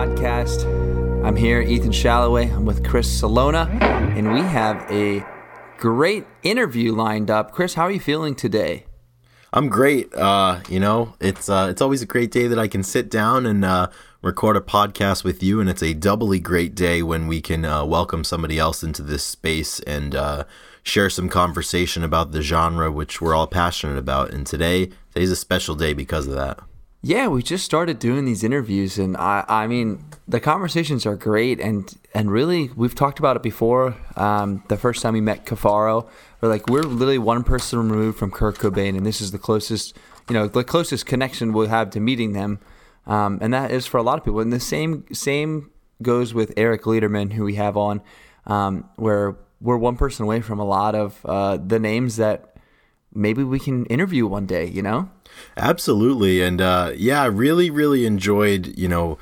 podcast. I'm here, Ethan Shalloway. I'm with Chris Salona, and we have a great interview lined up. Chris, how are you feeling today? I'm great. Uh, you know, it's uh, it's always a great day that I can sit down and uh, record a podcast with you, and it's a doubly great day when we can uh, welcome somebody else into this space and uh, share some conversation about the genre which we're all passionate about. And today, today's a special day because of that. Yeah, we just started doing these interviews, and I, I mean, the conversations are great, and and really, we've talked about it before. Um, the first time we met Cafaro, we're like, we're literally one person removed from Kurt Cobain, and this is the closest, you know, the closest connection we'll have to meeting them, um, and that is for a lot of people. And the same same goes with Eric Leiderman, who we have on, um, where we're one person away from a lot of uh, the names that maybe we can interview one day. You know. Absolutely. And uh, yeah, I really, really enjoyed, you know,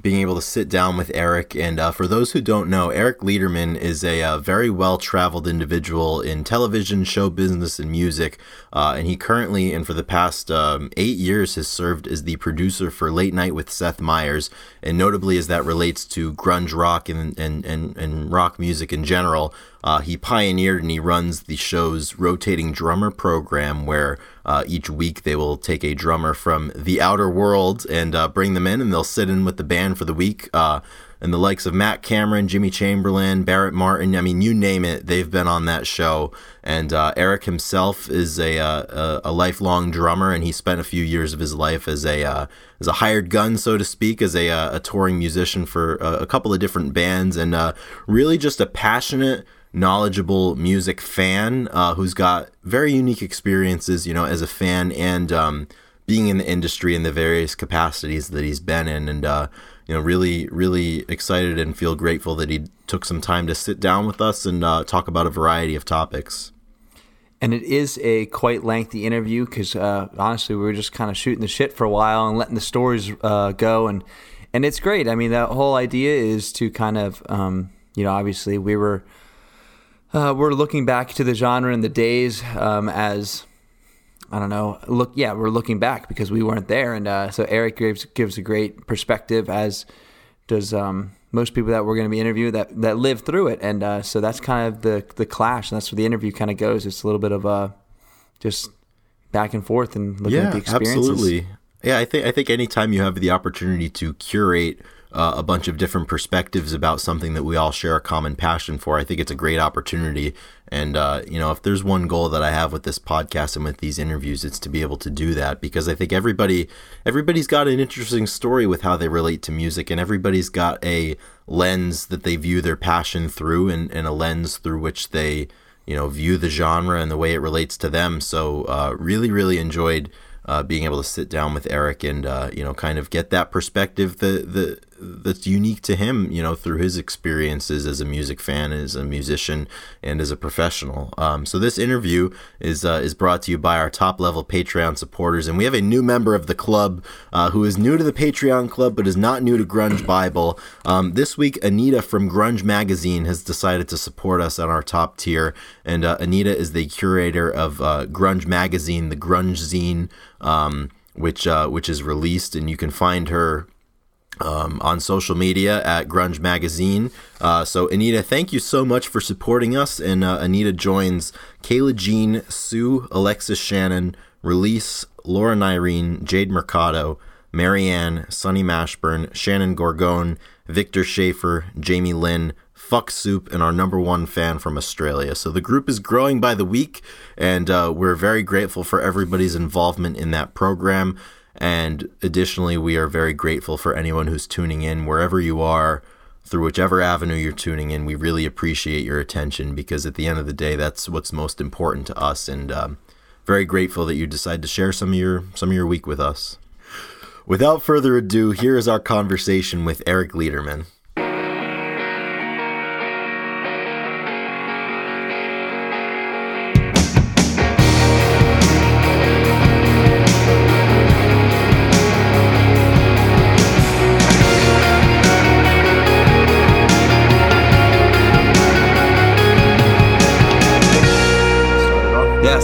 being able to sit down with Eric. And uh, for those who don't know, Eric Leiderman is a uh, very well traveled individual in television, show business, and music. Uh, and he currently, and for the past um, eight years, has served as the producer for Late Night with Seth Meyers. And notably, as that relates to grunge rock and, and, and, and rock music in general, uh, he pioneered and he runs the show's rotating drummer program, where uh, each week they will take a drummer from the outer world and uh, bring them in, and they'll sit in with the band for the week. Uh, and the likes of Matt Cameron, Jimmy Chamberlin, Barrett Martin, I mean, you name it, they've been on that show. And uh, Eric himself is a, uh, a, a lifelong drummer, and he spent a few years of his life as a as a hired gun, so to speak, as a, a touring musician for a, a couple of different bands, and really just a passionate knowledgeable music fan uh, who's got very unique experiences, you know, as a fan and um, being in the industry in the various capacities that he's been in. And, uh, you know, really, really excited and feel grateful that he took some time to sit down with us and uh, talk about a variety of topics. And it is a quite lengthy interview because uh, honestly, we were just kind of shooting the shit for a while and letting the stories uh, go. And, and it's great. I mean, that whole idea is to kind of, um, you know, obviously we were uh, we're looking back to the genre and the days um, as I don't know. Look, yeah, we're looking back because we weren't there, and uh, so Eric gives gives a great perspective, as does um, most people that we're going to be interviewing that that live through it, and uh, so that's kind of the the clash, and that's where the interview kind of goes. It's a little bit of a just back and forth and looking yeah, at the experiences. Absolutely. Yeah, I think I think anytime you have the opportunity to curate uh, a bunch of different perspectives about something that we all share a common passion for. I think it's a great opportunity. And, uh, you know, if there's one goal that I have with this podcast and with these interviews, it's to be able to do that because I think everybody, everybody's got an interesting story with how they relate to music and everybody's got a lens that they view their passion through and, and a lens through which they, you know, view the genre and the way it relates to them. So, uh, really, really enjoyed uh, being able to sit down with Eric and uh, you know kind of get that perspective that the that's unique to him, you know, through his experiences as a music fan, as a musician, and as a professional. Um, so this interview is uh, is brought to you by our top level Patreon supporters, and we have a new member of the club uh, who is new to the Patreon club but is not new to Grunge Bible. Um, this week, Anita from Grunge Magazine has decided to support us on our top tier, and uh, Anita is the curator of uh, Grunge Magazine, the Grunge Zine. Um, which uh, which is released, and you can find her um, on social media at Grunge Magazine. Uh, so, Anita, thank you so much for supporting us. And uh, Anita joins Kayla Jean, Sue, Alexis Shannon, Release, Laura Nyreen, Jade Mercado, Marianne, Sunny Mashburn, Shannon Gorgone, Victor Schaefer, Jamie Lynn, Fuck Soup, and our number one fan from Australia. So the group is growing by the week, and uh, we're very grateful for everybody's involvement in that program. And additionally, we are very grateful for anyone who's tuning in wherever you are, through whichever avenue you're tuning in. We really appreciate your attention because at the end of the day, that's what's most important to us. And um, very grateful that you decide to share some of your some of your week with us. Without further ado, here is our conversation with Eric Leiderman.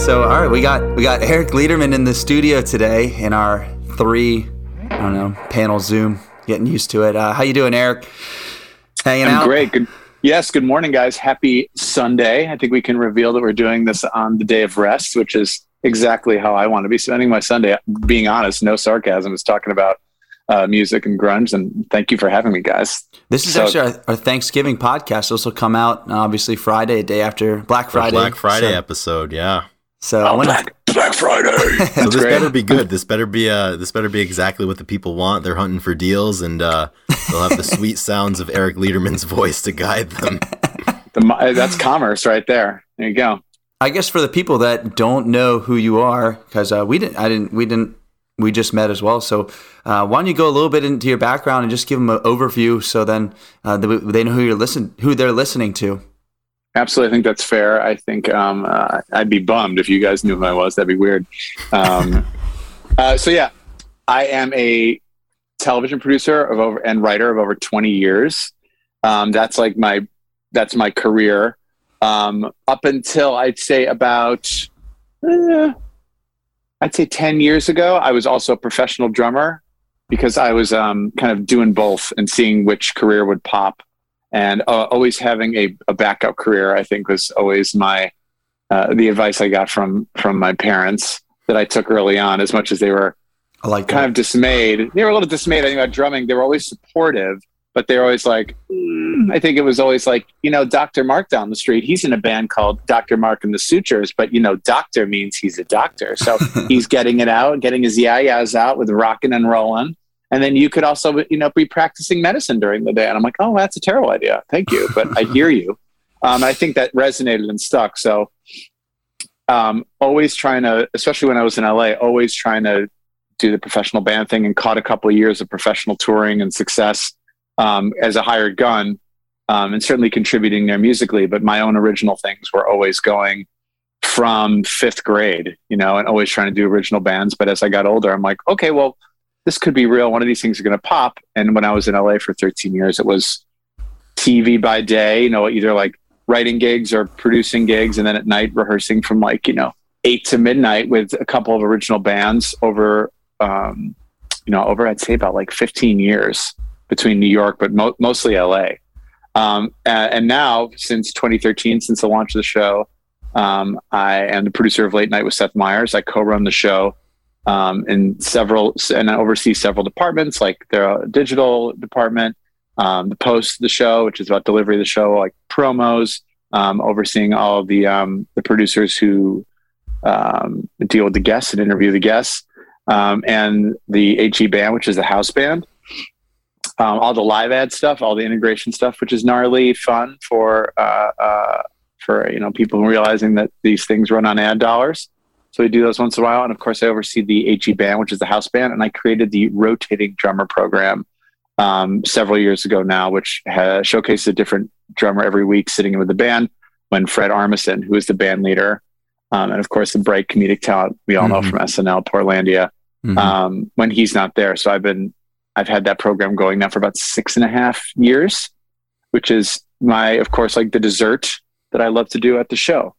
So all right, we got we got Eric Leiderman in the studio today in our three, I don't know, panel Zoom. getting used to it. Uh, how you doing, Eric? Hanging I'm out? Great. Good. Yes. Good morning, guys. Happy Sunday. I think we can reveal that we're doing this on the day of rest, which is exactly how I want to be spending my Sunday. Being honest, no sarcasm. Is talking about uh, music and grunge. And thank you for having me, guys. This is so, actually our, our, Thanksgiving podcast. This will come out obviously Friday, day after Black Friday. Black Friday so, episode, yeah. So oh, Black, Black Friday. so this great. better be good. This better be uh this better be exactly what the people want. They're hunting for deals, and uh, they'll have the sweet sounds of Eric Leiderman's voice to guide them. The, that's commerce right there. There you go. I guess for the people that don't know who you are, because uh, we didn't, I didn't, we didn't we just met as well. So uh, why don't you go a little bit into your background and just give them an overview, so then uh, they know who you're listen who they're listening to. Absolutely, I think that's fair. I think um, uh, I'd be bummed if you guys knew who I was. That'd be weird. Um, uh, so yeah, I am a television producer of over and writer of over 20 years. Um, that's like my that's my career um, up until I'd say about. Eh, I'd say 10 years ago, I was also a professional drummer because I was um, kind of doing both and seeing which career would pop. And uh, always having a, a, backup career, I think, was always my uh, the advice I got from from my parents that I took early on. As much as they were I like kind of dismayed, they were a little dismayed. I think about drumming. They were always supportive, but they're always like, mm, I think it was always like, you know, Dr. Mark down the street, he's in a band called Dr. Mark and the Sutures, but you know, doctor means he's a doctor. So he's getting it out, getting his yah-yahs out with rocking and rolling. And then you could also, you know, be practicing medicine during the day. And I'm like, oh, that's a terrible idea. Thank you. But I hear you. Um, I think that resonated and stuck. So um, always trying to, especially when I was in LA, always trying to do the professional band thing and caught a couple of years of professional touring and success um, as a hired gun um, and certainly contributing there musically. But my own original things were always going from fifth grade, you know, and always trying to do original bands. But as I got older, I'm like, okay, well, this could be real. One of these things are going to pop. And when I was in LA for 13 years, it was TV by day, you know, either like writing gigs or producing gigs, and then at night rehearsing from like, you know, eight to midnight with a couple of original bands over, um, you know, over, I'd say about like 15 years between New York, but mo- mostly LA. Um, and, and, now, since 2013, since the launch of the show, um, I am the producer of Late Night with Seth Meyers. I co-run the show um, in several, and I oversee several departments, like the digital department, um, the post the show, which is about delivery of the show, like promos, um, overseeing all the um, the producers who deal with the guests and interview the guests, and the 8G band, which is the house band um, all the live ad stuff, all the integration stuff, which is gnarly fun for uh, uh, for you know people realizing that these things run on ad dollars. So we do those once in a while, and of course I oversee the 8G band, which is the house band, and I created the rotating drummer program um, several years ago now, which has showcases a different drummer every week sitting in with the band. When Fred Armisen, who is the band leader, um, and of course the bright comedic talent we all mm-hmm. know from SNL, Portlandia, mm-hmm. um, when he's not there. So I've been I've had that program going now for about six and a half years, which is my, of course, like the dessert that I love to do at the show.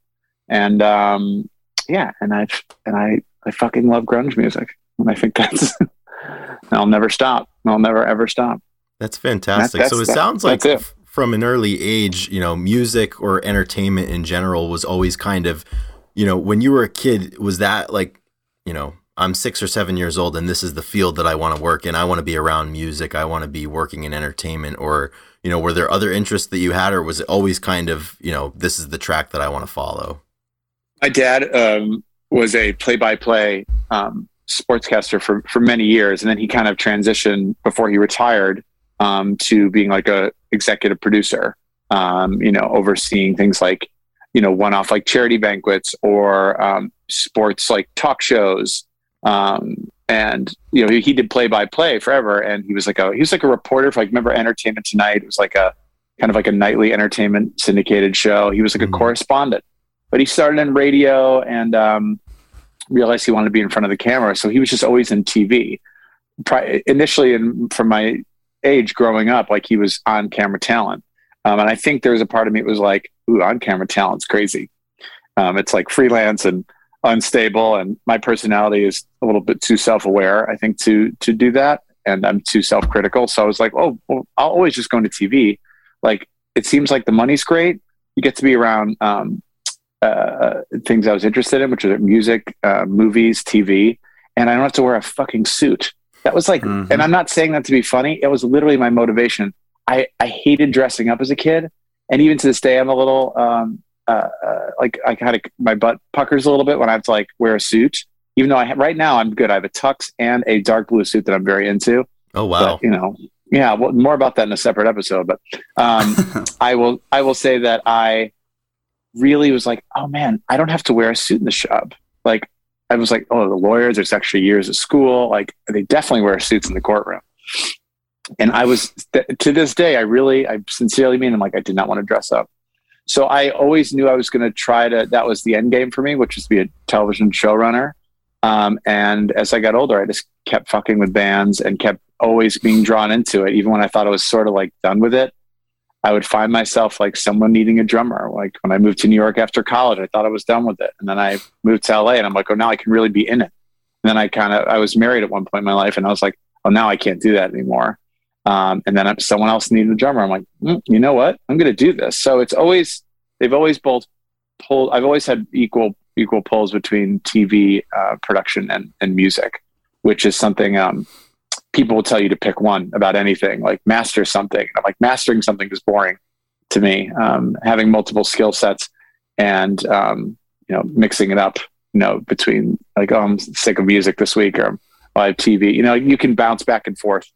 And um, yeah, and I and I I fucking love grunge music, and I think that's I'll never stop. I'll never ever stop. That's fantastic. That, that's, so it that, sounds like it. from an early age, you know, music or entertainment in general was always kind of, you know, when you were a kid, was that like, you know, I'm six or seven years old and this is the field that I want to work in. I want to be around music. I want to be working in entertainment. Or, you know, were there other interests that you had, or was it always kind of, you know, this is the track that I want to follow? My dad um, was a play by play sportscaster for, for many years. And then he kind of transitioned before he retired um, to being like a executive producer, um, you know, overseeing things like, you know, one off like charity banquets or um, sports like talk shows um, and you know, he, he did play by play forever. And he was like a he was like a reporter for like remember Entertainment Tonight. It was like a kind of like a nightly entertainment syndicated show. He was like mm-hmm. a correspondent, but he started in radio and um, realized he wanted to be in front of the camera. So he was just always in TV. Pri- initially, in, from my age growing up, like he was on camera talent. Um, and I think there was a part of me that was like, ooh, on camera talent's crazy. Um, it's like freelance and unstable and my personality is a little bit too self-aware i think to to do that and I'm too self critical. So I was like, oh, well, I'll always just go into TV. Like it seems like the money's great. You get to be around um, uh, things I was interested in, which are music, uh, movies, TV, and I don't have to wear a fucking suit. That was like, mm-hmm. and I'm not saying that to be funny. It was literally my motivation. I, I hated dressing up as a kid. And even to this day, I'm a little, um, uh, uh, like I kind of, my butt puckers a little bit when I have to like wear a suit, even though I, right now I'm good. I have a tux and a dark blue suit that I'm very into. Oh, wow. But, you know, yeah, well, more about that in a separate episode, but, um, I will, I will say that I really was like, oh man, I don't have to wear a suit in the shop. Like I was like, oh, the lawyers, there's extra years of school. Like they definitely wear suits in the courtroom. And I was, to this day, I really, I sincerely mean, I'm like, I did not want to dress up. So I always knew I was going to try to, that was the end game for me, which is to be a television showrunner. Um, and as I got older, I just kept fucking with bands and kept always being drawn into it, even when I thought I was sort of like done with it. I would find myself like someone needing a drummer. Like when I moved to New York after college, I thought I was done with it. And then I moved to LA and I'm like, oh, now I can really be in it. And then I kind of, I was married at one point in my life and I was like, oh, now I can't do that anymore. Um, and then someone else needed a drummer. I'm like, mm, you know what? I'm going to do this. So it's always, they've always both pulled, I've always had equal, equal pulls between TV uh, production and, and music, which is something, um, people will tell you to pick one about anything, like master something. I'm like, mastering something is boring to me. Um, having multiple skill sets and, um, you know, mixing it up, you know, between like, oh, I'm sick of music this week or have TV, you know, you can bounce back and forth.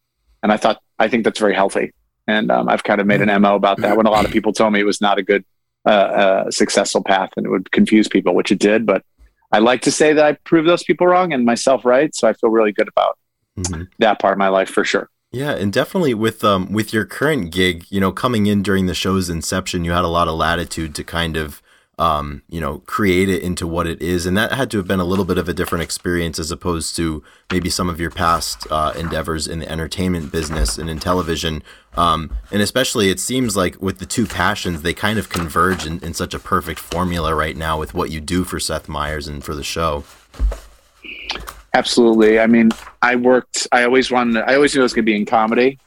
And I thought, I think that's very healthy. And um, I've kind of made an MO about that when a lot of people told me it was not a good, uh, uh, successful path and it would confuse people, which it did. But I like to say that I proved those people wrong and myself right. So I feel really good about mm-hmm. that part of my life for sure. Yeah, and definitely with um with your current gig, you know, coming in during the show's inception, you had a lot of latitude to kind of um, you know, create it into what it is, and that had to have been a little bit of a different experience as opposed to maybe some of your past uh, endeavors in the entertainment business and in television. Um, and especially, it seems like with the two passions, they kind of converge in, in such a perfect formula right now with what you do for Seth Meyers and for the show. Absolutely. I mean, I worked. I always wanted. I always knew I was going to be in comedy,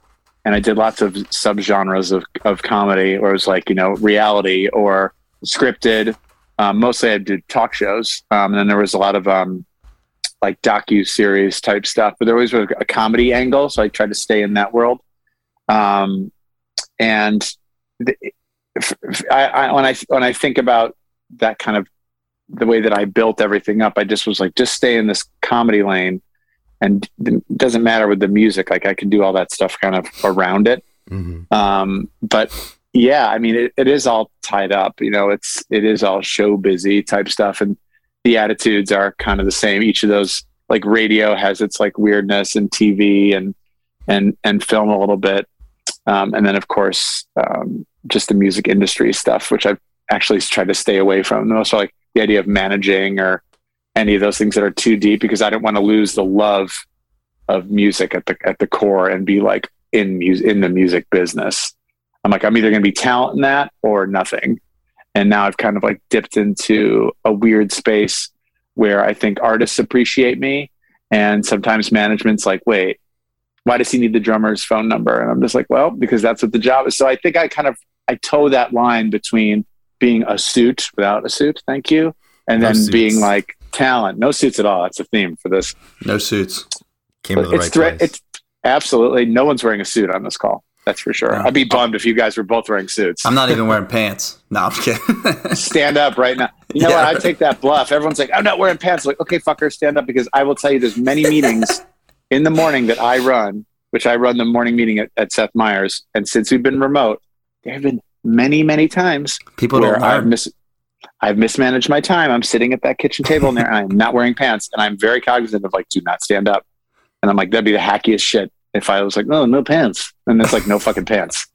and I did lots of subgenres of of comedy, where it was like you know reality or scripted. Um, mostly, I did talk shows, um, and then there was a lot of um, like docu series type stuff. But there always was a comedy angle, so I tried to stay in that world. Um, and the, I, I, when I when I think about that kind of the way that I built everything up, I just was like, just stay in this comedy lane, and it doesn't matter with the music. Like I can do all that stuff kind of around it. Mm-hmm. Um, but yeah, I mean, it, it is all tied up. You know, it's it is all show busy type stuff, and the attitudes are kind of the same. Each of those, like radio, has its like weirdness, and TV and and and film a little bit, um, and then of course um, just the music industry stuff, which I've actually tried to stay away from. Most are like the idea of managing or any of those things that are too deep because I don't want to lose the love of music at the at the core and be like in music in the music business. I'm like I'm either going to be talent in that or nothing. And now I've kind of like dipped into a weird space where I think artists appreciate me and sometimes management's like, "Wait, why does he need the drummer's phone number?" And I'm just like, "Well, because that's what the job is." So I think I kind of I toe that line between being a suit without a suit, thank you, and no then suits. being like talent, no suits at all. That's a theme for this. No suits. Came to the it's right place. It's absolutely no one's wearing a suit on this call. That's for sure. I'd be bummed if you guys were both wearing suits. I'm not even wearing pants. No, I'm kidding. stand up right now. You know yeah, what? I take that bluff. Everyone's like, I'm not wearing pants. like, okay, fucker, stand up because I will tell you there's many meetings in the morning that I run, which I run the morning meeting at, at Seth Meyers. And since we've been remote, there have been many, many times people where I've, mis- I've mismanaged my time. I'm sitting at that kitchen table and I'm not wearing pants, and I'm very cognizant of like, do not stand up. And I'm like, that'd be the hackiest shit if I was like, no, no pants, and it's like no fucking pants.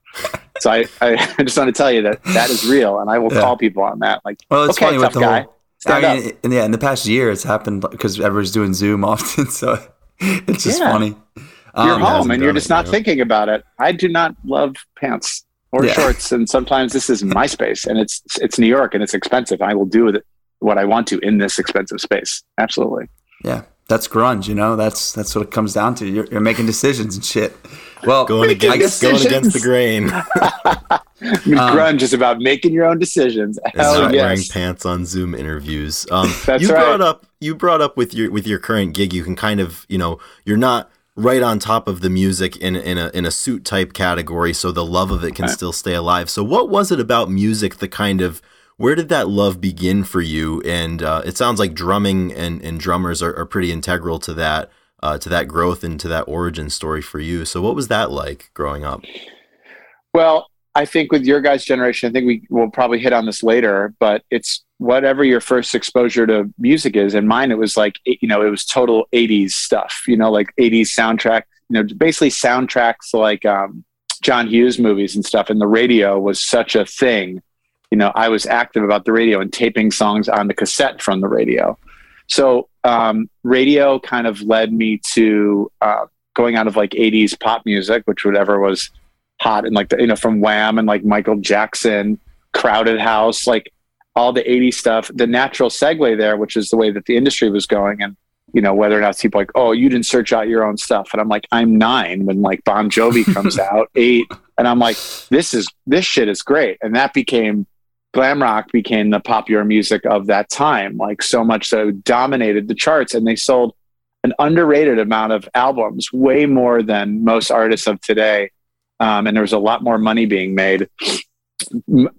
So I, I just want to tell you that that is real, and I will yeah. call people on that. Like, well, it's okay, funny tough with the guy. Whole, I mean, in, yeah, in the past year, it's happened because everyone's doing Zoom often, so it's just yeah. funny. You're um, home and you're just not thinking about it. I do not love pants or yeah. shorts. And sometimes this is my space and it's it's New York and it's expensive. I will do what I want to in this expensive space. Absolutely. Yeah. that's grunge. You know, that's that's what it comes down to. You're, you're making decisions and shit. Well, going against going against the grain. grunge is about making your own decisions. Hell not yes. wearing pants on Zoom interviews. Um, That's you right. brought up you brought up with your with your current gig. You can kind of you know you're not right on top of the music in in a in a suit type category, so the love of it can still stay alive. So what was it about music The kind of where did that love begin for you? And uh, it sounds like drumming and, and drummers are, are pretty integral to that uh, to that growth and to that origin story for you. So what was that like growing up? Well, I think with your guys' generation, I think we will probably hit on this later, but it's whatever your first exposure to music is. And mine, it was like, you know, it was total 80s stuff, you know, like 80s soundtrack, you know, basically soundtracks like um, John Hughes movies and stuff. And the radio was such a thing. You know, I was active about the radio and taping songs on the cassette from the radio. So um, radio kind of led me to uh, going out of like 80s pop music, which whatever was hot and like the, you know from Wham and like Michael Jackson, Crowded House, like all the 80s stuff. The natural segue there, which is the way that the industry was going, and you know whether or not people like, oh, you didn't search out your own stuff, and I'm like, I'm nine when like Bon Jovi comes out, eight, and I'm like, this is this shit is great, and that became glam rock became the popular music of that time, like so much so dominated the charts, and they sold an underrated amount of albums, way more than most artists of today um, and there was a lot more money being made,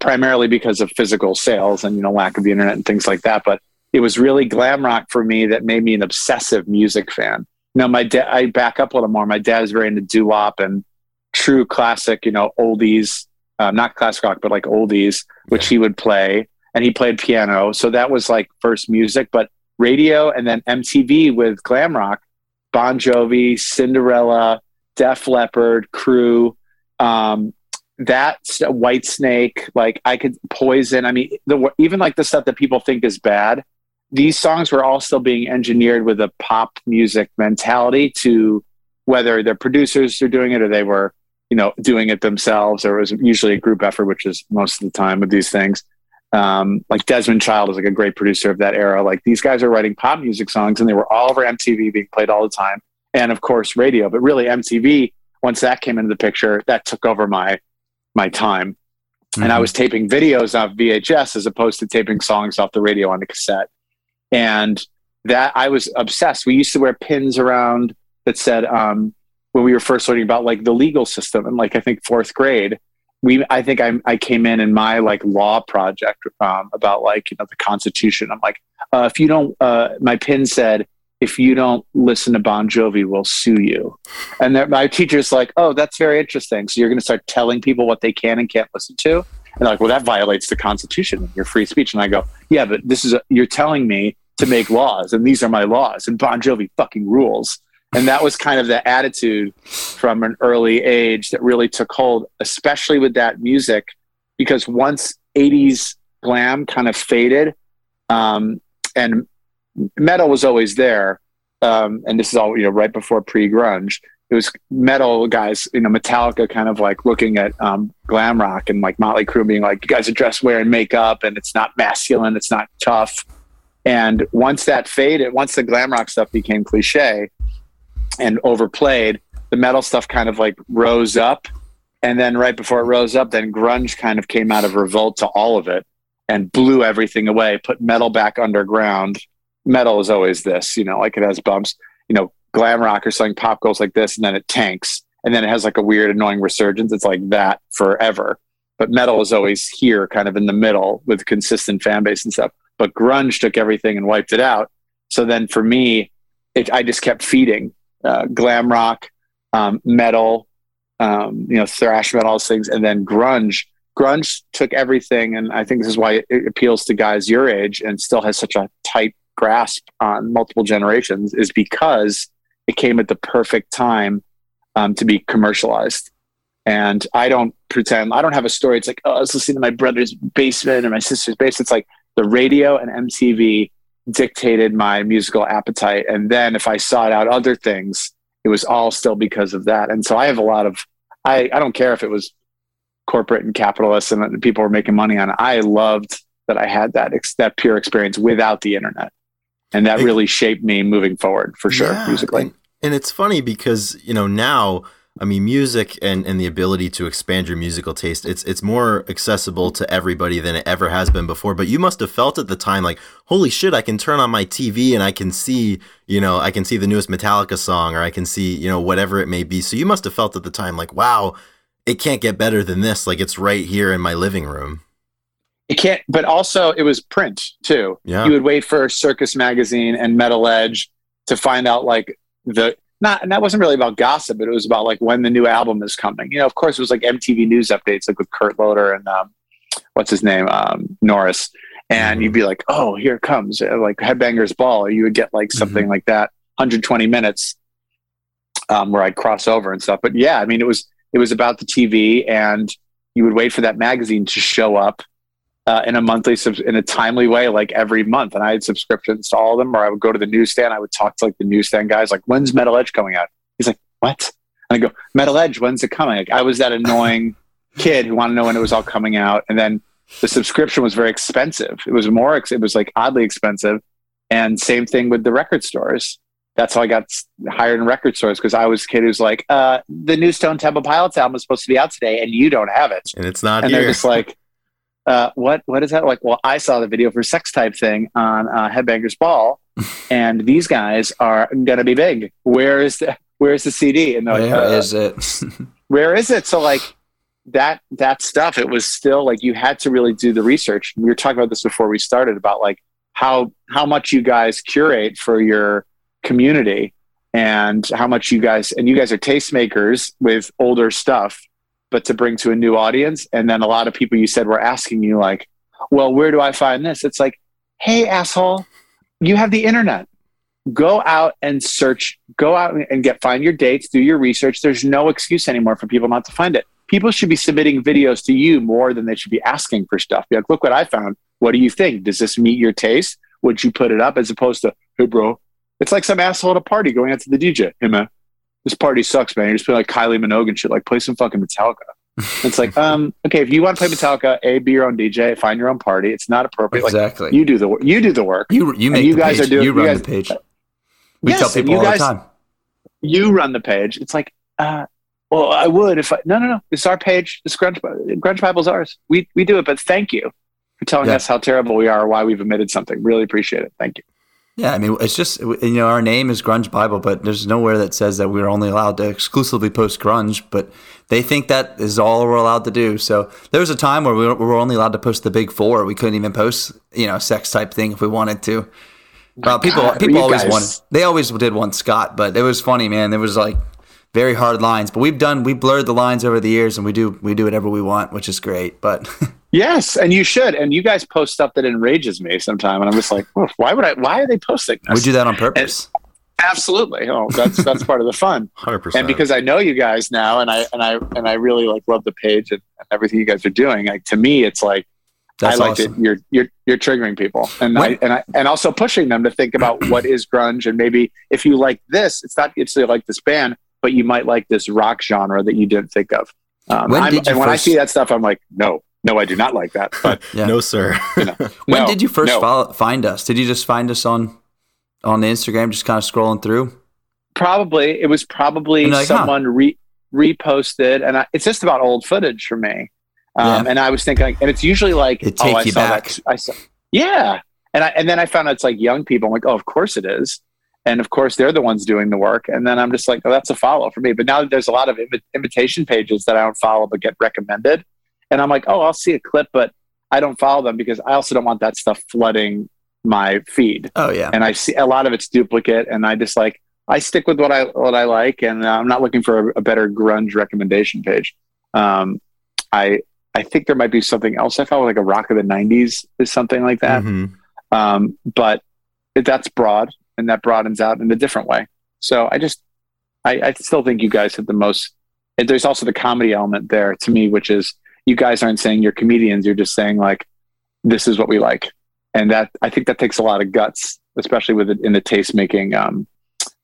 primarily because of physical sales and you know lack of the internet and things like that. But it was really glam rock for me that made me an obsessive music fan. Now my dad, I back up a little more. My dad is very into doo wop and true classic, you know, oldies, uh, not classic rock, but like oldies, which he would play, and he played piano. So that was like first music, but radio and then MTV with glam rock, Bon Jovi, Cinderella, Def Leppard, Crew, um, that Whitesnake, like I could Poison. I mean, the even like the stuff that people think is bad. These songs were all still being engineered with a pop music mentality to whether the producers are doing it or they were, you know, doing it themselves, or it was usually a group effort, which is most of the time with these things. Um, like Desmond Child is like a great producer of that era. Like these guys are writing pop music songs, and they were all over MTV being played all the time, and of course radio. But really, MTV once that came into the picture, that took over my my time. Mm-hmm. And I was taping videos off VHS as opposed to taping songs off the radio on the cassette. And that I was obsessed. We used to wear pins around that said um, when we were first learning about like the legal system and like I think fourth grade. We, I think I, I came in in my like law project um, about like you know the Constitution. I'm like, uh, if you don't, uh, my pin said if you don't listen to Bon Jovi, we'll sue you. And my teacher's like, oh, that's very interesting. So you're going to start telling people what they can and can't listen to. And they're like, well, that violates the Constitution your free speech. And I go, yeah, but this is a, you're telling me to make laws, and these are my laws, and Bon Jovi fucking rules. And that was kind of the attitude from an early age that really took hold, especially with that music, because once 80s glam kind of faded, um, and metal was always there. Um, and this is all, you know, right before pre grunge. It was metal guys, you know, Metallica kind of like looking at um, glam rock and like Motley Crue being like, you guys are dressed wearing makeup and it's not masculine, it's not tough. And once that faded, once the glam rock stuff became cliche and overplayed, the metal stuff kind of like rose up. And then right before it rose up, then grunge kind of came out of revolt to all of it and blew everything away, put metal back underground metal is always this, you know, like it has bumps, you know, glam rock or something pop goes like this and then it tanks and then it has like a weird annoying resurgence. It's like that forever. But metal is always here kind of in the middle with consistent fan base and stuff. But grunge took everything and wiped it out. So then for me, it, I just kept feeding uh, glam rock, um, metal, um, you know, thrash metal, those things, and then grunge. Grunge took everything, and I think this is why it appeals to guys your age and still has such a tight grasp on multiple generations is because it came at the perfect time um, to be commercialized. And I don't pretend, I don't have a story. It's like, oh, I was listening to my brother's basement or my sister's basement. It's like the radio and MTV dictated my musical appetite. And then if I sought out other things, it was all still because of that. And so I have a lot of, I, I don't care if it was corporate and capitalist and people were making money on it. I loved that I had that, that pure experience without the internet. And that really shaped me moving forward for sure Yeah, musically. And, and it's funny because, you know, now I mean music and, and the ability to expand your musical taste, it's it's more accessible to everybody than it ever has been before. But you must have felt at the time like, holy shit, I can turn on my TV and I can see, you know, I can see the newest Metallica song or I can see, you know, whatever it may be. So you must have felt at the time like, wow, it can't get better than this. Like it's right here in my living room. It can't, but also it was print too. Yeah. You would wait for Circus Magazine and Metal Edge to find out like the not, and that wasn't really about gossip, but it was about like when the new album is coming. You know, of course, it was like MTV News updates, like with Kurt Loder and um, what's his name, um, Norris, and Mhm. you'd be like, "Oh, here it comes!" uh, Like Headbangers Ball, or you would get like something like that, 120 minutes, um, where I'd cross over and stuff. But yeah, I mean, it was it was about the TV, and you would wait for that magazine to show up uh, in a monthly, subs- in a timely way, like every month. And I had subscriptions to all of them, or I would go to the newsstand. I would talk to like the newsstand guys, like, when's Metal Edge coming out? He's like, what? And I go, Metal Edge, when's it coming? Like, I was that annoying kid who wanted to know when it was all coming out. And then the subscription was very expensive. It was more, ex- it was like oddly expensive. And same thing with the record stores. That's how I got hired in record stores because I was a kid who's like, uh, the new Stone Temple Pilots album is supposed to be out today and you don't have it And it's not and here. they're just like, uh, "What? What is that?" Like, well, I saw the video for Sex Type thing on uh, Headbangers Ball, and these guys are gonna be big. Where is the Where's the CD? And they're like, Where uh, is it? where is it? So like that that stuff, it was still like you had to really do the research. We were talking about this before we started about like how how much you guys curate for your community and how much you guys and you guys are tastemakers with older stuff, but to bring to a new audience. And then a lot of people you said were asking you like, well, where do I find this? It's like, hey, asshole, you have the internet. Go out and search go out and get find your dates do your research. There's no excuse anymore for people not to find it. People should be submitting videos to you more than they should be asking for stuff. Be like look what i found. What do you think? Does this meet your taste? Would you put it up as opposed to hey bro it's like some asshole at a party going out to the dj hey man this party sucks man you're just playing like kylie minogue and shit like play some fucking metallica it's like um okay if you want to play metallica a be your own dj find your own party it's not appropriate like exactly. you do the you do the work You you make you guys page. are doing- you you run guys- the page. We Yes, tell people you all guys- the time. you run the page. It's like, uh, well, I would if I, no, no, no. It's our page. This Grunge, Grunge Bible's ours. We, we do it, but thank you for telling Yeah. us how terrible we are or why we've omitted something. Really appreciate it. Thank you. Yeah, I mean, it's just you know our name is Grunge Bible, but there's nowhere that says that we're only allowed to exclusively post grunge. But they think that is all we're allowed to do. So there was a time where we were, only allowed to post the big four. We couldn't even post you know sex type thing if we wanted to. Well, uh, people God, people always guys- wanted. They always did want Scott, but it was funny, man. There was like very hard lines, but we've done we blurred the lines over the years, and we do we do whatever we want, which is great. But Yes, and you should. And you guys post stuff that enrages me sometime, and I'm just like, "Oh, why would I? Why are they posting we do that on purpose. Absolutely. Oh, that's that's part of the fun. 100%. and because I know you guys now, and I and I and I really like love the page and, and everything you guys are doing. Like to me, it's like That's I like awesome. that you're you're you're triggering people, and I and I and also pushing them to think about what is grunge, and maybe if you like this, it's not it's like this band, but you might like this rock genre that you didn't think of. Um, When I'm- did you and when I see that stuff, I'm like, no, no, I do not like that. But Yeah. no, sir. When no, did you first no. follow, find us? Did you just find us on on the Instagram, just kind of scrolling through? probably it was probably And you're huh. someone re- reposted, and I, it's just about old footage for me. Um, Yeah. And I was thinking, like, and it's usually like, It oh, I you saw back. that. I saw, yeah, and I and then I found out it's like young people. I'm like, oh, of course it is, and of course they're the ones doing the work. And then I'm just like, oh, that's a follow for me. But now there's a lot of imi- invitation pages that I don't follow but get recommended, and I'm like, oh, I'll see a clip, but I don't follow them because I also don't want that stuff flooding my feed Oh yeah, and I see a lot of it's duplicate, and I just like I stick with what I what I like, and uh, I'm not looking for a, a better grunge recommendation page. Um, I I think there might be something else I follow, like a rock of the '90s is something like that. Mhm. Um, but that's broad, and that broadens out in a different way. So I just I, I still think you guys have the most. And there's also the comedy element there to me, which is you guys aren't saying you're comedians; you're just saying like this is what we like, and that I think that takes a lot of guts, especially with it in the taste making um,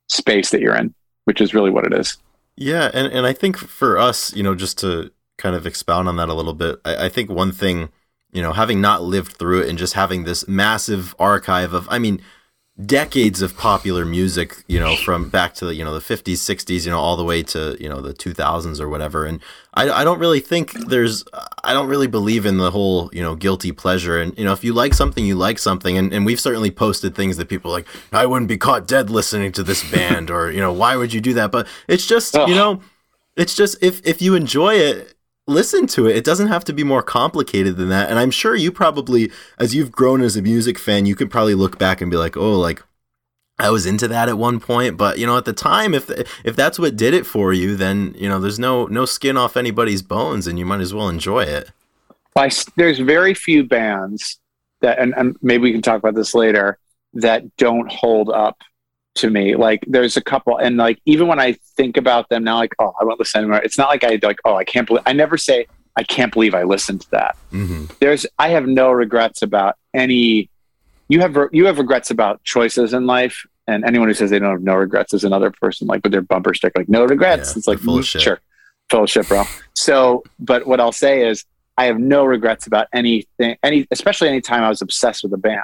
space that you're in, which is really what it is. Yeah, and, and I think for us, you know, just to kind of expound on that a little bit, I, I think one thing, you know, having not lived through it and just having this massive archive of, I mean, decades of popular music, you know, from back to the, you know, the 50s, 60s, you know, all the way to, you know, the 2000s or whatever. And I, I don't really think there's, I don't really believe in the whole, you know, guilty pleasure. And, you know, if you like something, you like something. And, and we've certainly posted things that people like, I wouldn't be caught dead listening to this band or, you know, why would you do that? But it's just, you know, it's just if, if you enjoy it, listen to it. It doesn't have to be more complicated than that. And I'm sure you probably, as you've grown as a music fan, you could probably look back and be like, oh, like I was into that at one point. But you know, at the time, if if that's what did it for you, then you know, there's no no skin off anybody's bones, and you might as well enjoy it. I, there's very few bands that, and, and maybe we can talk about this later, that don't hold up to me. Like there's a couple, and like even when I think about them now, like oh, I won't listen anymore. It's not like I like oh, I can't believe. I never say I can't believe I listened to that. Mm-hmm. There's I have no regrets about any. You have you have regrets about choices in life, and anyone who says they don't have no regrets is another person like with their bumper stick like no regrets. Yeah, it's like full mm, sure, full shit, bro. So, but what I'll say is I have no regrets about anything, any especially any time I was obsessed with a band.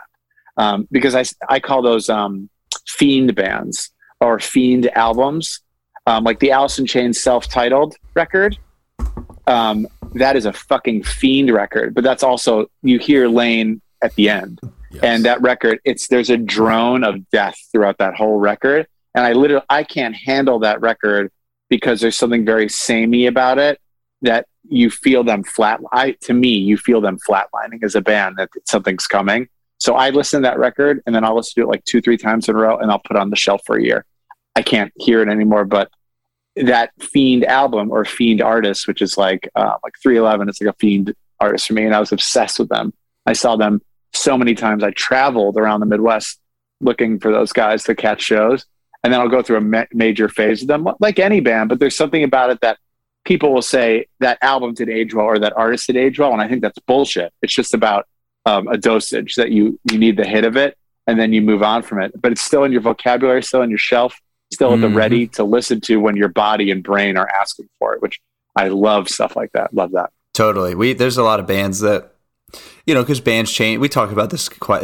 Um, because I, I call those um, fiend bands or fiend albums, um, like the Alice in Chains self-titled record. Um, that is a fucking fiend record, but that's also you hear Lane at the end, yes. and that record. It's there's a drone of death throughout that whole record, and I literally I can't handle that record because there's something very samey about it that you feel them flat. I to me, you feel them flatlining as a band that something's coming. So I listen to that record and then I'll listen to it like two, three times in a row and I'll put it on the shelf for a year. I can't hear it anymore, but that Fiend album or Fiend artist, which is like uh, like 311, it's like a Fiend artist for me, and I was obsessed with them. I saw them so many times. I traveled around the Midwest looking for those guys to catch shows, and then I'll go through a ma- major phase of them, like any band. But there's something about it that people will say that album did age well or that artist did age well, and I think that's bullshit. It's just about um, a dosage that you you need the hit of it and then you move on from it. But it's still in your vocabulary still in your shelf still mm-hmm. at the mm-hmm. ready to listen to when your body and brain are asking for it which i love stuff like that. Love that. Totally. We there's a lot of bands that you know because bands change. We talk about this quite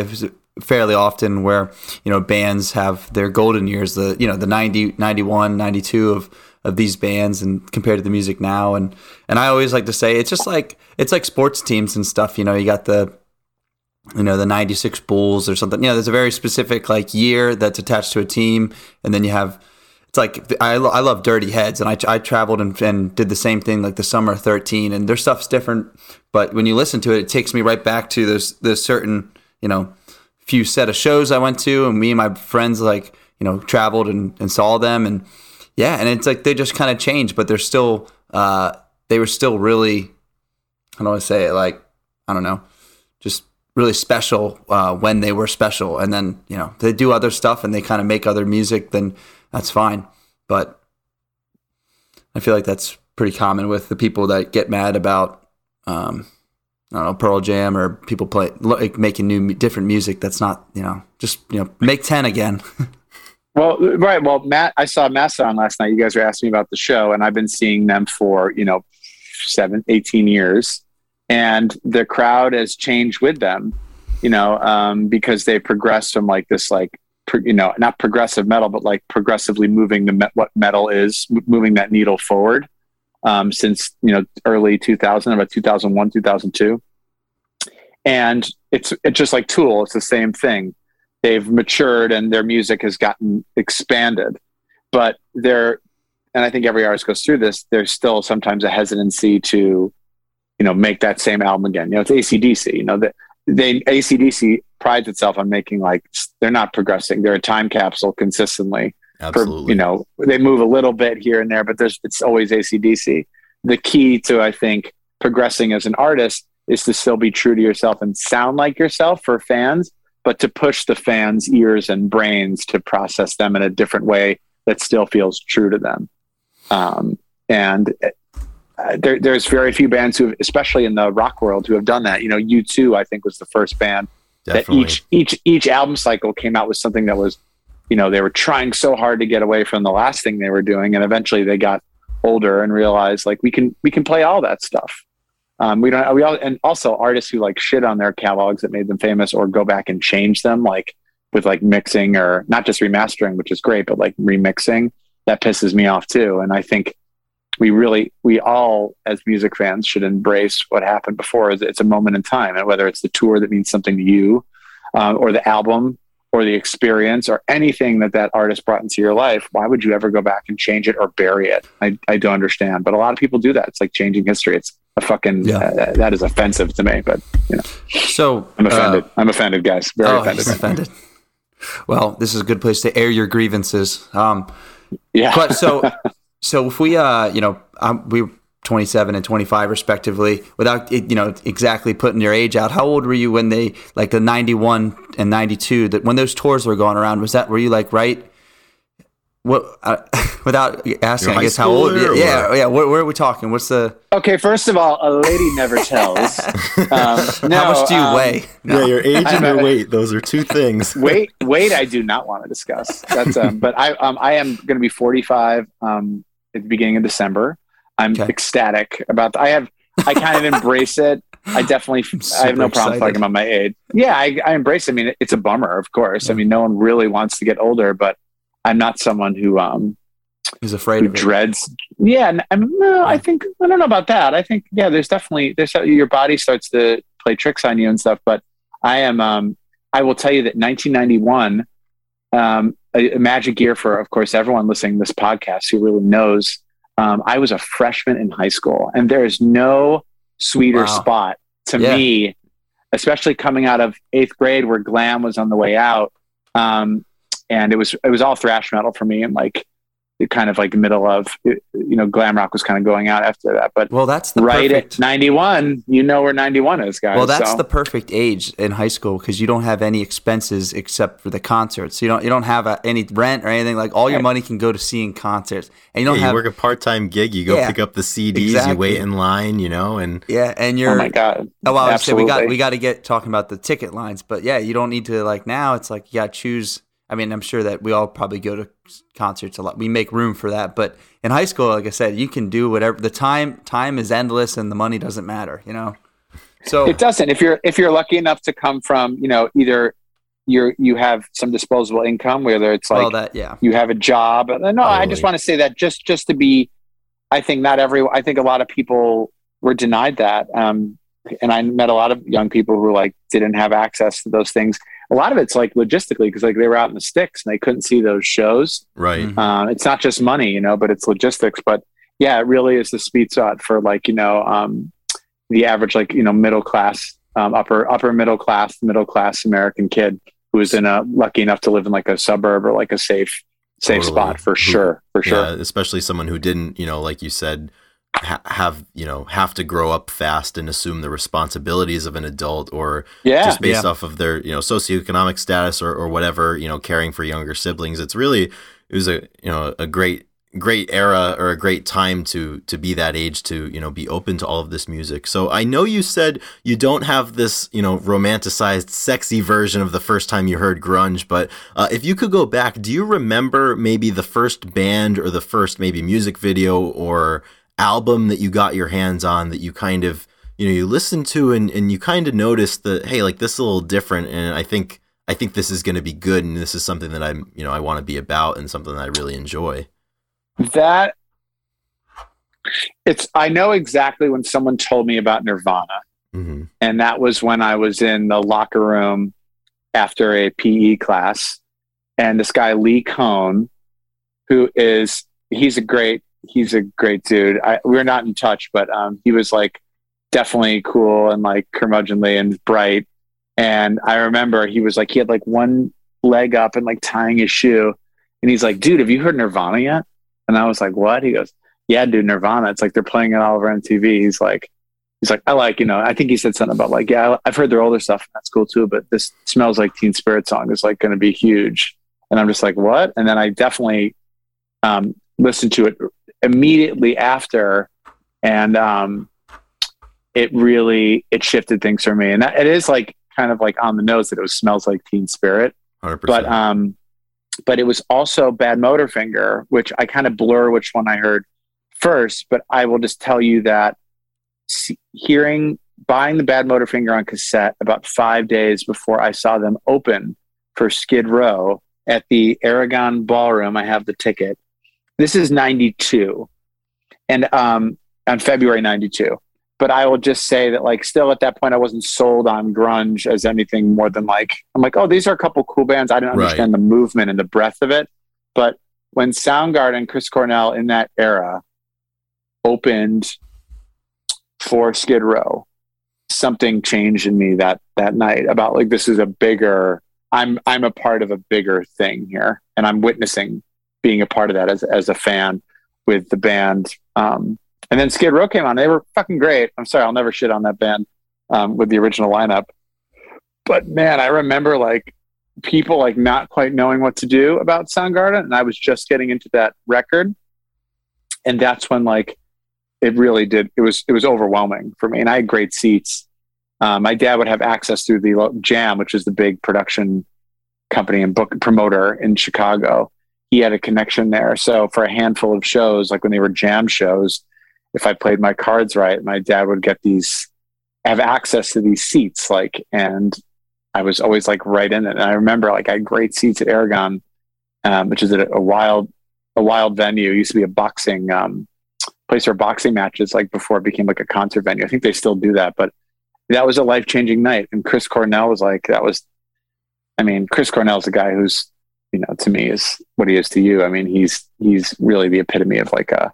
fairly often where you know bands have their golden years the you know the 90 91 92 of of these bands and compared to the music now. And and I always like to say it's just like it's like sports teams and stuff you know you got the you know the 96 bulls or something. You know there's a very specific like year that's attached to a team and then you have it's like i, I love dirty heads and i, I traveled and, and did the same thing like the summer 13 and their stuff's different but when you listen to it it takes me right back to this this certain you know few set of shows i went to and me and my friends like you know traveled and, and saw them and yeah and it's like they just kind of changed but they're still uh they were still really how do i say it? Like i don't know just really special uh, when they were special, and then you know they do other stuff and they kind of make other music, then that's fine. But I feel like that's pretty common with the people that get mad about. Um, I don't know Pearl Jam or people play like making new different music. That's not you know just you know make ten again. well, right. Well, Matt, I saw Mastodon last night. You guys were asking me about the show, and I've been seeing them for you know seven, 18 years and the crowd has changed with them you know um, because they progressed from like this like you know not progressive metal but like progressively moving the me- what metal is moving that needle forward um, since you know early 2000 about 2001 2002 and it's it's just like tool it's the same thing. They've matured and their music has gotten expanded. But they're and i think every artist goes through this there's still sometimes a hesitancy to you know, make that same album again. You know, it's ACDC, you know, that they ACDC prides itself on making like they're not progressing. They're a time capsule consistently. Absolutely. For, you know, they move a little bit here and there, but there's it's always ACDC. The key to I think progressing as an artist is to still be true to yourself and sound like yourself for fans, but to push the fans' ears and brains to process them in a different way that still feels true to them. Um, and uh, there, there's very few bands who, especially in the rock world, who have done that. You know, U2, I think, was the first band Definitely. that each each each album cycle came out with something that was, you know, they were trying so hard to get away from the last thing they were doing, and eventually they got older and realized like we can we can play all that stuff. Um, we don't we all and also artists who like shit on their catalogs that made them famous or go back and change them, like with like mixing or not just remastering, which is great, but like remixing that pisses me off too. And I think we really, we all as music fans should embrace what happened before. It's a moment in time, and whether it's the tour that means something to you, um, or the album, or the experience, or anything that that artist brought into your life, why would you ever go back and change it or bury it? I, I don't understand, but a lot of people do that. It's like changing history. It's a fucking yeah. uh, that is offensive to me. But you know, so I'm offended. Uh, I'm offended, guys. Very oh, offended. offended. Well, this is a good place to air your grievances. Um, yeah. But so, so if we, uh, you know, um, we 27 and 25 respectively without you know exactly putting your age out how old were you when they like the 91 and 92 that when those tours were going around was that were you like right? What uh, without asking i guess how old yeah yeah, yeah where, where, are we talking? What's the okay first of all a lady never tells. Um, no, how much do you um, weigh? No. yeah your age and your weight those are two things. Weight weight i do not want to discuss. That's um but i um i am going to be 45 um at the beginning of december i'm okay. ecstatic about i have i kind of embrace it I definitely, I have no problem talking about my age. Yeah, I, I embrace. It. I mean, it's a bummer, of course. Yeah. I mean, no one really wants to get older, but I'm not someone who um is afraid who of dreads. It. Yeah, I'm, no, I think I don't know about that. I think yeah, there's definitely there's your body starts to play tricks on you and stuff. But I am um I will tell you that 1991 um a, a magic year for of course everyone listening to this podcast who really knows. Um, I was a freshman in high school, and there is no sweeter wow. spot to yeah. me, especially coming out of eighth grade where glam was on the way out. Um, and it was it was all thrash metal for me and like kind of like middle of you know glam rock was kind of going out after that but well that's the right perfect, at 91 you know where 91 is guys well that's so. the perfect age in high school because you don't have any expenses except for the concerts you don't you don't have a, any rent or anything like all your right. money can go to seeing concerts and you don't yeah, have you work a part-time gig you go yeah, pick up the cds exactly. you wait in line you know and yeah and oh you're oh my god oh well Absolutely. we got we got to get talking about the ticket lines but yeah you don't need to like now it's like you got to choose I mean, I'm sure that we all probably go to concerts a lot. We make room for that. But in high school, like I said, you can do whatever. The time time is endless, and the money doesn't matter. You know. So it doesn't. If you're if you're lucky enough to come from, you know, either you're you have some disposable income, whether it's like well, that, yeah. you have a job. No. I just want to say that just just to be. I think not every. I think a lot of people were denied that. Um, and I met a lot of young people who like didn't have access to those things a lot of it's like logistically because like they were out in the sticks and they couldn't see those shows. Right. Mm-hmm. Uh, it's not just money, you know, but it's logistics. But yeah, it really is the sweet spot for like you know um, the average like you know middle class, um, upper upper middle class, middle class American kid who is in a lucky enough to live in like a suburb or like a safe safe totally. spot for sure for sure. Yeah, especially someone who didn't you know like you said ha- have you know have to grow up fast and assume the responsibilities of an adult or yeah, just based yeah. off of their you know socioeconomic status or, or whatever you know caring for younger siblings. It's really it was a you know a great great era or a great time to to be that age to you know be open to all of this music. So i know you said you don't have this you know romanticized sexy version of the first time you heard grunge but uh, if you could go back do you remember maybe the first band or the first maybe music video or album that you got your hands on that you kind of you know you listen to and, and you kind of notice that hey like this is a little different and i think i think this is going to be good and this is something that i'm you know i want to be about and something that i really enjoy that it's i know exactly when someone told me about nirvana mm-hmm. and that was when i was in the locker room after a pe class and this guy lee cohn who is he's a great he's a great dude. I, we're not in touch, but um, he was like definitely cool and like curmudgeonly and bright. And I remember he was like he had like one leg up and like tying his shoe, and he's like, "Dude, have you heard Nirvana yet?" And I was like, "What?" He goes, "Yeah, dude, Nirvana. It's like they're playing it all over MTV." He's like, he's like, I like, you know, I think he said something about like, yeah, I've heard their older stuff. And that's cool too. But this smells like Teen Spirit song is like going to be huge. And I'm just like, what? And then I definitely um, listened to it immediately after, and um, it really it shifted things for me. And that, it is like kind of like on the nose that it was smells like Teen Spirit, 100%. but um, but it was also Badmotorfinger, which I kind of blur which one I heard first. But I will just tell you that hearing buying the Badmotorfinger on cassette about five days before I saw them open for Skid Row at the Aragon Ballroom. I have the ticket. This is 92 and um, on February 92. But I will just say that, like, still at that point, I wasn't sold on grunge as anything more than like, I'm like, oh, these are a couple cool bands. I didn't Right. understand the movement and the breadth of it. But when Soundgarden, Chris Cornell in that era opened for Skid Row, something changed in me that that night about like this is a bigger I'm I'm a part of a bigger thing here and I'm witnessing being a part of that as as a fan with the band. Um and then Skid Row came on. They were fucking great. I'm sorry I'll never shit on that band um with the original lineup. But man I remember like people like not quite knowing what to do about Soundgarden and I was just getting into that record. And that's when like it really did it was it was overwhelming for me. And I had great seats. Um, my dad would have access through the Jam, which is the big production company and book promoter in Chicago. He had a connection there. So for a handful of shows, like when they were Jam shows, if I played my cards right, my dad would get these, have access to these seats. Like, and I was always like right in it. And I remember like I had great seats at Aragon, um, which is a, a wild, a wild venue. It used to be a boxing um, place for boxing matches, like before it became like a concert venue. I think they still do that, but that was a life changing night. And Chris Cornell was like, that was, I mean, Chris Cornell's a guy who's, you know, to me is what he is to you. I mean, he's, he's really the epitome of like a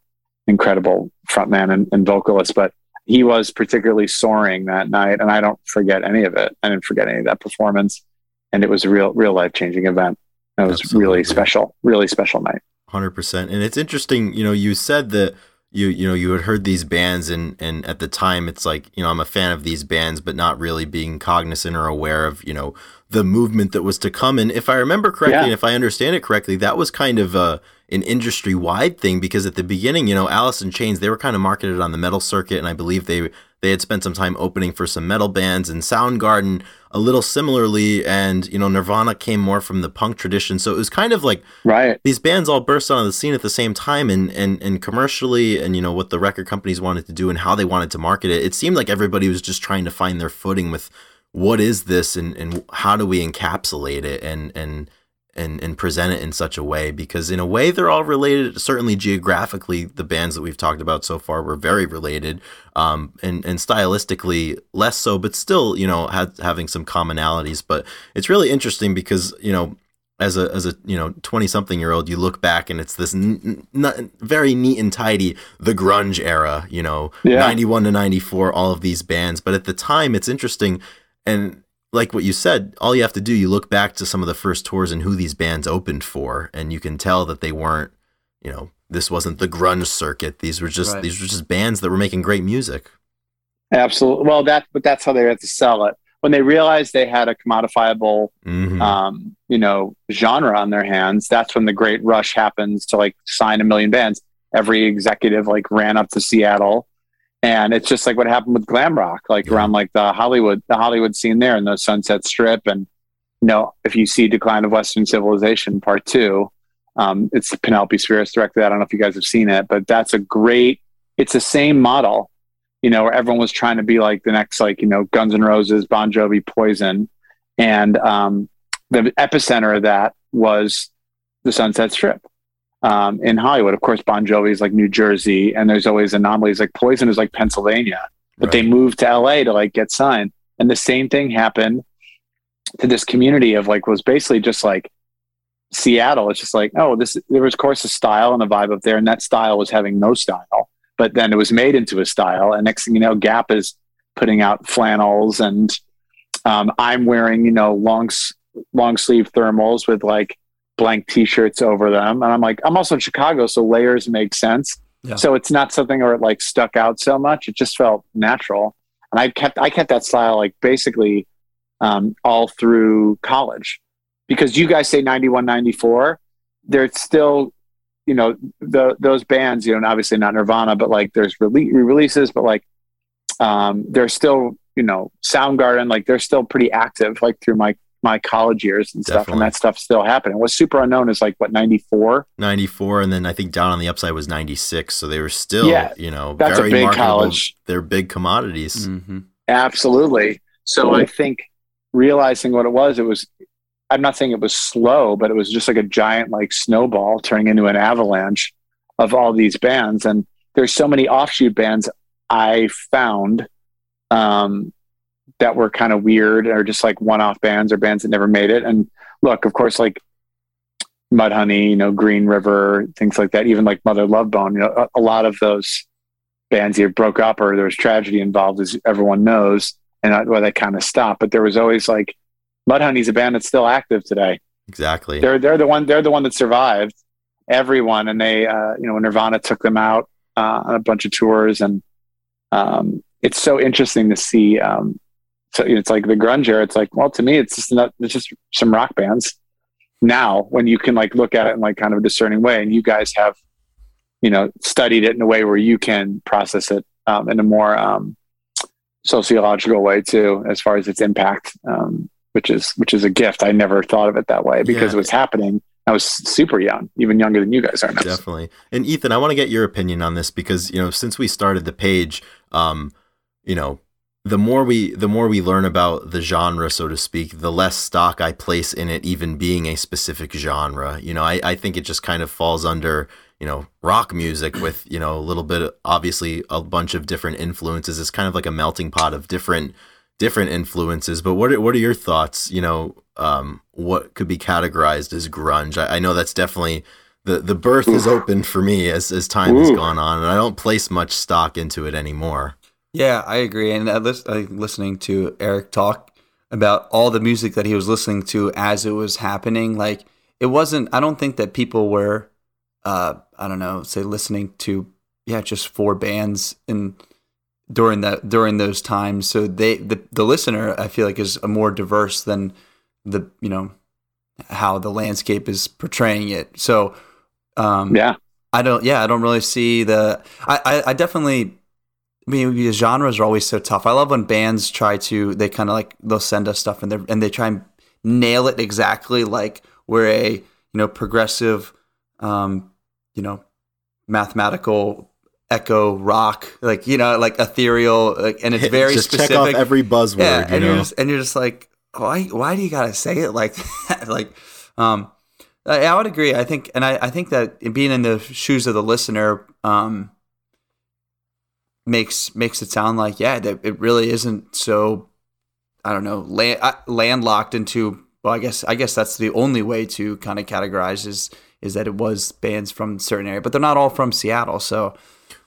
incredible frontman and, and vocalist, but he was particularly soaring that night. And I don't forget any of it. I didn't forget any of that performance. And it was a real, real life changing event. It was Absolutely. really special, really special night. Hundred percent, and it's interesting. You know, you said that you you know you had heard these bands, and and at the time, it's like you know I'm a fan of these bands, but not really being cognizant or aware of you know the movement that was to come. And if I remember correctly, Yeah. and if I understand it correctly, that was kind of a an industry wide thing because at the beginning, you know, Alice in Chains they were kind of marketed on the metal circuit, and I believe they they had spent some time opening for some metal bands, and Soundgarden a little similarly, and you know Nirvana came more from the punk tradition, so it was kind of like Right. these bands all burst onto the scene at the same time and, and and commercially and you know what the record companies wanted to do and how they wanted to market it it seemed like everybody was just trying to find their footing with what is this and, and how do we encapsulate it and and and and present it in such a way? Because in a way they're all related. Certainly geographically the bands that we've talked about so far were very related um and and stylistically less so but still you know had, having some commonalities. But it's really interesting because you know as a as a you know 20 something year old you look back and it's this n- n- very neat and tidy the grunge era you know Yeah. 91 to 94 all of these bands. But at the time it's interesting and like what you said all you have to do you look back to some of the first tours and who these bands opened for and you can tell that they weren't you know this wasn't the grunge circuit these were just Right. these were just bands that were making great music Absolutely. Well, that, but that's how they had to sell it. When they realized they had a commodifiable Mhm. um, you know, genre on their hands, that's when the great rush happens to like sign a million bands. Every executive like ran up to Seattle. And it's just like what happened with glam rock, like Yeah. around like the Hollywood, the Hollywood scene there and the Sunset Strip. And, you know, if you see Decline of Western Civilization part two, um, it's Penelope Spheeris directed. I don't know if you guys have seen it, but that's a great, it's the same model, you know, where everyone was trying to be like the next, like, you know, Guns N' Roses, Bon Jovi, Poison. And, um, the epicenter of that was the Sunset Strip um, in Hollywood. Of course, Bon Jovi is like New Jersey, and there's always anomalies. Like Poison is like Pennsylvania, but they moved to LA to like get signed. And the same thing happened to this community of like was basically just like Seattle. It's just like oh, this there was of course a style and a vibe up there, and that style was having no style, but then it was made into a style. And next thing you know, Gap is putting out flannels, and um, I'm wearing you know long long sleeve thermals with like blank t-shirts over them. And i'm like i'm also in chicago so layers make sense. Yeah. so it's not something where it like stuck out so much. It just felt natural. And i kept i kept that style like basically um, all through college. Because you guys say 91 94 there's still you know the, those bands you know and obviously not nirvana but like there's rele- releases but like um, they're still you know soundgarden like they're still pretty active like through my my college years and stuff and that stuff still happening what's Superunknown is like what 94 94 and then i think down on the upside was 96 so they were still Yeah, you know that's a big marketable. college. they're big commodities hmm Absolutely. So I think realizing what it was, it was I'm not saying it was slow, but it was just like a giant like snowball turning into an avalanche of all these bands. And there's so many offshoot bands I found um, that were kind of weird or just like one-off bands or bands that never made it. And look, of course, like Mudhoney, you know, Green River, things like that. Even like Mother Love Bone, you know, a, a lot of those bands either broke up or there was tragedy involved, as everyone knows, and that, well, they kind of stopped. But there was always like Mudhoney's a band that's still active today. Exactly. They're they're the one they're the one that survived everyone, and they uh, you know Nirvana took them out uh, on a bunch of tours, and um, it's so interesting to see. Um, so it's like the grunge era. It's like, well, to me, it's just not. It's just some rock bands. Now, when you can like look at it in like kind of a discerning way, and you guys have, you know, studied it in a way where you can process it um, in a more um, sociological way too, as far as its impact, um, which is which is a gift. I never thought of it that way because Yeah. it was happening. I was super young, even younger than you guys are now. Definitely. And Ethan, I want to get your opinion on this because, you know, since we started the page, um, you know, the more we the more we learn about the genre, so to speak, the less stock I place in it even being a specific genre. You know, I, I think it just kind of falls under, you know, rock music with, you know, a little bit obviously a bunch of different influences. It's kind of like a melting pot of different different influences. But what are, what are your thoughts? You know, um, what could be categorized as grunge? I, I know that's definitely the the birth is open for me as as time has gone on, and I don't place much stock into it anymore. Yeah, I agree. And I lis- I, listening to Eric talk about all the music that he was listening to as it was happening, like it wasn't. I don't think that people were, uh, I don't know, say listening to yeah, just four bands in during that during those times. So they the the listener, I feel like, is a more diverse than the you know how the landscape is portraying it. So um, Yeah, I don't. Yeah, I don't really see the. I. I, I definitely. I mean, the genres are always so tough. I love when bands try to. They kind of like they'll send us stuff and they and they try and nail it exactly like we're a you know progressive, um, you know, mathematical echo rock like you know like ethereal like, and it's very just specific. check off every buzzword. Yeah, you and know? you're just and you're just like, why why do you gotta say it like that? like, um, I, I would agree. I think, and I, I think that being in the shoes of the listener, um, makes makes it sound like yeah, that it really isn't so. I don't know, land, uh, landlocked into. Well, I guess I guess that's the only way to kind of categorize is is that it was bands from certain area, but they're not all from Seattle. So,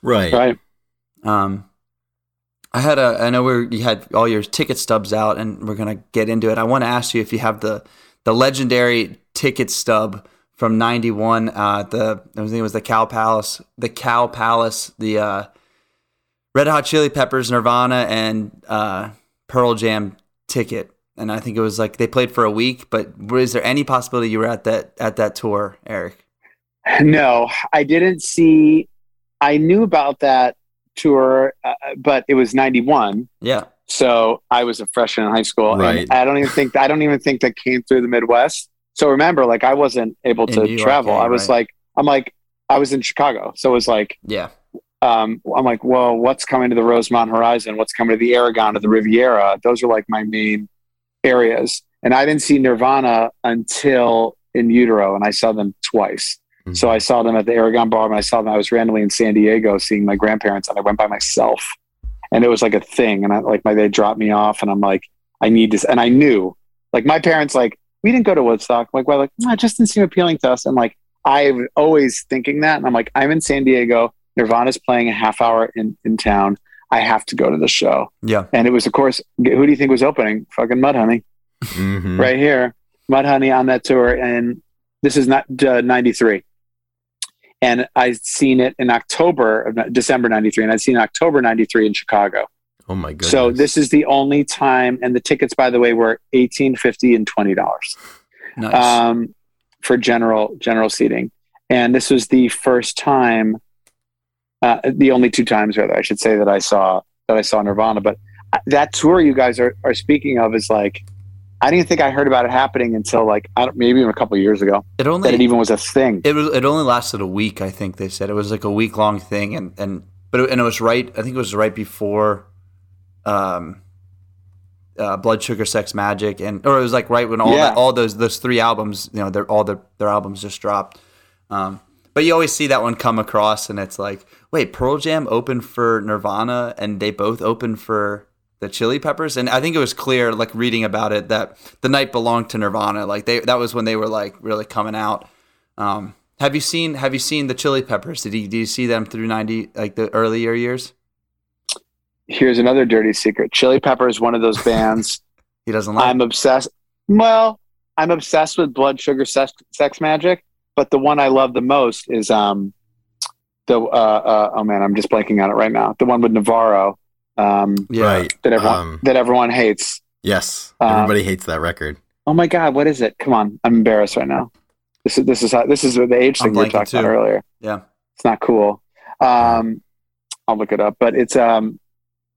right. right. um, I had a. I know we you had all your ticket stubs out, and we're gonna get into it. I want to ask you if you have the the legendary ticket stub from '91. Uh, the I think it was the Cow Palace, the Cow Palace, the uh, Red Hot Chili Peppers, Nirvana, and uh, Pearl Jam ticket. And I think it was like they played for a week. But is there any possibility you were at that at that tour, Eric? No, I didn't see. I knew about that tour, uh, but it was '91, Yeah, so I was a freshman in high school. and I don't even think I don't even think that came through the Midwest. So remember, like I wasn't able In to York, travel. yeah, I was right. like, I'm like, I was in Chicago, so it was like, yeah, um, I'm like, well, what's coming to the Rosemont Horizon? What's coming to the Aragon or the Riviera? Those are like my main areas. And I didn't see Nirvana until in utero, and I saw them twice. Mhm. So I saw them at the Aragon Bar, and I saw them. I was randomly in San Diego seeing my grandparents, and I went by myself, and it was like a thing. And I like my they dropped me off, and I'm like, I need this, and I knew, like my parents, like we didn't go to Woodstock. Like, well, like no, it just didn't seem appealing to us. And like I was always thinking that, and I'm like, I'm in San Diego. Nirvana's playing a half hour in in town. I have to go to the show. yeah. And it was, of course, who do you think was opening? Fucking Mudhoney Mhm. right here, Mudhoney on that tour, and this is not uh, '93. And I'd seen it in October of December '93, and I'd seen October '93 in Chicago. Oh my goodness. So this is the only time, and the tickets, by the way, were eighteen fifty and twenty dollars Nice. um, for general general seating. And this was the first time, uh, the only two times, rather, I should say that I saw that I saw Nirvana. But that tour you guys are, are speaking of is like, I didn't think I heard about it happening until like I don't, maybe even a couple of years ago it only that it even was a thing. It was. It only lasted a week. I think they said it was like a week long thing, and and but it, and it was right. I think it was right before, um, uh, Blood Sugar Sex Magik, and or it was like right when all Yeah. that, all those those three albums, you know, they're all their their albums just dropped. Um, but you always see that one come across, and it's like, wait, Pearl Jam opened for Nirvana, and they both opened for the Chili Peppers, and I think it was clear, like reading about it, that the night belonged to Nirvana. Like they, that was when they were like really coming out. Um, have you seen Have you seen the Chili Peppers? Did you do you see them through ninety like the earlier years? Here's another dirty secret. Chili Pepper is one of those bands He doesn't like. I'm obsessed. Well, I'm obsessed with Blood Sugar Sex, Sex Magik, but the one I love the most is um the uh, uh oh man, I'm just blanking on it right now. The one with Navarro um yeah, Right. that everyone Um, that everyone hates. yes. Um, Everybody hates that record. Oh my god, what is it? Come on, I'm embarrassed right now. This is this is how this is the age thing we were blanking talking about earlier. yeah. It's not cool. Um, I'll look it up, but it's um,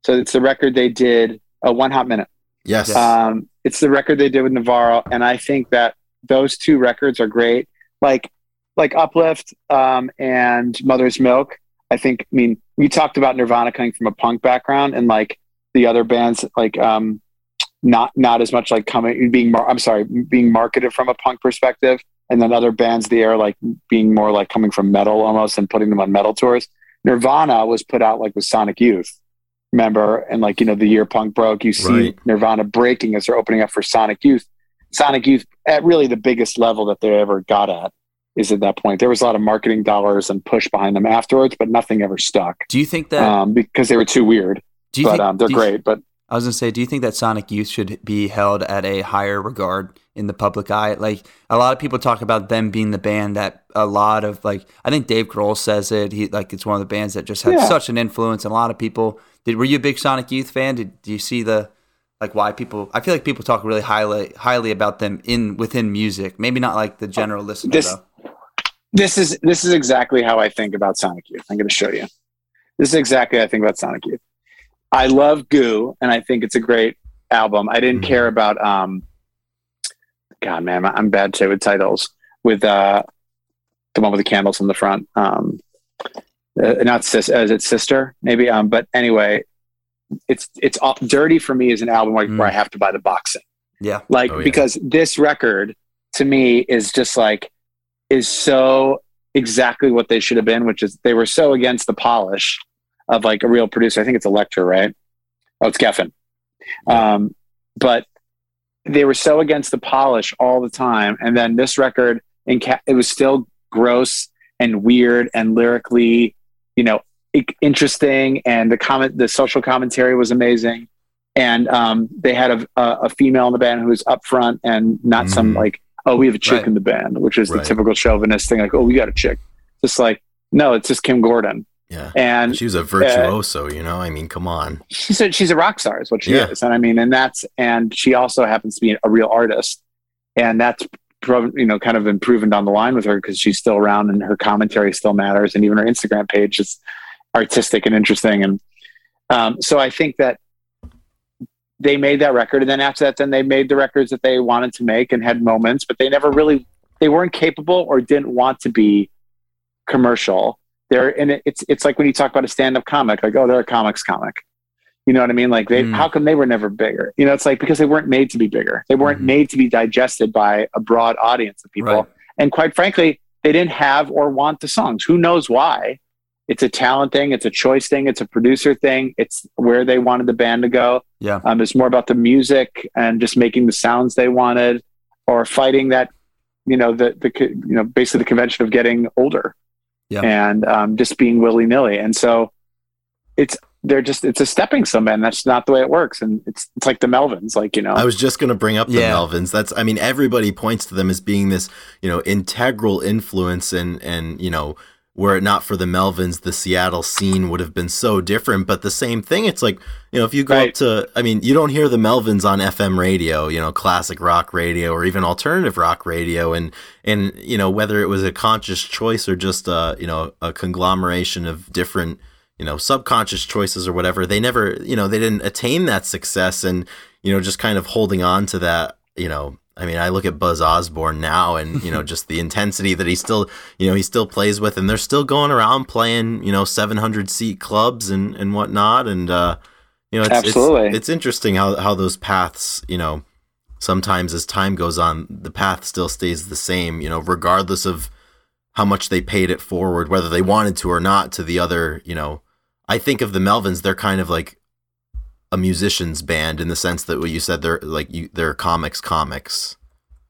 so it's the record they did. A one hot minute. Yes. Yes. Um, it's the record they did with Navarro, and I think that those two records are great. Like like Uplift um, and Mother's Milk. I think. I mean, we talked about Nirvana coming from a punk background, and like the other bands, like um, not not as much like coming being. Mar- I'm sorry, being marketed from a punk perspective, and then other bands they are like being more like coming from metal almost and putting them on metal tours. Nirvana was put out like with Sonic Youth, remember? And like you know, the year punk broke, you see Right. Nirvana breaking as they're opening up for Sonic Youth. Sonic Youth at really the biggest level that they ever got at is at that point. There was a lot of marketing dollars and push behind them afterwards, but nothing ever stuck Do you think that? um, because they were too weird. do you But think um, they're do you- great. But I was gonna say, do you think that Sonic Youth should be held at a higher regard in the public eye? Like a lot of people talk about them being the band that a lot of like I think Dave Grohl says it. He like it's one of the bands that just had Yeah. such an influence, and a lot of people. Did were you a big Sonic Youth fan? Did do you see the like why people? I feel like people talk really highly highly about them in within music. Maybe not like the general listener This- though. This is this is exactly how I think about Sonic Youth. I'm going to show you. This is exactly how I think about Sonic Youth. I love Goo, and I think it's a great album. I didn't Mhm. care about um, God, man, I'm bad too with titles. With uh, the one with the candles in the front. Um, uh, not sis, uh, is it sister? Maybe. Um, but anyway, it's it's all, dirty for me as an album like, Mm. where I have to buy the box set Yeah, like Oh, yeah. because this record to me is just like is so exactly what they should have been which is they were so against the polish of like a real producer. I think it's Elektra, right? Oh it's geffen. Um, but they were so against the polish all the time. And then this record in ca- it was still gross and weird and lyrically you know interesting. And the comment the social commentary was amazing. And um, they had a, a, a female in the band who was up front and not some Mhm. like oh we have a chick Right. in the band which is Right. the typical chauvinist thing like oh we got a chick just like no it's just kim gordon yeah. and She was a virtuoso, you know. I mean, come on. she's a, she's a rock star is what she Yeah. is and i mean and that's and she also happens to be a real artist and that's you know kind of been proven down the line with her because she's still around and her commentary still matters and even her instagram page is artistic and interesting and um, so i think that they made that record and then after that then they made the records that they wanted to make and had moments but they never really they weren't capable or didn't want to be commercial. They're and it's it's like when you talk about a stand-up comic like oh they're a comics comic. You know what i mean? Like they Mm. how come they were never bigger? You know it's like because they weren't made to be bigger. They weren't Mhm. made to be digested by a broad audience of people. Right. and quite frankly they didn't have or want the songs. Who knows why? It's a talent thing. It's a choice thing. It's a producer thing. It's where they wanted the band to go yeah. um, it's more about the music and just making the sounds they wanted, or fighting that, you know, the the you know basically the convention of getting older, Yeah. and um, just being willy nilly. And so, it's they're just it's a stepping stone, man. That's not the way it works, and it's it's like the Melvins, like you know, I was just going to bring up the Yeah. Melvins. That's, I mean, everybody points to them as being this, you know, integral influence, and and you know, were it not for the Melvins, the Seattle scene would have been so different. But the same thing, it's like, you know, if you go Right. up to, I mean, you don't hear the Melvins on FM radio, you know, classic rock radio or even alternative rock radio, and and you know, whether it was a conscious choice or just a, you know, a conglomeration of different you know subconscious choices or whatever they never you know they didn't attain that success and you know just kind of holding on to that you know i mean i look at buzz osborne now and you know just the intensity that he still you know he still plays with and they're still going around playing you know 700 seat clubs and and whatnot and uh You know, it's, Absolutely. It's, it's interesting how how those paths, you know, sometimes as time goes on, the path still stays the same. You know, regardless of how much they paid it forward, whether they wanted to or not, to the other. You know, I think of the Melvins, they're kind of like a musician's band in the sense that what you said, they're like you, they're comics, comics.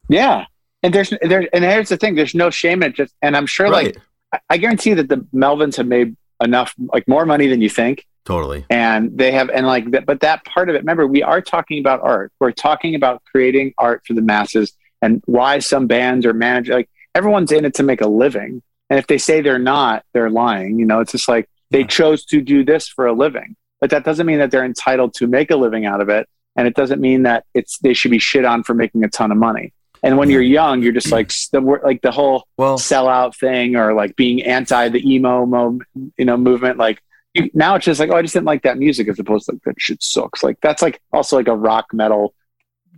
Yeah, and there's there, and here's the thing: there's no shame in it. Just, and I'm sure, Right. like, I- I guarantee that the Melvins have made enough, like, more money than you think. Totally. and they have and like that but that part of it remember we are talking about art we're talking about creating art for the masses and why some bands are managed like everyone's in it to make a living and if they say they're not they're lying you know it's just like they chose to do this for a living but that doesn't mean that they're entitled to make a living out of it. And it doesn't mean that it's they should be shit on for making a ton of money. And when Yeah. you're young you're just like the like the whole Well, sellout thing or like being anti the emo mo, you know movement. Like you, now it's just like oh i just didn't like that music as opposed to like that shit sucks. Like that's like also like a rock metal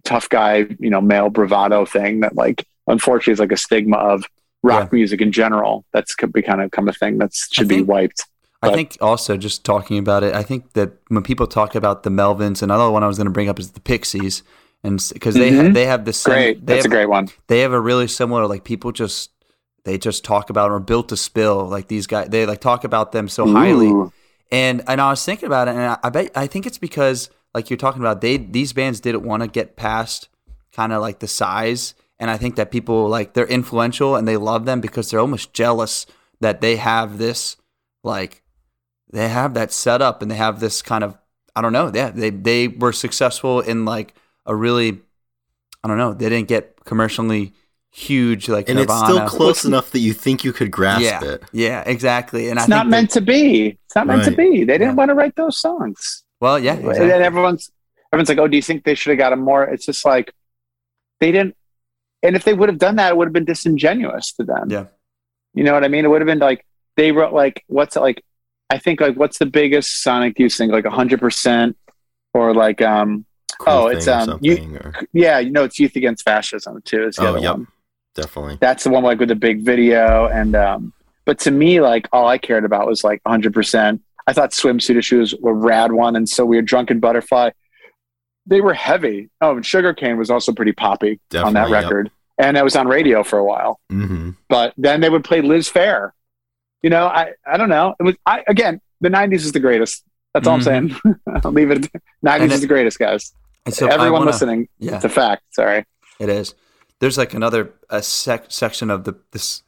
tough guy you know male bravado thing that like unfortunately is like a stigma of rock music in general. That's could be kind of come a thing that should be wiped I think also just talking about it, I think that when people talk about the Melvins, another one I was going to bring up is the Pixies, and because they Mhm. ha- they have the same, great. they that's have, a great one. they have a really similar like people just they just talk about or built to spill like these guys they like talk about them so highly. Ooh. and and I was thinking about it, and I, I bet I think it's because like you're talking about they these bands didn't want to get past kind of like the size, and I think that people like they're influential and they love them because they're almost jealous that they have this like they have that set up and they have this kind of I don't know yeah they they were successful in like a really I don't know they didn't get commercially huge like And it's still close enough that you think you could grasp yeah it. yeah exactly and it's I not think that- meant to be it's not meant to be they didn't Yeah. want to write those songs well yeah And then everyone's everyone's like, "Oh, do you think they should have got a more?" It's just like they didn't. And if they would have done that, it would have been disingenuous to them. Yeah. you know what I mean. It would have been like they wrote like what's it like? I think like what's the biggest Sonic Youth thing? Like hundred percent, or like um Cool Oh, it's, um, you- or- yeah, you know it's Youth Against Fascism too. Is the Oh, other yep. one. definitely. That's the one like with the big video and um. But to me, like all I cared about was like hundred percent. I thought swimsuit issues were rad one and so we weird. Drunken Butterfly, they were heavy. Oh, and Sugar Kane was also pretty poppy on that Definitely, yep. record, and it was on radio for a while. hmm But then they would play Liz Phair. You know, I I don't know. It was I again. The '90s is the greatest. That's all I'm saying. I'll leave it. '90s Mm-hmm. Is the greatest, guys. So Everyone wanna- listening, yeah it's a fact. Sorry. It is. There's like another a sec- section of the this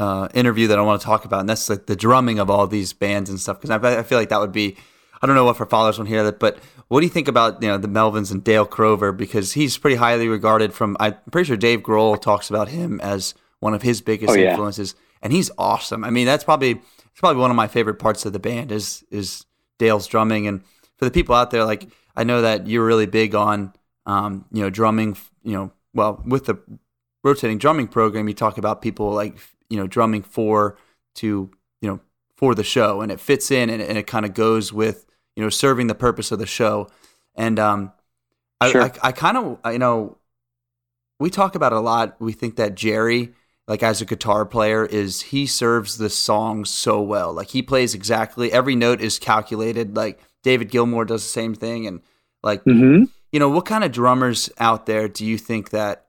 uh, interview that I want to talk about, and that's like the drumming of all these bands and stuff. Because I, I feel like that would be, I don't know what our followers want to hear that, but what do you think about you know the Melvins and Dale Crover? Because he's pretty highly regarded from. I'm pretty sure Dave Grohl talks about him as one of his biggest Oh, yeah. influences, and he's awesome. I mean, that's probably it's probably one of my favorite parts of the band is is Dale's drumming. And for the people out there, like I know that you're really big on um, you know drumming. You know, well with the rotating drumming program, you talk about people like you know drumming for to you know for the show, and it fits in and, and it kind of goes with you know serving the purpose of the show. And um, I, Sure. I, I kind of you know we talk about it a lot. We think that Jerry, like as a guitar player, is he serves the song so well. Like he plays exactly every note is calculated. Like David Gilmour does the same thing, and like Mm-hmm. you know, what kind of drummers out there do you think that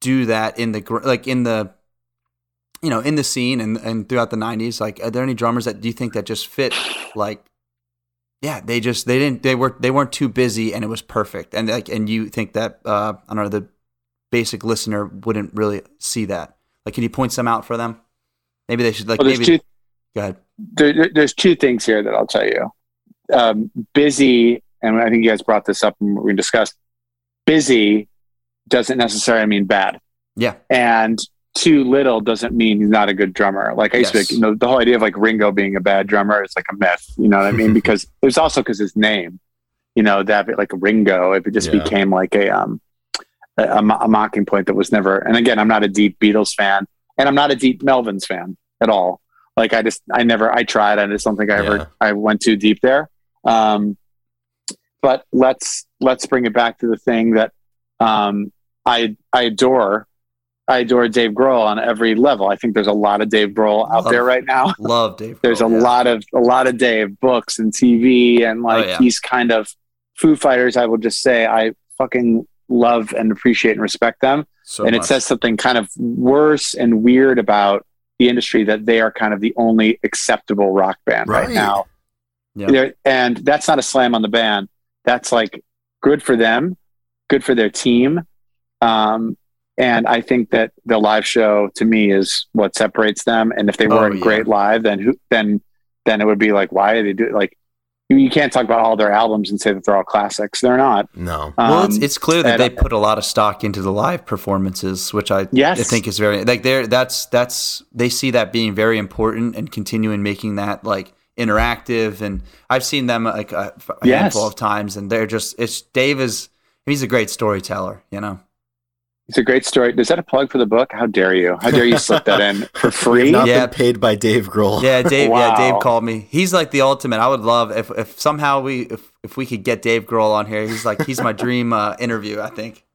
do that in the like in the you know in the scene and and throughout the '90s? Like, are there any drummers that do you think that just fit like? Yeah, they just they didn't they were they weren't too busy and it was perfect and like and you think that uh, I don't know the basic listener wouldn't really see that like can you point some out for them? Maybe they should like Well, there's maybe two. go ahead. There, there- there's two things here that I'll tell you. Um, busy, and I think you guys brought this up and we discussed. Busy doesn't necessarily mean bad. Yeah, and too little doesn't mean he's not a good drummer. Like I used Yes. to, you know, the whole idea of like Ringo being a bad drummer is like a myth. You know what I mean? because it was also because his name, you know, that like Ringo, if it just Yeah. became like a um a, a mocking point that was never. And again, I'm not a deep Beatles fan, and I'm not a deep Melvins fan at all. Like I just, I never, I tried. I just don't think I Yeah. ever, I went too deep there. Um, but let's let's bring it back to the thing that um, I I adore. I adore Dave Grohl on every level. I think there's a lot of Dave Grohl out Love- there right now. love Dave. There's Grohl, a yeah. lot of a lot of Dave books and TV, and like Oh, yeah. he's kind of Foo Fighters, I will just say I fucking love and appreciate and respect them. So and it says something kind of worse and weird about the industry that they are kind of the only acceptable rock band right, Right. now. Yeah. And that's not a slam on the band. That's like good for them, good for their team. Um, and I think that the live show to me is what separates them. And if they Oh, weren't yeah. great live, then who, then, then it would be like, why are they do like, you, you can't talk about all their albums and say that they're all classics. They're not. No. well, it's, Um, it's clear that and- they put a lot of stock into the live performances, which I, Yes. I think is very like they're that's that's they see that being very important and continuing making that like interactive. And I've seen them like a, a Yes. handful of times, and they're just it's Dave is he's a great storyteller, you know. It's a great story. Is that a plug for the book? How dare you? How dare you slip that in for free? Not Yeah. been paid by Dave Grohl. Yeah, Dave. Yeah, Dave called me. He's like the ultimate. I would love if if somehow we if if we could get Dave Grohl on here. He's like he's my dream uh, interview. I think.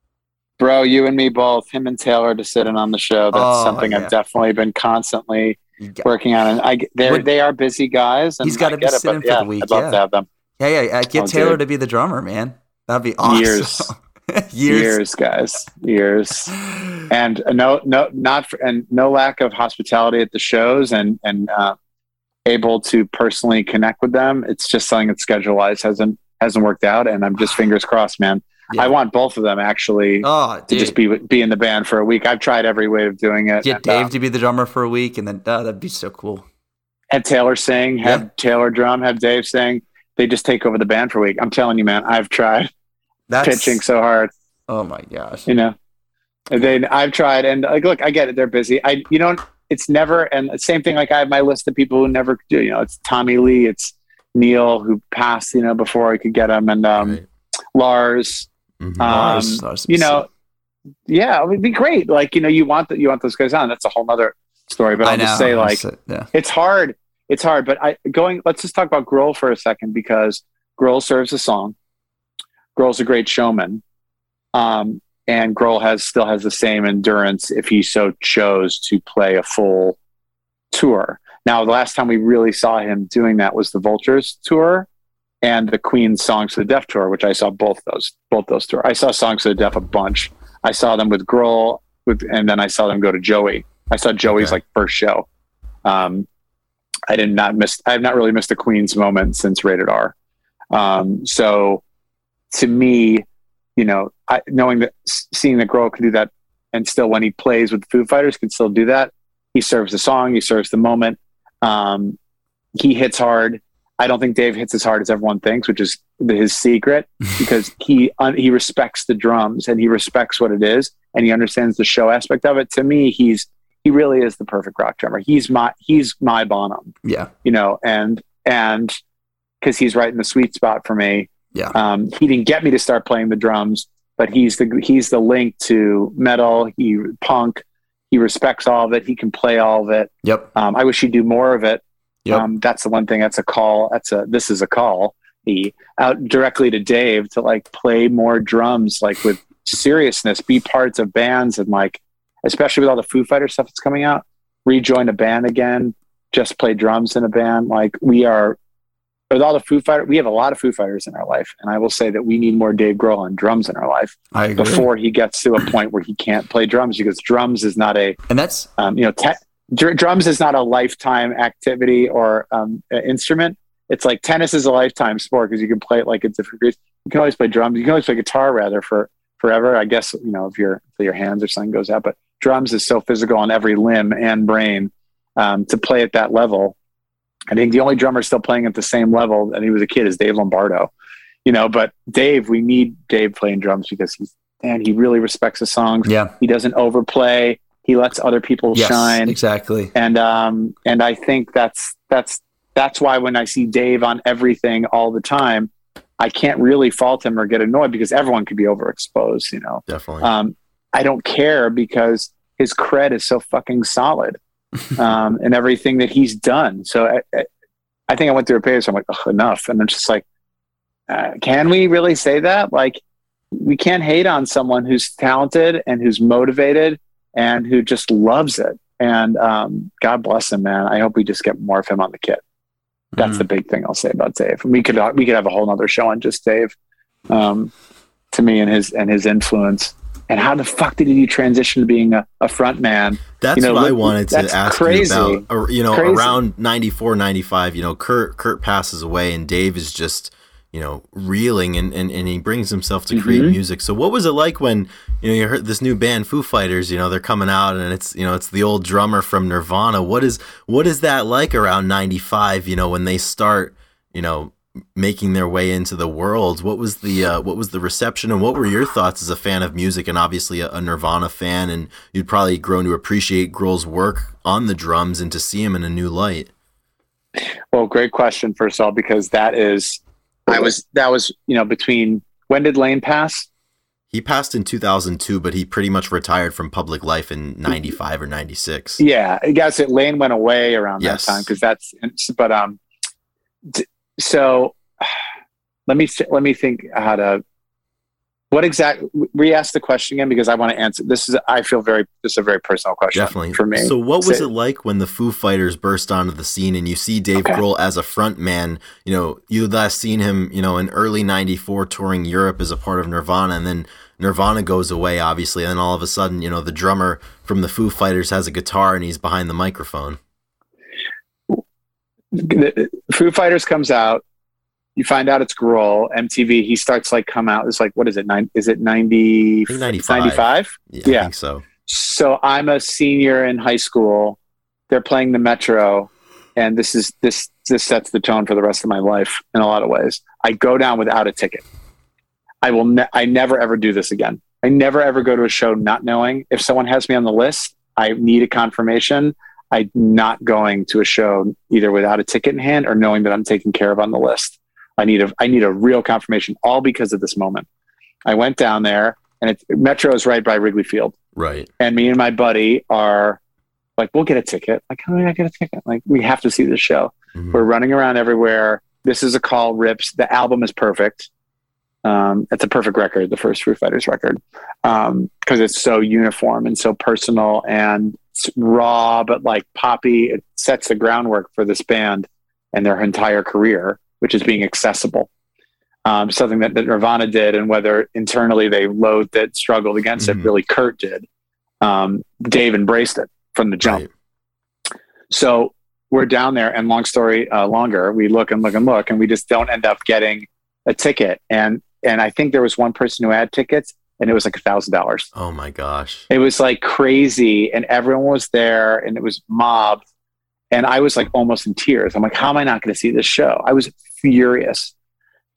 Bro, you and me both, him and Taylor to sit in on the show. That's Oh, something yeah. I've definitely been constantly working on. And I, they're, they are busy guys. And He's gotta I be get it, sitting but for the yeah, week, I'd love yeah. to have them. Yeah, yeah. yeah. Get Oh, Taylor dude. to be the drummer, man. That'd be awesome. Years. Years. Years, guys, years. And no, no, not for, and no lack of hospitality at the shows and, and, uh, able to personally connect with them. It's just something that schedule wise hasn't, hasn't worked out. And I'm just fingers crossed, man. Yeah. I want both of them actually Oh, to just be, be in the band for a week. I've tried every way of doing it. Get Dave uh, to be the drummer for a week, and then uh, that'd be so cool. have Taylor sing, have Yeah. Taylor drum, have Dave sing. They just take over the band for a week. I'm telling you, man, I've tried That's pitching so hard, Oh my gosh. you know. And then I've tried, and like, look, I get it. They're busy. I, you know, it's never, and the same thing. Like I have my list of people who never do. You know, it's Tommy Lee, it's Neil who passed. You know, before I could get him, and um, Right. Lars. Mhm. Um, Lars- Lars you know, yeah, it would be great. Like you know, you want that, you want those guys on. That's a whole nother story. But I'll know. just say, like, It's, yeah. it's hard. It's hard, but I going. Let's just talk about Grohl for a second because Grohl serves a song. Grohl's a great showman, um, and Grohl has still has the same endurance if he so chose to play a full tour. Now, the last time we really saw him doing that was the Vultures tour and the Queen Songs for the Deaf tour, which I saw both those both those tour. I saw Songs for the Deaf a bunch. I saw them with Grohl, with, and then I saw them go to Joey. I saw Joey's Okay. like first show. Um, I did not miss. I have not really missed the Queen's moment since Rated R. Um, so, to me, you know, I, knowing that seeing that Grohl can do that, and still when he plays with the Foo Fighters can still do that. He serves the song. He serves the moment. Um, he hits hard. I don't think Dave hits as hard as everyone thinks, which is his secret, because he un, he respects the drums and he respects what it is, and he understands the show aspect of it. To me, he's he really is the perfect rock drummer. He's my he's my Bonham, Yeah. you know, and and because he's right in the sweet spot for me. Yeah. Um, he didn't get me to start playing the drums, but he's the he's the link to metal. He punk. He respects all of it. He can play all of it. Yep. Um, I wish he'd do more of it. Yep. Um, that's the one thing. That's a call. That's a this is a call. He out directly to Dave to like play more drums, like with seriousness, be parts of bands, and like especially with all the Foo Fighter stuff that's coming out, rejoin a band again, just play drums in a band. Like we are with all the Foo Fighters, we have a lot of Foo Fighters in our life, and I will say that we need more Dave Grohl on drums in our life before he gets to a point where he can't play drums because drums is not a and that's um, you know, te- dr- drums is not a lifetime activity or um, uh, instrument. It's like tennis is a lifetime sport because you can play it like at different degrees. You can always play drums. You can always play guitar rather for forever. I guess you know if your if your hands or something goes out, but drums is so physical on every limb and brain um, to play at that level. I think the only drummer still playing at the same level, and he was a kid, is Dave Lombardo. You know, but Dave, we need Dave playing drums because he's and he really respects the songs. yeah. He doesn't overplay. He lets other people Yes. shine Exactly. and um and I think that's that's that's why when I see Dave on everything all the time, I can't really fault him or get annoyed because everyone could be overexposed, you know. Definitely. Um, I don't care because his cred is so fucking solid, um, and everything that he's done. So I, I, I think I went through a page. So I'm like, Ugh, enough, and I'm just like, uh, can we really say that? Like, we can't hate on someone who's talented and who's motivated and who just loves it. And um, God bless him, man. I hope we just get more of him on the kit. That's Mhm. the big thing I'll say about Dave. We could we could have a whole nother show on just Dave, um, to me and his and his influence. And how the fuck did you transition to being a, a front man? That's You know, what I wanted to ask crazy. you about. Or, You know, Crazy. around 94, 95, you know, Kurt Kurt passes away and Dave is just, you know, reeling and, and, and he brings himself to create Mhm. music. So what was it like when, you know, you heard this new band Foo Fighters, you know, they're coming out and it's, you know, it's the old drummer from Nirvana. What is what is that like around 95, you know, when they start, you know, making their way into the world? What was the uh, what was the reception and what were your thoughts as a fan of music and obviously a, a Nirvana fan and you'd probably grown to appreciate Grohl's work on the drums and to see him in a new light. Well, great question, first of all, because that is, I was, that was, you know, between when did Lane pass? He passed in 2002, but he pretty much retired from public life in 95 or 96. Yeah, I guess it Lane went away around Yes. that time because that's, but, um, so let me, let me think how to, what exactly, re ask the question again because I want to answer. This is, I feel very, this is a very personal question Definitely. for me. So, what was Say- it like when the Foo Fighters burst onto the scene and you see Dave Okay. Grohl as a front man? You know, you last seen him, you know, in early '94 touring Europe as a part of Nirvana, and then Nirvana goes away, obviously, and then all of a sudden, you know, the drummer from the Foo Fighters has a guitar and he's behind the microphone. The Foo Fighters comes out. You find out it's Grohl, MTV. He starts like come out. It's like what is it? Nine? Is it 90, 95. 95? Yeah, I Yeah. think so. So I'm a senior in high school. They're playing the Metro, and this is this this sets the tone for the rest of my life in a lot of ways. I go down without a ticket. I will. Ne- I never ever do this again. I never ever go to a show not knowing if someone has me on the list. I need a confirmation. I'm not going to a show either without a ticket in hand or knowing that I'm taken care of on the list. I need a I need a real confirmation, all because of this moment. I went down there, and it, Metro is right by Wrigley Field Right. and me and my buddy are like, we'll get a ticket. Like, how do I get a ticket? Like, we have to see the show. Mhm. We're running around everywhere. This is a call rips. The album is perfect. Um, it's a perfect record, the first Foo Fighters record, because it's so uniform and so personal and it's raw, but like poppy. It sets the groundwork for this band and their entire career, which is being accessible. Um, something that, that Nirvana did, and whether internally they loathed it, struggled against Mhm. it, really Kurt did. Um, Dave embraced it from the jump. Right. So we're down there, and long story uh, longer, we look and look and look, and we just don't end up getting a ticket. And and I think there was one person who had tickets, and it was like a thousand dollars. Oh my gosh. It was like crazy, and everyone was there, and it was mobbed. And I was like almost in tears. I'm like, how am I not going to see this show? I was furious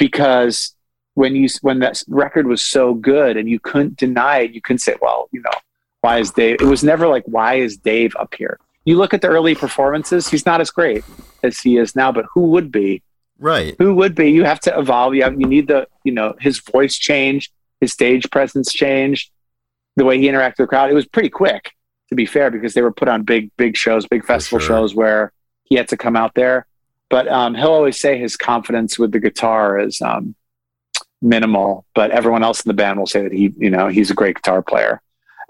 because when you when that record was so good and you couldn't deny it, you couldn't say, well, you know, why is Dave? It was never like, why is Dave up here? You look at the early performances; he's not as great as he is now. But who would be? Right. Who would be? You have to evolve. You have you need the you know his voice changed, his stage presence changed, the way he interacted with the crowd. It was pretty quick, to be fair, because they were put on big big shows, big festival sure. shows where he had to come out there. But um, he'll always say his confidence with the guitar is um, minimal, but everyone else in the band will say that he you know he's a great guitar player,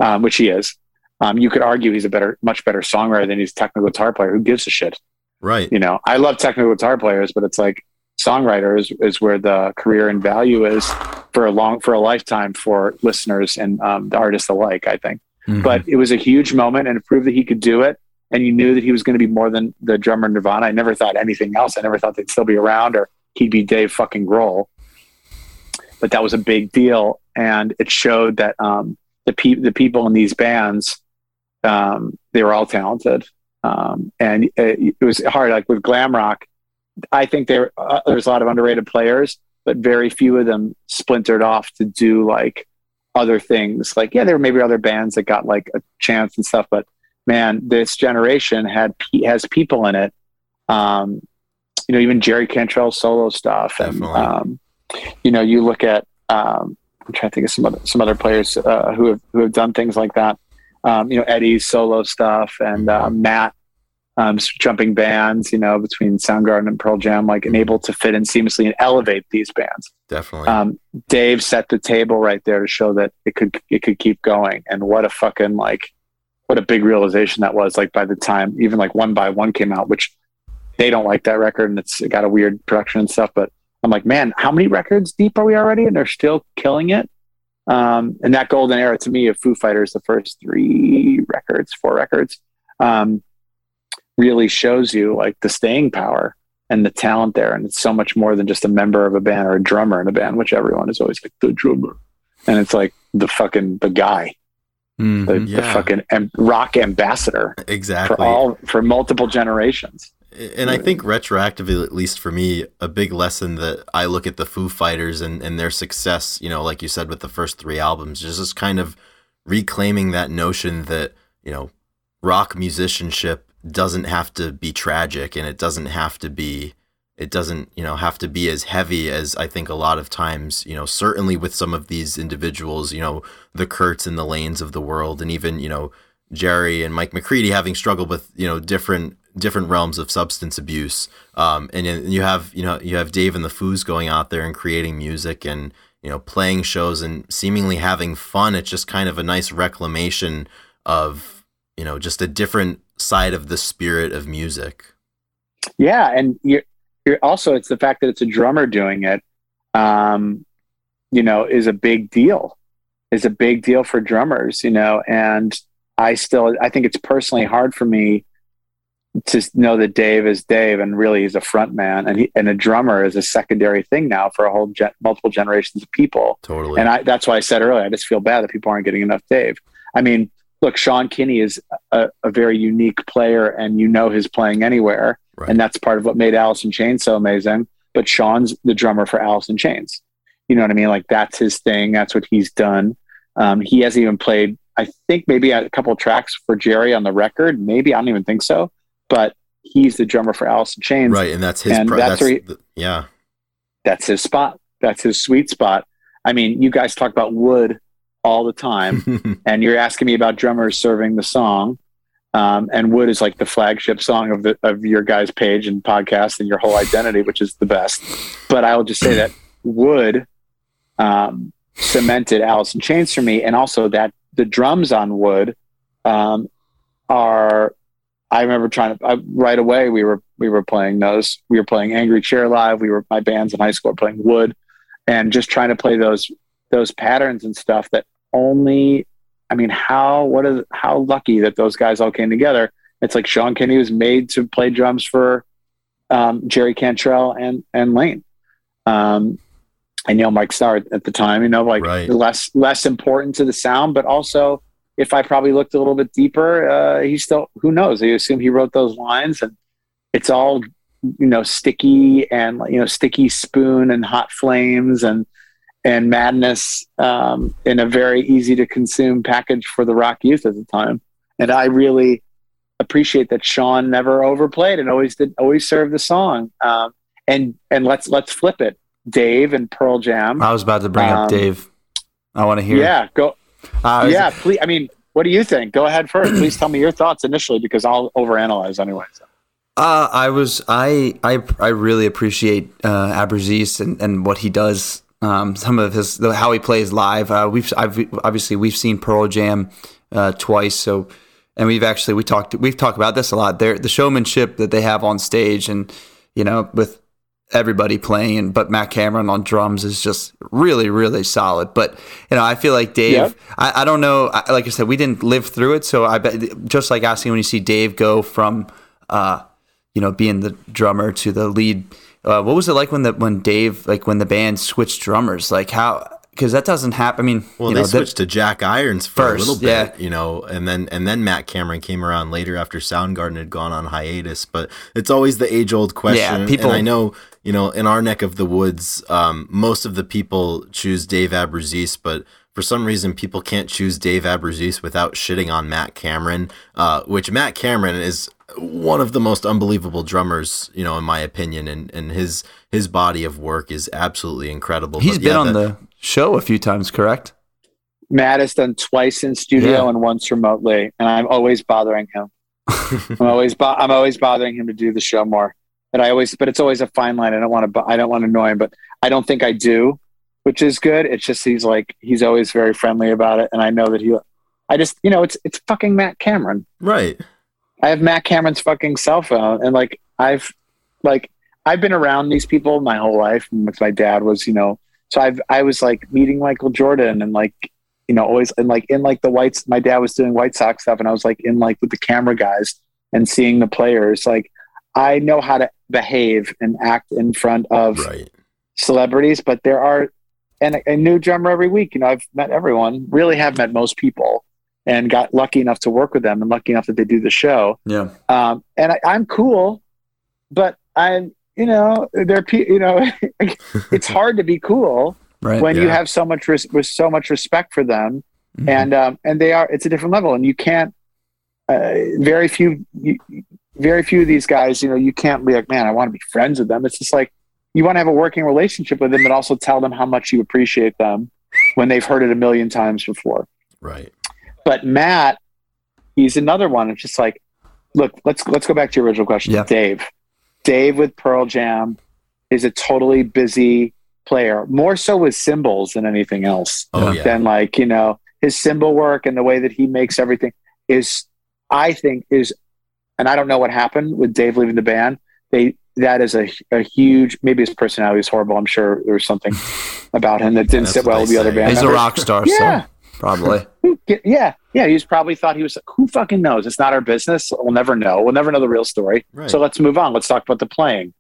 um, which he is. Um, you could argue he's a better, much better songwriter than he's a technical guitar player. Who gives a shit? Right. you know, I love technical guitar players, but it's like songwriter is, is where the career and value is for a long, for a lifetime for listeners and um, the artists alike, I think. Mm-hmm. But it was a huge moment and it proved that he could do it. And you knew that he was going to be more than the drummer Nirvana. I never thought anything else. I never thought they'd still be around or he'd be Dave fucking Grohl. But that was a big deal. And it showed that um, the, pe- the people in these bands, um, they were all talented um, and it, it was hard. Like with glam rock, I think there uh, there's a lot of underrated players, but very few of them splintered off to do like other things. Like yeah, there were maybe other bands that got like a chance and stuff, but man, this generation had has people in it. Um, you know, even Jerry Cantrell solo stuff, and Definitely. um, you know, you look at um, I'm trying to think of some other some other players uh, who have who have done things like that. Um, you know, Eddie's solo stuff and uh, Matt um, jumping bands, you know, between Soundgarden and Pearl Jam, like and able to fit in seamlessly and elevate these bands. Definitely. Um, Dave set the table right there to show that it could it could keep going. And what a fucking like what a big realization that was. Like by the time even like one by one came out, which they don't like that record and it's it got a weird production and stuff, but I'm like, man, how many records deep are we already? And they're still killing it. Um, and that golden era to me of Foo Fighters, the first three records, four records, um, really shows you like the staying power and the talent there. And it's so much more than just a member of a band or a drummer in a band, which everyone is always like the drummer. And it's like the fucking the guy, Mm-hmm. the, the fucking am- rock ambassador Exactly. for all for multiple generations. And I think retroactively, at least for me, a big lesson that I look at the Foo Fighters and, and their success, you know, like you said with the first three albums, is just kind of reclaiming that notion that, you know, rock musicianship doesn't have to be tragic and it doesn't have to be it doesn't, you know, have to be as heavy as I think a lot of times, you know, certainly with some of these individuals, you know, the Kurtz and the Lanes of the world and even, you know, Jerry and Mike McCready having struggled with you know different different realms of substance abuse, um, and then you have you know you have Dave and the Foos going out there and creating music and you know playing shows and seemingly having fun. It's just kind of a nice reclamation of you know just a different side of the spirit of music. Yeah, and you're, you're also it's the fact that it's a drummer doing it, um, you know, is a big deal. Is a big deal for drummers, you know, and I still I think it's personally hard for me to know that Dave is Dave and really he's a front man and he, and a drummer is a secondary thing now for a whole gen, multiple generations of people. Totally. And I, that's why I said earlier, I just feel bad that people aren't getting enough Dave. I mean, look, Sean Kinney is a, a very unique player, and you know his playing anywhere, Right. and that's part of what made Alice in Chains so amazing. But Sean's the drummer for Alice in Chains. You know what I mean? Like that's his thing. That's what he's done. Um, he hasn't even played. I think maybe a couple of tracks for Jerry on the record. Maybe I don't even think so. But he's the drummer for Alice in Chains. right, and that's his. and pro- that's that's he- the- yeah. That's his spot. That's his sweet spot. I mean, you guys talk about Would all the time and you're asking me about drummers serving the song. Um, and Would is like the flagship song of the of your guys' page and podcast and your whole identity, which is the best. But I will just say that Would um, cemented Alice in Chains for me, and also that the drums on Would um, are. I remember trying to I, right away. We were we were playing those. We were playing Angry Chair live. We were my bands in high school were playing Would, and just trying to play those those patterns and stuff that only I mean how what is how lucky that those guys all came together. It's like Sean Kinney was made to play drums for um, Jerry Cantrell and and Lane. Um, and you know Mike Starr at the time, you know, like Right. less less important to the sound, but also if I probably looked a little bit deeper, uh, he still who knows? I assume he wrote those lines, and it's all you know sticky and you know sticky spoon and hot flames and and madness um, in a very easy to consume package for the rock youth at the time. And I really appreciate that Sean never overplayed and always did always served the song. Um, and and let's let's flip it. Dave and Pearl Jam. I was about to bring Um, up Dave. I want to hear. yeah, go. Uh, yeah, please. I mean, what do you think? Go ahead first. Please tell me your thoughts initially because I'll overanalyze anyway. So. Uh, I was I I I really appreciate uh, Abbruzzese and, and what he does. Um, some of his the, how he plays live. Uh, we've I've, obviously we've seen Pearl Jam uh, twice. So and we've actually we talked we've talked about this a lot. They're, the showmanship that they have on stage and you know with everybody playing but Matt Cameron on drums is just really really solid. But you know I feel like Dave. Yep. I, I don't know. I, like I said, we didn't live through it, so I bet just like asking when you see Dave go from. Uh, you know, being the drummer to the lead. Uh, what was it like when the when Dave like when the band switched drummers? Like how because that doesn't happen. I mean, Well, you they know, switched to Jack Irons for First, a little bit, yeah. you know, and then and then Matt Cameron came around later after Soundgarden had gone on hiatus. But it's always the age old question. Yeah, people- and I know, you know, in our neck of the woods, um, most of the people choose Dave Abbruzzese, but for some reason, people can't choose Dave Abbruzzese without shitting on Matt Cameron, uh, which Matt Cameron is one of the most unbelievable drummers, you know, in my opinion, and and his his body of work is absolutely incredible. he's But been yeah, on that- the show a few times, correct? Matt has done twice in studio Yeah. and once remotely, and I'm always bothering him. I'm always bo- I'm always bothering him to do the show more. But I always, but it's always a fine line. I don't want to, I don't want to annoy him, but I don't think I do, which is good. It's just he's like he's always very friendly about it, and I know that he. I just, you know, it's it's fucking Matt Cameron. right. I have Matt Cameron's fucking cell phone, and like I've, like I've been around these people my whole life. With my dad was, you know, so I've I was like meeting Michael Jordan and like, you know, always and like in like the whites. My dad was doing White Sox stuff, and I was like in like with the camera guys and seeing the players. Like I know how to behave and act in front of Right. celebrities, but there are and a, a new drummer every week. You know, I've met everyone. Really have met most people, and got lucky enough to work with them, and lucky enough that they do the show. Yeah. Um, and I, I'm cool, but I'm you know they're pe- you know it's hard to be cool Right. when you have so much res- with so much respect for them, Mhm. and um, and they are it's a different level, and you can't. Uh, very few, you, very few of these guys, you know, you can't be like, man, I want to be friends with them. It's just like you want to have a working relationship with them, but also tell them how much you appreciate them when they've heard it a million times before. Right. But Matt, he's another one. It's just like, look, let's let's go back to your original question. Yeah. Dave, Dave with Pearl Jam is a totally busy player, more so with cymbals than anything else. Oh Yeah. Than like you know his cymbal work and the way that he makes everything is, I think, is, and I don't know what happened with Dave leaving the band. They that is a, a huge maybe his personality is horrible. I'm sure there was something about him that didn't That's sit well with the other band. He's a rock star, Yeah. so probably. Yeah, yeah. He's probably thought he was. Who fucking knows? It's not our business. We'll never know. We'll never know the real story. Right. So let's move on. Let's talk about the playing.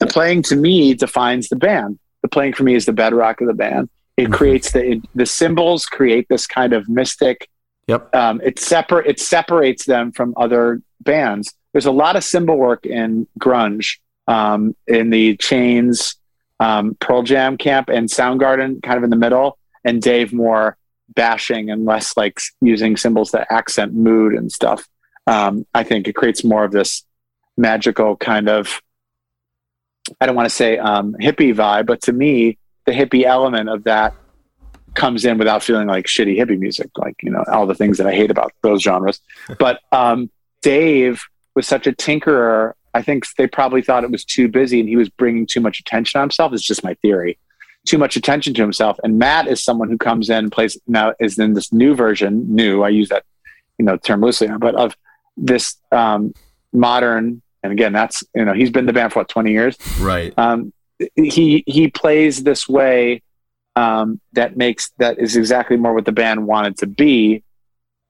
The playing to me defines the band. The playing for me is the bedrock of the band. It Mm-hmm. Mhm. creates the it, the cymbals create this kind of mystic. Yep. Um, it separate it separates them from other bands. There's a lot of cymbal work in grunge, um, in the Chains, um, Pearl Jam camp, and Soundgarden, kind of in the middle, and Dave more bashing and less like using cymbals that accent mood and stuff. Um, I think it creates more of this magical kind of I don't want to say um, hippie vibe, but to me, the hippie element of that comes in without feeling like shitty hippie music, like you know all the things that I hate about those genres. But um, Dave was such a tinkerer. I think they probably thought it was too busy, and he was bringing too much attention on himself. It's just my theory. Too much attention to himself. And Matt is someone who comes in and plays now is in this new version. New, I use that you know term loosely, but of this um, modern. And again, that's you know he's been the band for what twenty years Right. um, he he plays this way um, that makes that is exactly more what the band wanted to be,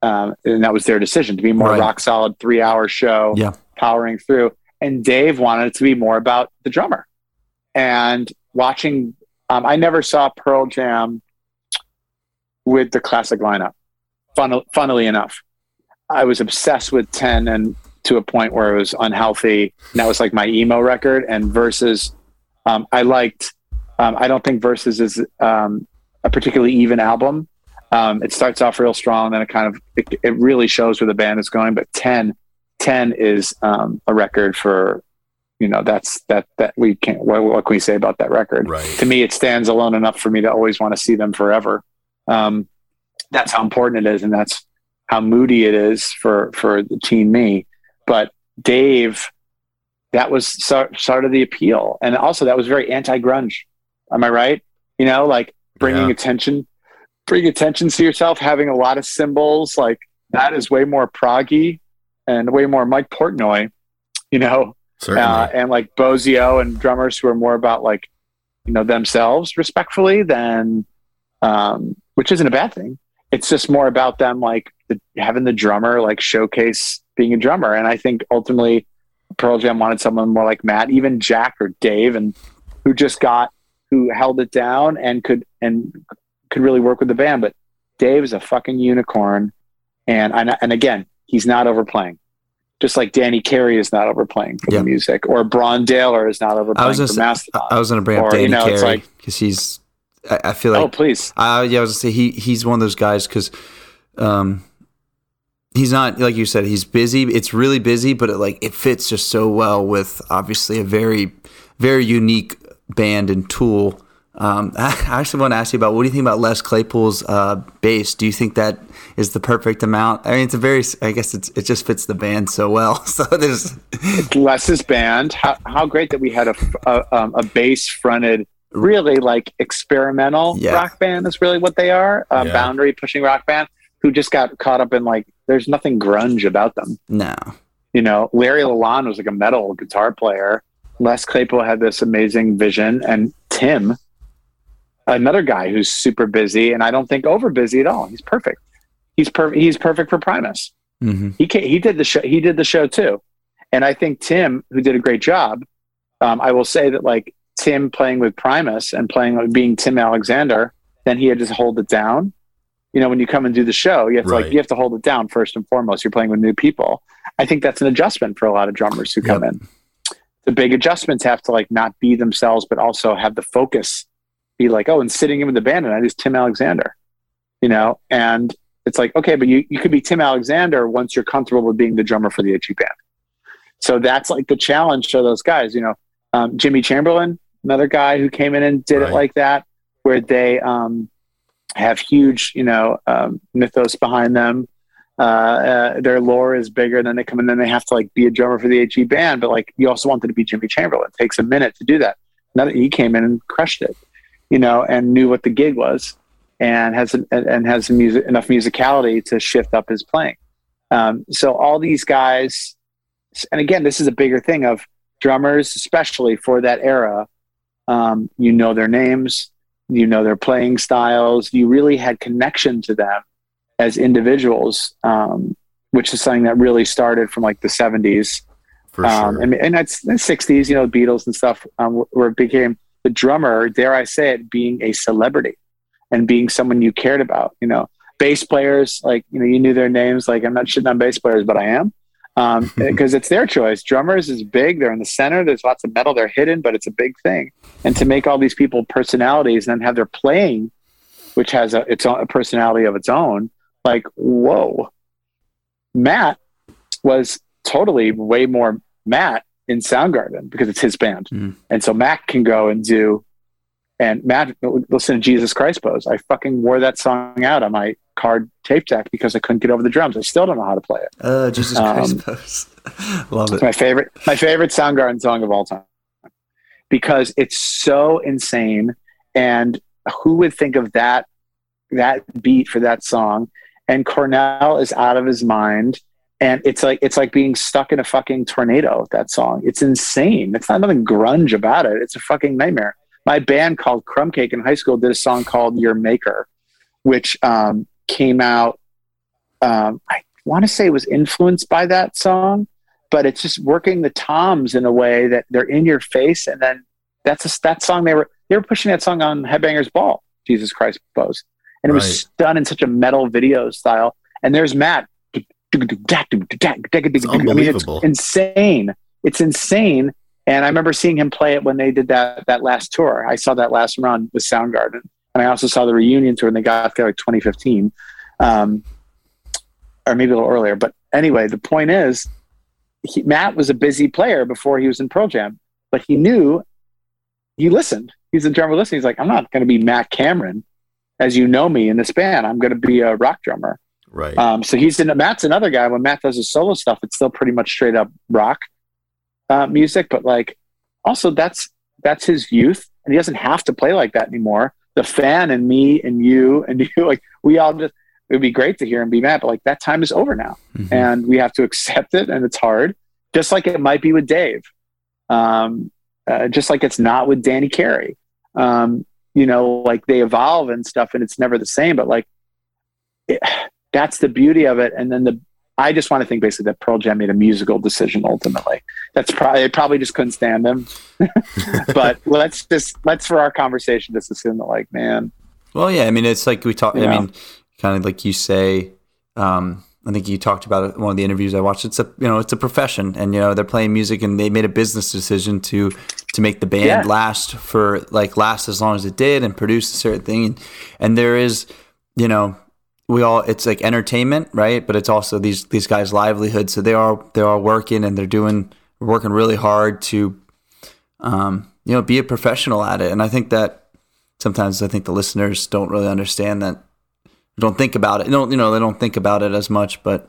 um, and that was their decision to be more Right. rock solid three hour show, Yeah. powering through. And Dave wanted it to be more about the drummer. And watching, um, I never saw Pearl Jam with the classic lineup. Fun, funnily enough, I was obsessed with Ten and to a point where it was unhealthy. And that was like my emo record. And Versus, um, I liked. Um, I don't think Versus is um, a particularly even album. Um, it starts off real strong, then it kind of it, it really shows where the band is going. But 10, 10 is um, a record for you know that's that that we can't. What, what can we say about that record? Right. to me, it stands alone enough for me to always want to see them forever. Um, that's how important it is, and that's how moody it is for for the teen me. But Dave, that was sort sort of the appeal, and also that was very anti grunge. Am I right? You know, like bringing Yeah. attention, bring attention to yourself, having a lot of cymbals, like that is way more proggy and way more Mike Portnoy. You know, uh, and like Bozzio and drummers who are more about like you know themselves respectfully than um, which isn't a bad thing. It's just more about them like the, having the drummer like showcase being a drummer, and I think ultimately Pearl Jam wanted someone more like Matt, even Jack or Dave, and who just got who held it down and could and could really work with the band. But Dave is a fucking unicorn, and and, and again, he's not overplaying. Just like Danny Carey is not overplaying for Yeah. the music, or Brann Dailor is not overplaying I was for gonna say, Mastodon. I was gonna bring up Or, Danny you know, it's Carey like- because he's. I, I feel like oh, please. Uh, yeah, I was gonna say he he's one of those guys because, um, he's not like you said. He's busy. It's really busy, but it like it fits just so well with obviously a very very unique band and tool. Um, I actually want to ask you about what do you think about Les Claypool's uh, bass? Do you think that is the perfect amount? I mean, it's a very. I guess it's it just fits the band so well. So there's Les's band. How, how great that we had a a, um, a bass fronted, really like experimental Yeah. rock band. Is really what they are. A Yeah. boundary pushing rock band who just got caught up in like there's nothing grunge about them. no. You know, Larry Lalonde was like a metal guitar player. Les Claypool had this amazing vision, and Tim, another guy who's super busy, and I don't think over busy at all. He's perfect. He's perfect. He's perfect for Primus. Mm-hmm. He he did the show. He did the show too, and I think Tim, who did a great job. Um, I will say that like Tim playing with Primus and playing being Tim Alexander, then he had to hold it down. You know, when you come and do the show, you have to right. like you have to hold it down first and foremost. You're playing with new people. I think that's an adjustment for a lot of drummers who come yep. in. The big adjustments have to like not be themselves, but also have the focus be like, oh, and sitting in with the band and I is Tim Alexander, you know, and it's like, okay, but you, you could be Tim Alexander once you're comfortable with being the drummer for the HE band. So that's like the challenge to those guys, you know, um, Jimmy Chamberlin, another guy who came in and did right. it like that, where they um, have huge, you know, um, mythos behind them. Uh, uh, their lore is bigger, and then they come in and then they have to like be a drummer for the HE band. But like, you also wanted to be Jimmy Chamberlin. It takes a minute to do that. Now that he came in and crushed it, you know, and knew what the gig was, and has and has music, enough musicality to shift up his playing. Um, so all these guys, and again, this is a bigger thing of drummers, especially for that era, um, you know their names, you know their playing styles. You really had connection to them as individuals, um, which is something that really started from like the '70s. For um, sure. and, and that's the '60s, you know, Beatles and stuff, um, where it became the drummer. Dare I say it, being a celebrity and being someone you cared about. You know, bass players, like you know, you knew their names. Like I'm not shitting on bass players, but I am because um, it's their choice. Drummers is big; they're in the center. There's lots of metal; they're hidden, but it's a big thing. And to make all these people personalities and then have their playing, which has a, its own a personality of its own, like whoa, Matt was totally way more Matt in Soundgarden because it's his band, mm. and so Mac can go and do. And Matt, listen to Jesus Christ pose. I fucking wore that song out on my card tape deck because I couldn't get over the drums. I still don't know how to play it. Uh, Jesus Christ um, Love it. My favorite, my favorite Soundgarden song of all time because it's so insane. And who would think of that, that beat for that song? And Cornell is out of his mind. And it's like it's like being stuck in a fucking tornado. That song, it's insane. It's not nothing grunge about it. It's a fucking nightmare. My band called Crumb Cake in high school did a song called "Your Maker," which um, came out. Um, I want to say it was influenced by that song, but it's just working the toms in a way that they're in your face. And then that's a, that song they were they were pushing that song on Headbangers Ball, Jesus Christ Pose, and it right. was done in such a metal video style. And there's Matt. It's. I mean, it's insane. It's insane. And I remember seeing him play it when they did that that last tour. I saw that last run with Soundgarden. And I also saw the reunion tour and they got there like 2015, um, or maybe a little earlier. But anyway, the point is, he, Matt was a busy player before he was in Pearl Jam, but he knew he listened. He's a drummer listening. He's like, I'm not going to be Matt Cameron as you know me in this band. I'm going to be a rock drummer. Right. Um, so he's in, Matt's another guy. When Matt does his solo stuff, it's still pretty much straight up rock uh, music, but like also that's that's his youth, and he doesn't have to play like that anymore the fan and me and you and you like we all just it would be great to hear him be mad but like that time is over now mm-hmm. and we have to accept it and it's hard just like it might be with dave um, uh, just like it's not with danny carey um, you know like they evolve and stuff and it's never the same but like it, that's the beauty of it and then the I just want to think basically that Pearl Jam made a musical decision ultimately. That's probably I probably just couldn't stand them. but let's just let's for our conversation just assume that like man. Well, yeah, I mean it's like we talk. I know? mean, kind of like you say. Um, I think you talked about it one of the interviews I watched. It's a you know it's a profession, and you know they're playing music, and they made a business decision to to make the band yeah. last for like last as long as it did, and produce a certain thing. And, and there is you know we all it's like entertainment, right? But it's also these these guys' livelihood. So they are they are working and they're doing working really hard to, um, you know, be a professional at it. And I think that sometimes I think the listeners don't really understand that, don't think about it. don't you know they don't think about it as much, but.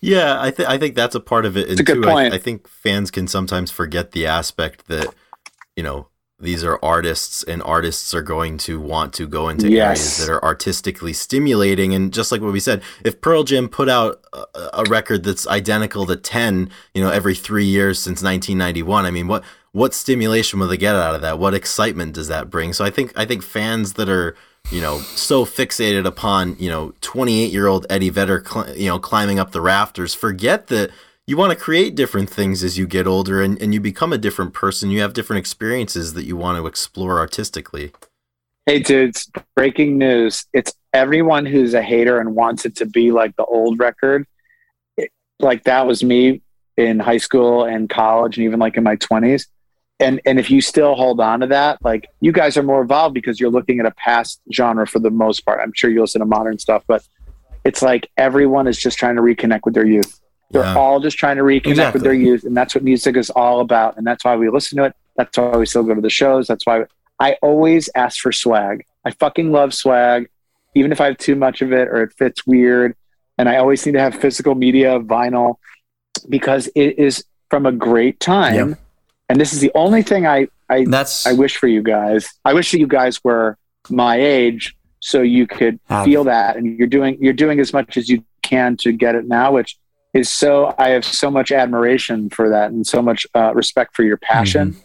Yeah, I think I think that's a part of it. It's a good point. I, I think fans can sometimes forget the aspect that, you know, these are artists and artists are going to want to go into yes. areas that are artistically stimulating and just like what we said if pearl jam put out a, a, record that's identical to 10 you know every three years since 1991 i mean what what stimulation will they get out of that? What excitement does that bring? So I think I think fans that are you know so fixated upon you know 28 year old Eddie Vedder cl- you know climbing up the rafters forget that you want to create different things as you get older and, and you become a different person. You have different experiences that you want to explore artistically. Hey, dudes, breaking news. It's everyone who's a hater and wants it to be like the old record. It, like that was me in high school and college and even like in my 20s. And, and if you still hold on to that, like you guys are more evolved because you're looking at a past genre for the most part. I'm sure you listen to modern stuff, but it's like everyone is just trying to reconnect with their youth. They're yeah. all just trying to reconnect exactly. with their youth, and that's what music is all about. And that's why we listen to it. That's why we still go to the shows. That's why I always ask for swag. I fucking love swag, even if I have too much of it or it fits weird. And I always need to have physical media, vinyl, because it is from a great time. Yep. And this is the only thing I I that's I wish for you guys. I wish that you guys were my age so you could feel that and you're doing you're doing as much as you can to get it now which is so I have so much admiration for that and so much uh, respect for your passion mm-hmm.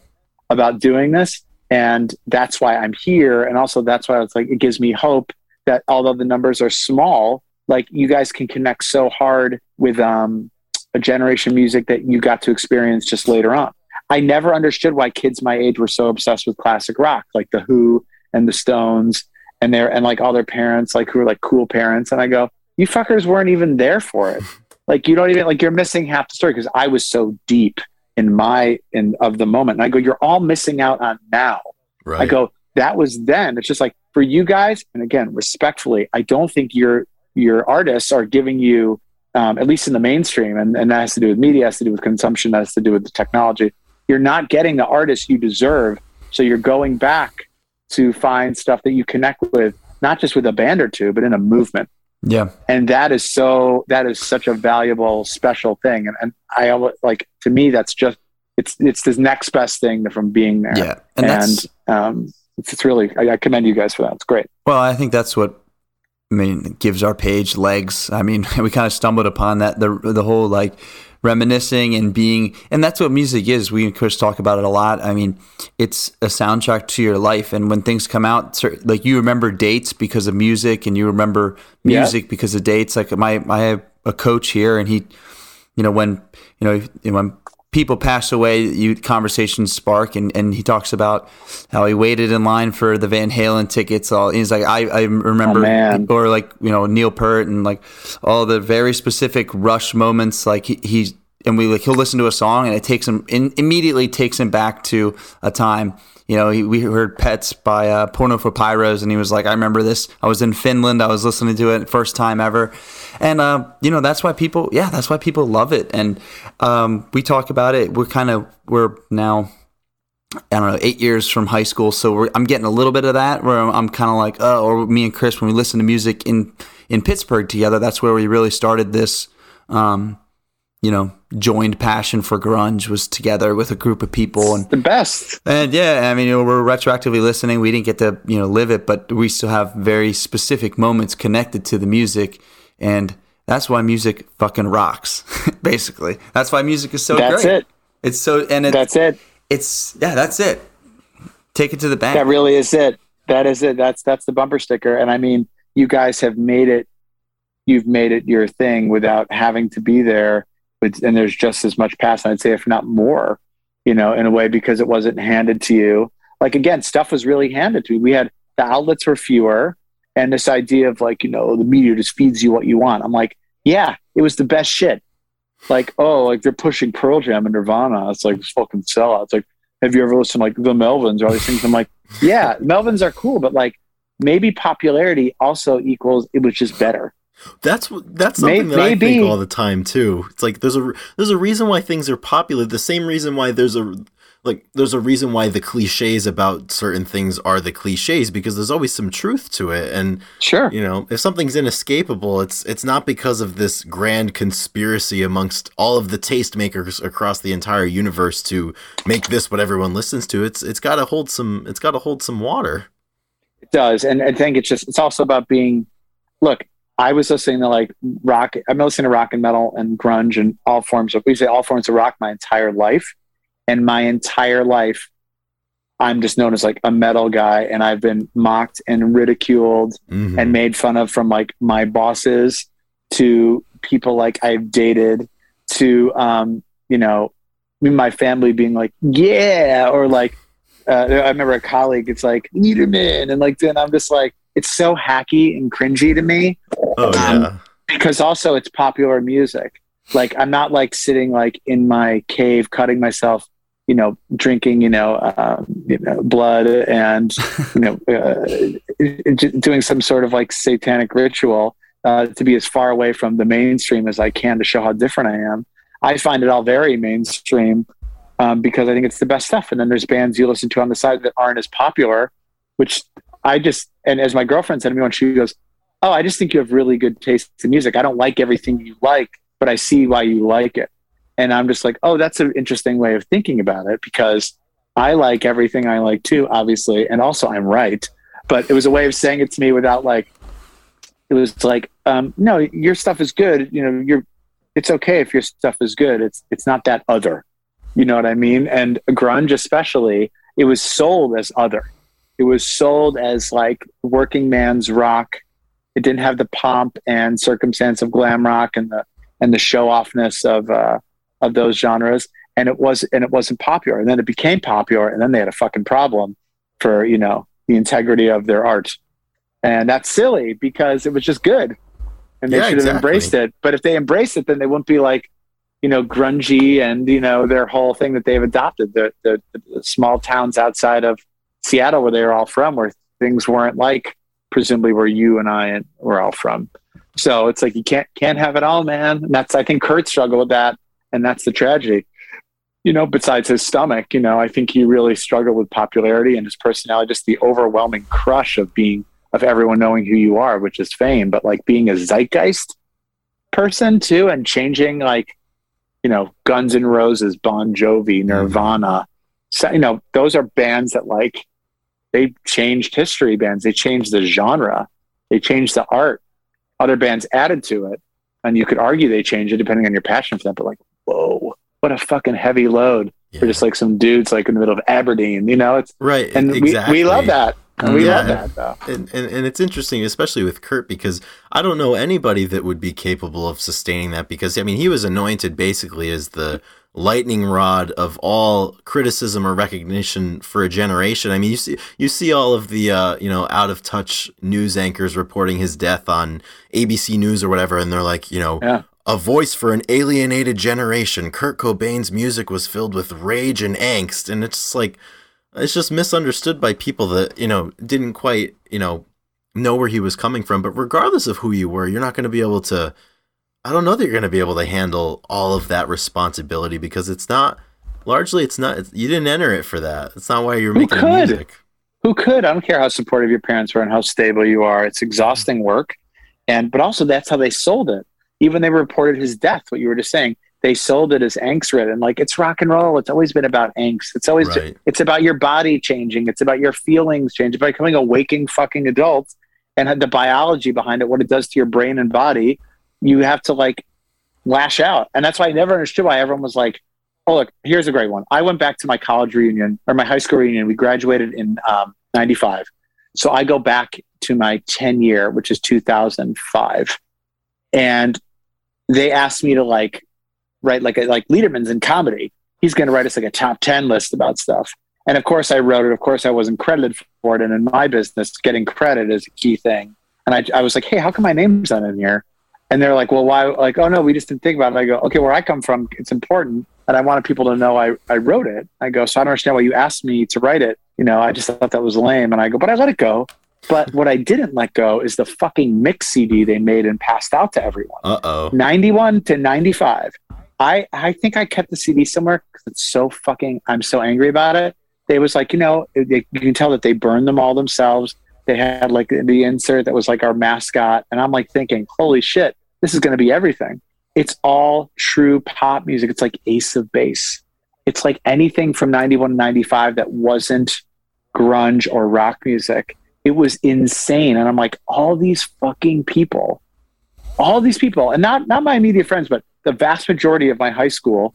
about doing this. And that's why I'm here. And also that's why it's like, it gives me hope that although the numbers are small, like you guys can connect so hard with um, a generation music that you got to experience just later on. I never understood why kids my age were so obsessed with classic rock, like the Who and the Stones, and their and like all their parents, like who were like cool parents. And I go, you fuckers weren't even there for it. like you don't even like you're missing half the story because I was so deep in my in of the moment. And I go, you're all missing out on now. Right. I go, that was then. It's just like for you guys, and again, respectfully, I don't think your your artists are giving you, um, at least in the mainstream, and, and that has to do with media, has to do with consumption, that has to do with the technology. You're not getting the artists you deserve. So you're going back to find stuff that you connect with, not just with a band or two, but in a movement. Yeah. And that is so, that is such a valuable, special thing. And, and I like, to me, that's just, it's, it's the next best thing from being there. Yeah. And, and um, it's, it's really, I, I commend you guys for that. It's great. Well, I think that's what I mean, gives our page legs. I mean, we kind of stumbled upon that the the whole like reminiscing and being and that's what music is. We of course talk about it a lot. I mean it's a soundtrack to your life. And when things come out like you remember dates because of music and you remember music yeah. because of dates. Like my i have a coach here and he you know when you know when people pass away, you conversations spark, and, and he talks about how he waited in line for the Van Halen tickets. All he's like, I, I remember, oh, or like you know Neil Peart and like all the very specific rush moments. Like he, he and we like he'll listen to a song and it takes him in, immediately takes him back to a time you know, he, we heard Pets by uh, Porno for Pyros, and he was like, I remember this. I was in Finland. I was listening to it first time ever. And, uh, you know, that's why people, yeah, that's why people love it. And um, we talk about it. We're kind of, we're now, I don't know, eight years from high school. So I'm getting a little bit of that where I'm, I'm kind of like, oh, or me and Chris, when we listen to music in, in Pittsburgh together, that's where we really started this. Um, you know, joined passion for grunge was together with a group of people and the best. And yeah, I mean, you know, we're retroactively listening. We didn't get to, you know, live it, but we still have very specific moments connected to the music. And that's why music fucking rocks, basically. That's why music is so that's great. That's it. It's so, and it, that's it. It's, yeah, that's it. Take it to the bank. That really is it. That is it. That's, that's the bumper sticker. And I mean, you guys have made it, you've made it your thing without having to be there and there's just as much passion, I'd say, if not more, you know, in a way because it wasn't handed to you. Like again, stuff was really handed to me. We had the outlets were fewer, and this idea of like, you know, the media just feeds you what you want. I'm like, yeah, it was the best shit. Like, oh, like they're pushing Pearl Jam and Nirvana. It's like fucking sellout. It's like, have you ever listened to like the Melvins or all these things? I'm like, yeah, Melvins are cool, but like maybe popularity also equals it was just better. That's that's something maybe, that I think all the time too. It's like there's a there's a reason why things are popular. The same reason why there's a like there's a reason why the cliches about certain things are the cliches because there's always some truth to it. And sure, you know, if something's inescapable, it's it's not because of this grand conspiracy amongst all of the tastemakers across the entire universe to make this what everyone listens to. It's it's got to hold some it's got to hold some water. It does, and I think it's just it's also about being look I was listening to like rock. I'm listening to rock and metal and grunge and all forms of we say all forms of rock my entire life, and my entire life I'm just known as like a metal guy and I've been mocked and ridiculed Mhm. and made fun of from like my bosses to people like I've dated to um, you know my family being like yeah or like uh, I remember a colleague it's like Niederman and like then I'm just like it's so hacky and cringy to me oh yeah. because also it's popular music. Like I'm not like sitting like in my cave cutting myself, you know, drinking, you know, um, you know, blood and you know, uh, doing some sort of like satanic ritual uh, to be as far away from the mainstream as I can to show how different I am. I find it all very mainstream um, because I think it's the best stuff. And then there's bands you listen to on the side that aren't as popular, which I just and as my girlfriend said to me when she goes, oh, I just think you have really good taste in music. I don't like everything you like, but I see why you like it. And I'm just like, oh, that's an interesting way of thinking about it because I like everything I like too, obviously. And also I'm right. But it was a way of saying it to me without like, it was like, um, no, your stuff is good. You know, you're, it's okay if your stuff is good. It's, it's not that other, you know what I mean? And grunge, especially, it was sold as other. It was sold as like working man's rock it didn't have the pomp and circumstance of glam rock and the and the show offness of uh, of those genres. And it was and it wasn't popular. And then it became popular, and then they had a fucking problem for you know the integrity of their art. And that's silly because it was just good, and they Yeah, should have exactly. embraced it. But if they embraced it, then they wouldn't be like you know grungy and you know their whole thing that they've adopted the the, the small towns outside of Seattle where they were all from, where things weren't like presumably where you and I were all from. So it's like you can't can't have it all, man. And that's I think Kurt struggled with that, and that's the tragedy. You know, besides his stomach, you know, I think he really struggled with popularity and his personality, just the overwhelming crush of being of everyone knowing who you are, which is fame, but like being a zeitgeist person too, and changing like, you know, Guns N' Roses, Bon Jovi, mm-hmm. Nirvana. So, you know, those are bands that like they changed history bands they changed the genre they changed the art other bands added to it and you could argue they changed it depending on your passion for them but like whoa what a fucking heavy load Yeah. for just like some dudes like in the middle of aberdeen you know it's Right. and exactly. we, we love that and we Yeah. love that though And, and and it's interesting, especially with Kurt, because I don't know anybody that would be capable of sustaining that. Because I mean, he was anointed basically as the lightning rod of all criticism or recognition for a generation. I mean, you see you see all of the uh, you know out of touch news anchors reporting his death on ABC News or whatever, and they're like, you know. Yeah. A voice for an alienated generation. Kurt Cobain's music was filled with rage and angst, and it's just like, it's just misunderstood by people that you know didn't quite you know know where he was coming from but regardless of who you were you're not going to be able to i don't know that you're going to be able to handle all of that responsibility because it's not largely it's not it's, you didn't enter it for that. It's not why you're Who making could? music. Who could? I don't care how supportive your parents were and how stable you are. It's exhausting work. And but also that's how they sold it. Even they reported his death what you were just saying. They sold it as angst ridden. Like it's rock and roll. It's always been about angst. It's always Right. it's about your body changing. It's about your feelings changing. It's about becoming a waking fucking adult and the biology behind it what it does to your brain and body you have to like lash out and that's why i never understood why everyone was like oh look here's a great one i went back to my college reunion or my high school reunion we graduated in um, 95 so i go back to my 10 year which is 2005 and they asked me to like write like a, like Leiderman's in comedy. He's going to write us like a top 10 list about stuff. And of course I wrote it. Of course I wasn't credited for it. And in my business, getting credit is a key thing. And I, I was like, Hey, how come my name's not in here? And they're like, well, why? Like, oh no, we just didn't think about it. I go, okay, where I come from, it's important. And I wanted people to know I, I wrote it. I go, so I don't understand why you asked me to write it. You know, I just thought that was lame. And I go, but I let it go. But what I didn't let go is the fucking mix CD they made and passed out to everyone. uh-oh 91 to 95. I, I think I kept the CD somewhere because it's so fucking, I'm so angry about it. They was like, you know, they, you can tell that they burned them all themselves. They had like the insert that was like our mascot. And I'm like thinking, holy shit, this is going to be everything. It's all true pop music. It's like Ace of Base. It's like anything from 91 to 95 that wasn't grunge or rock music. It was insane. And I'm like, all these fucking people, all these people, and not, not my immediate friends, but the vast majority of my high school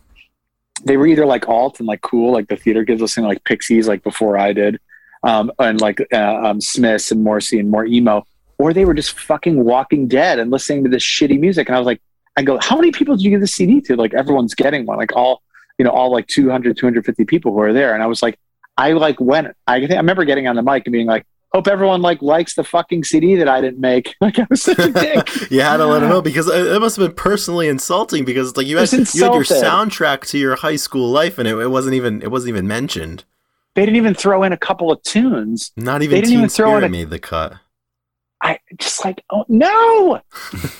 they were either like alt and like cool, like the theater kids listening like Pixies, like before I did, um, and like uh, um, Smiths and Morrissey and more emo, or they were just fucking Walking Dead and listening to this shitty music. And I was like, I go, how many people did you give the CD to? Like everyone's getting one, like all you know, all like 200, 250 people who are there. And I was like, I like went. I think I remember getting on the mic and being like, hope everyone like likes the fucking CD that I didn't make. Like I was such a dick. you had to let them know because it must have been personally insulting because like you had, you had your soundtrack to your high school life and it, it, wasn't even it wasn't even mentioned. They didn't even throw in a couple of tunes. Not even they didn't Teen even throw Spirit in a, made the cut. I just like oh no.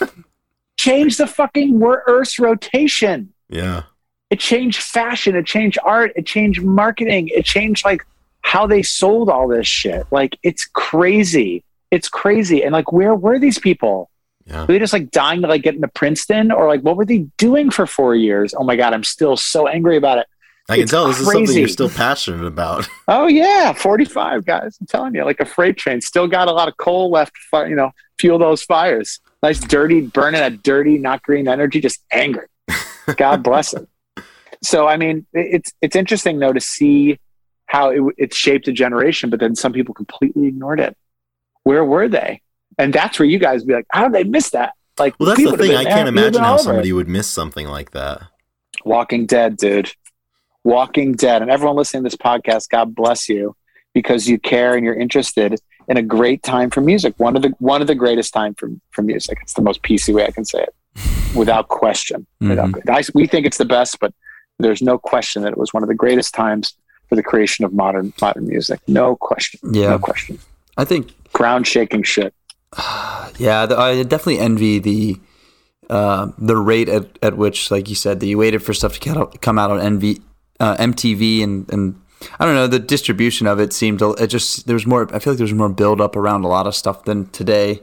Change the fucking Earth's rotation. Yeah. It changed fashion. It changed art. It changed marketing. It changed like how they sold all this shit. Like it's crazy. It's crazy. And like, where were these people? Yeah. Were they just like dying to like get into Princeton or like what were they doing for four years? Oh my God, I'm still so angry about it. I can tell this crazy. is something you're still passionate about. oh yeah, 45 guys. I'm telling you, like a freight train. Still got a lot of coal left. You know, fuel those fires. Nice, dirty, burning a dirty, not green energy. Just angry. God bless it. So I mean, it's it's interesting though to see how it, it shaped a generation, but then some people completely ignored it. Where were they? And that's where you guys be like, how did they miss that? Like, well, that's the thing. I can't ah, imagine how somebody would miss something like that. Walking Dead, dude. Walking Dead. And everyone listening to this podcast, God bless you because you care and you're interested in a great time for music. One of the one of the greatest time for, for music. It's the most PC way I can say it, without question. Mm-hmm. Without, I, we think it's the best, but there's no question that it was one of the greatest times for the creation of modern modern music. No question. Yeah. No question. I think ground shaking shit. Yeah, I definitely envy the uh, the rate at, at which, like you said, that you waited for stuff to come out on NV, uh, MTV and and I don't know the distribution of it seemed to, it just there was more. I feel like there was more build up around a lot of stuff than today.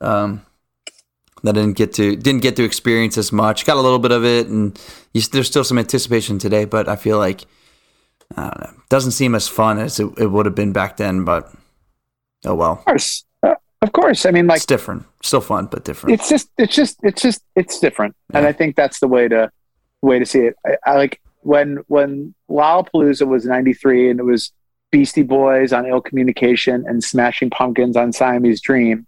Um, that I didn't get to didn't get to experience as much. Got a little bit of it, and you, there's still some anticipation today. But I feel like I don't know. Doesn't seem as fun as it, it would have been back then, but oh well. Of course. Uh, of course. I mean, like, it's different. Still fun, but different. It's just, it's just, it's just, it's different. Yeah. And I think that's the way to, way to see it. I, I like when, when Lollapalooza was 93 and it was Beastie Boys on Ill Communication and Smashing Pumpkins on Siamese Dream,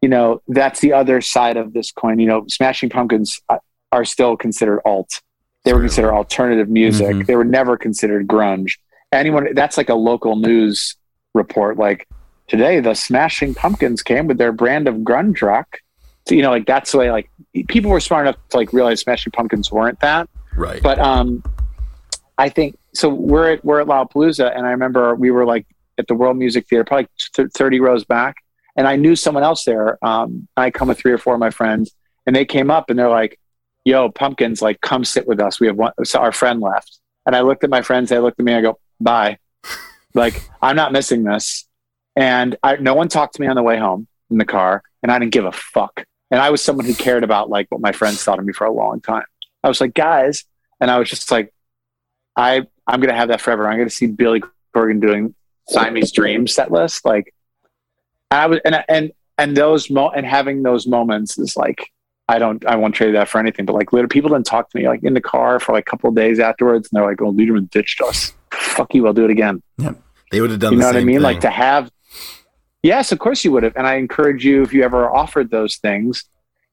you know, that's the other side of this coin. You know, Smashing Pumpkins uh, are still considered alt they were considered alternative music. Mm-hmm. They were never considered grunge. Anyone that's like a local news report. Like today, the Smashing Pumpkins came with their brand of grunge rock. So, you know, like that's the way. Like people were smart enough to like realize Smashing Pumpkins weren't that. Right. But um, I think so. We're at we're at Lollapalooza, and I remember we were like at the World Music Theater, probably thirty rows back, and I knew someone else there. Um, I come with three or four of my friends, and they came up and they're like, yo, pumpkins, like come sit with us. We have one, so our friend left. And I looked at my friends, they looked at me, I go, bye. like, I'm not missing this. And I, no one talked to me on the way home in the car, and I didn't give a fuck. And I was someone who cared about like what my friends thought of me for a long time. I was like, guys, and I was just like, I I'm gonna have that forever. I'm gonna see Billy Corgan doing Siamese Dream set list. Like, I was and and and those mo and having those moments is like I don't, I won't trade that for anything. But like, literally, people didn't talk to me like in the car for like a couple of days afterwards, and they're like, "Oh, Leiderman ditched us. Fuck you, I'll do it again." Yeah, they would have done. You know what I mean? Thing. Like to have. Yes, of course you would have, and I encourage you if you ever offered those things.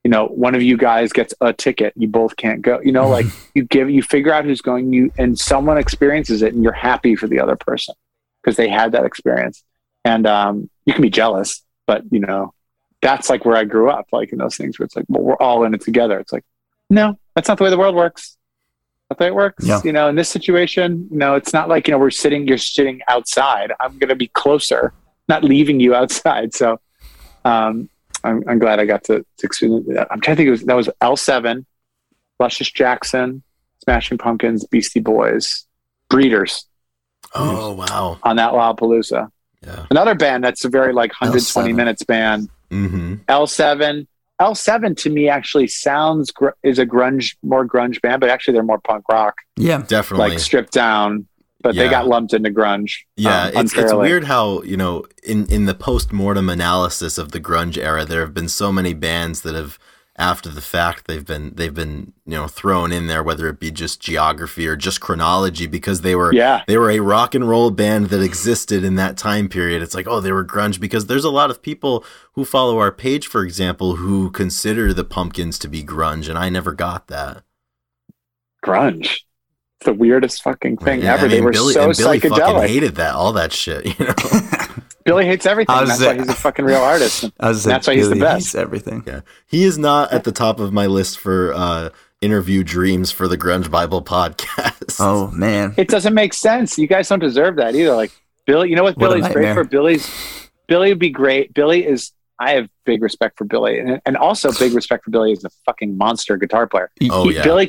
You know, one of you guys gets a ticket, you both can't go. You know, like you give, you figure out who's going, you and someone experiences it, and you're happy for the other person because they had that experience. And um, you can be jealous, but you know, that's like where I grew up, like in those things where it's like, well, we're all in it together. It's like, no, that's not the way the world works. Not the way it works. Yeah. You know, in this situation, you know, it's not like, you know, we're sitting, you're sitting outside. I'm going to be closer, not leaving you outside. So, um, I'm, I'm glad I got to, to experience that. I'm trying to think it was, that was L7, Luscious Jackson, Smashing Pumpkins, Beastie Boys, Breeders. Oh, wow. On that Lollapalooza. Yeah. Another band that's a very like 120 L7. minutes band Mm-hmm. L7. L7 to me actually sounds gr- is a grunge, more grunge band, but actually they're more punk rock. Yeah, definitely. Like stripped down, but yeah. they got lumped into grunge. Yeah, um, it's, it's weird how you know in in the post mortem analysis of the grunge era, there have been so many bands that have after the fact they've been they've been you know thrown in there whether it be just geography or just chronology because they were Yeah. they were a rock and roll band that existed in that time period it's like oh they were grunge because there's a lot of people who follow our page for example who consider the pumpkins to be grunge and i never got that grunge. It's the weirdest fucking thing Yeah, ever. I they were Billy, so and Billy fucking psychedelic. hated that all that shit you know Billy hates everything. That's there- why he's a fucking real artist. I was That's why he's the best. hates Everything. Yeah, he is not at the top of my list for uh, interview dreams for the Grunge Bible podcast. Oh man. It doesn't make sense. You guys don't deserve that either. Like Billy, you know what What Billy's great for? Billy's Billy would be great. Billy is. I have big respect for Billy, and, and also big respect for Billy as a fucking monster guitar player. Oh, He- yeah. Billy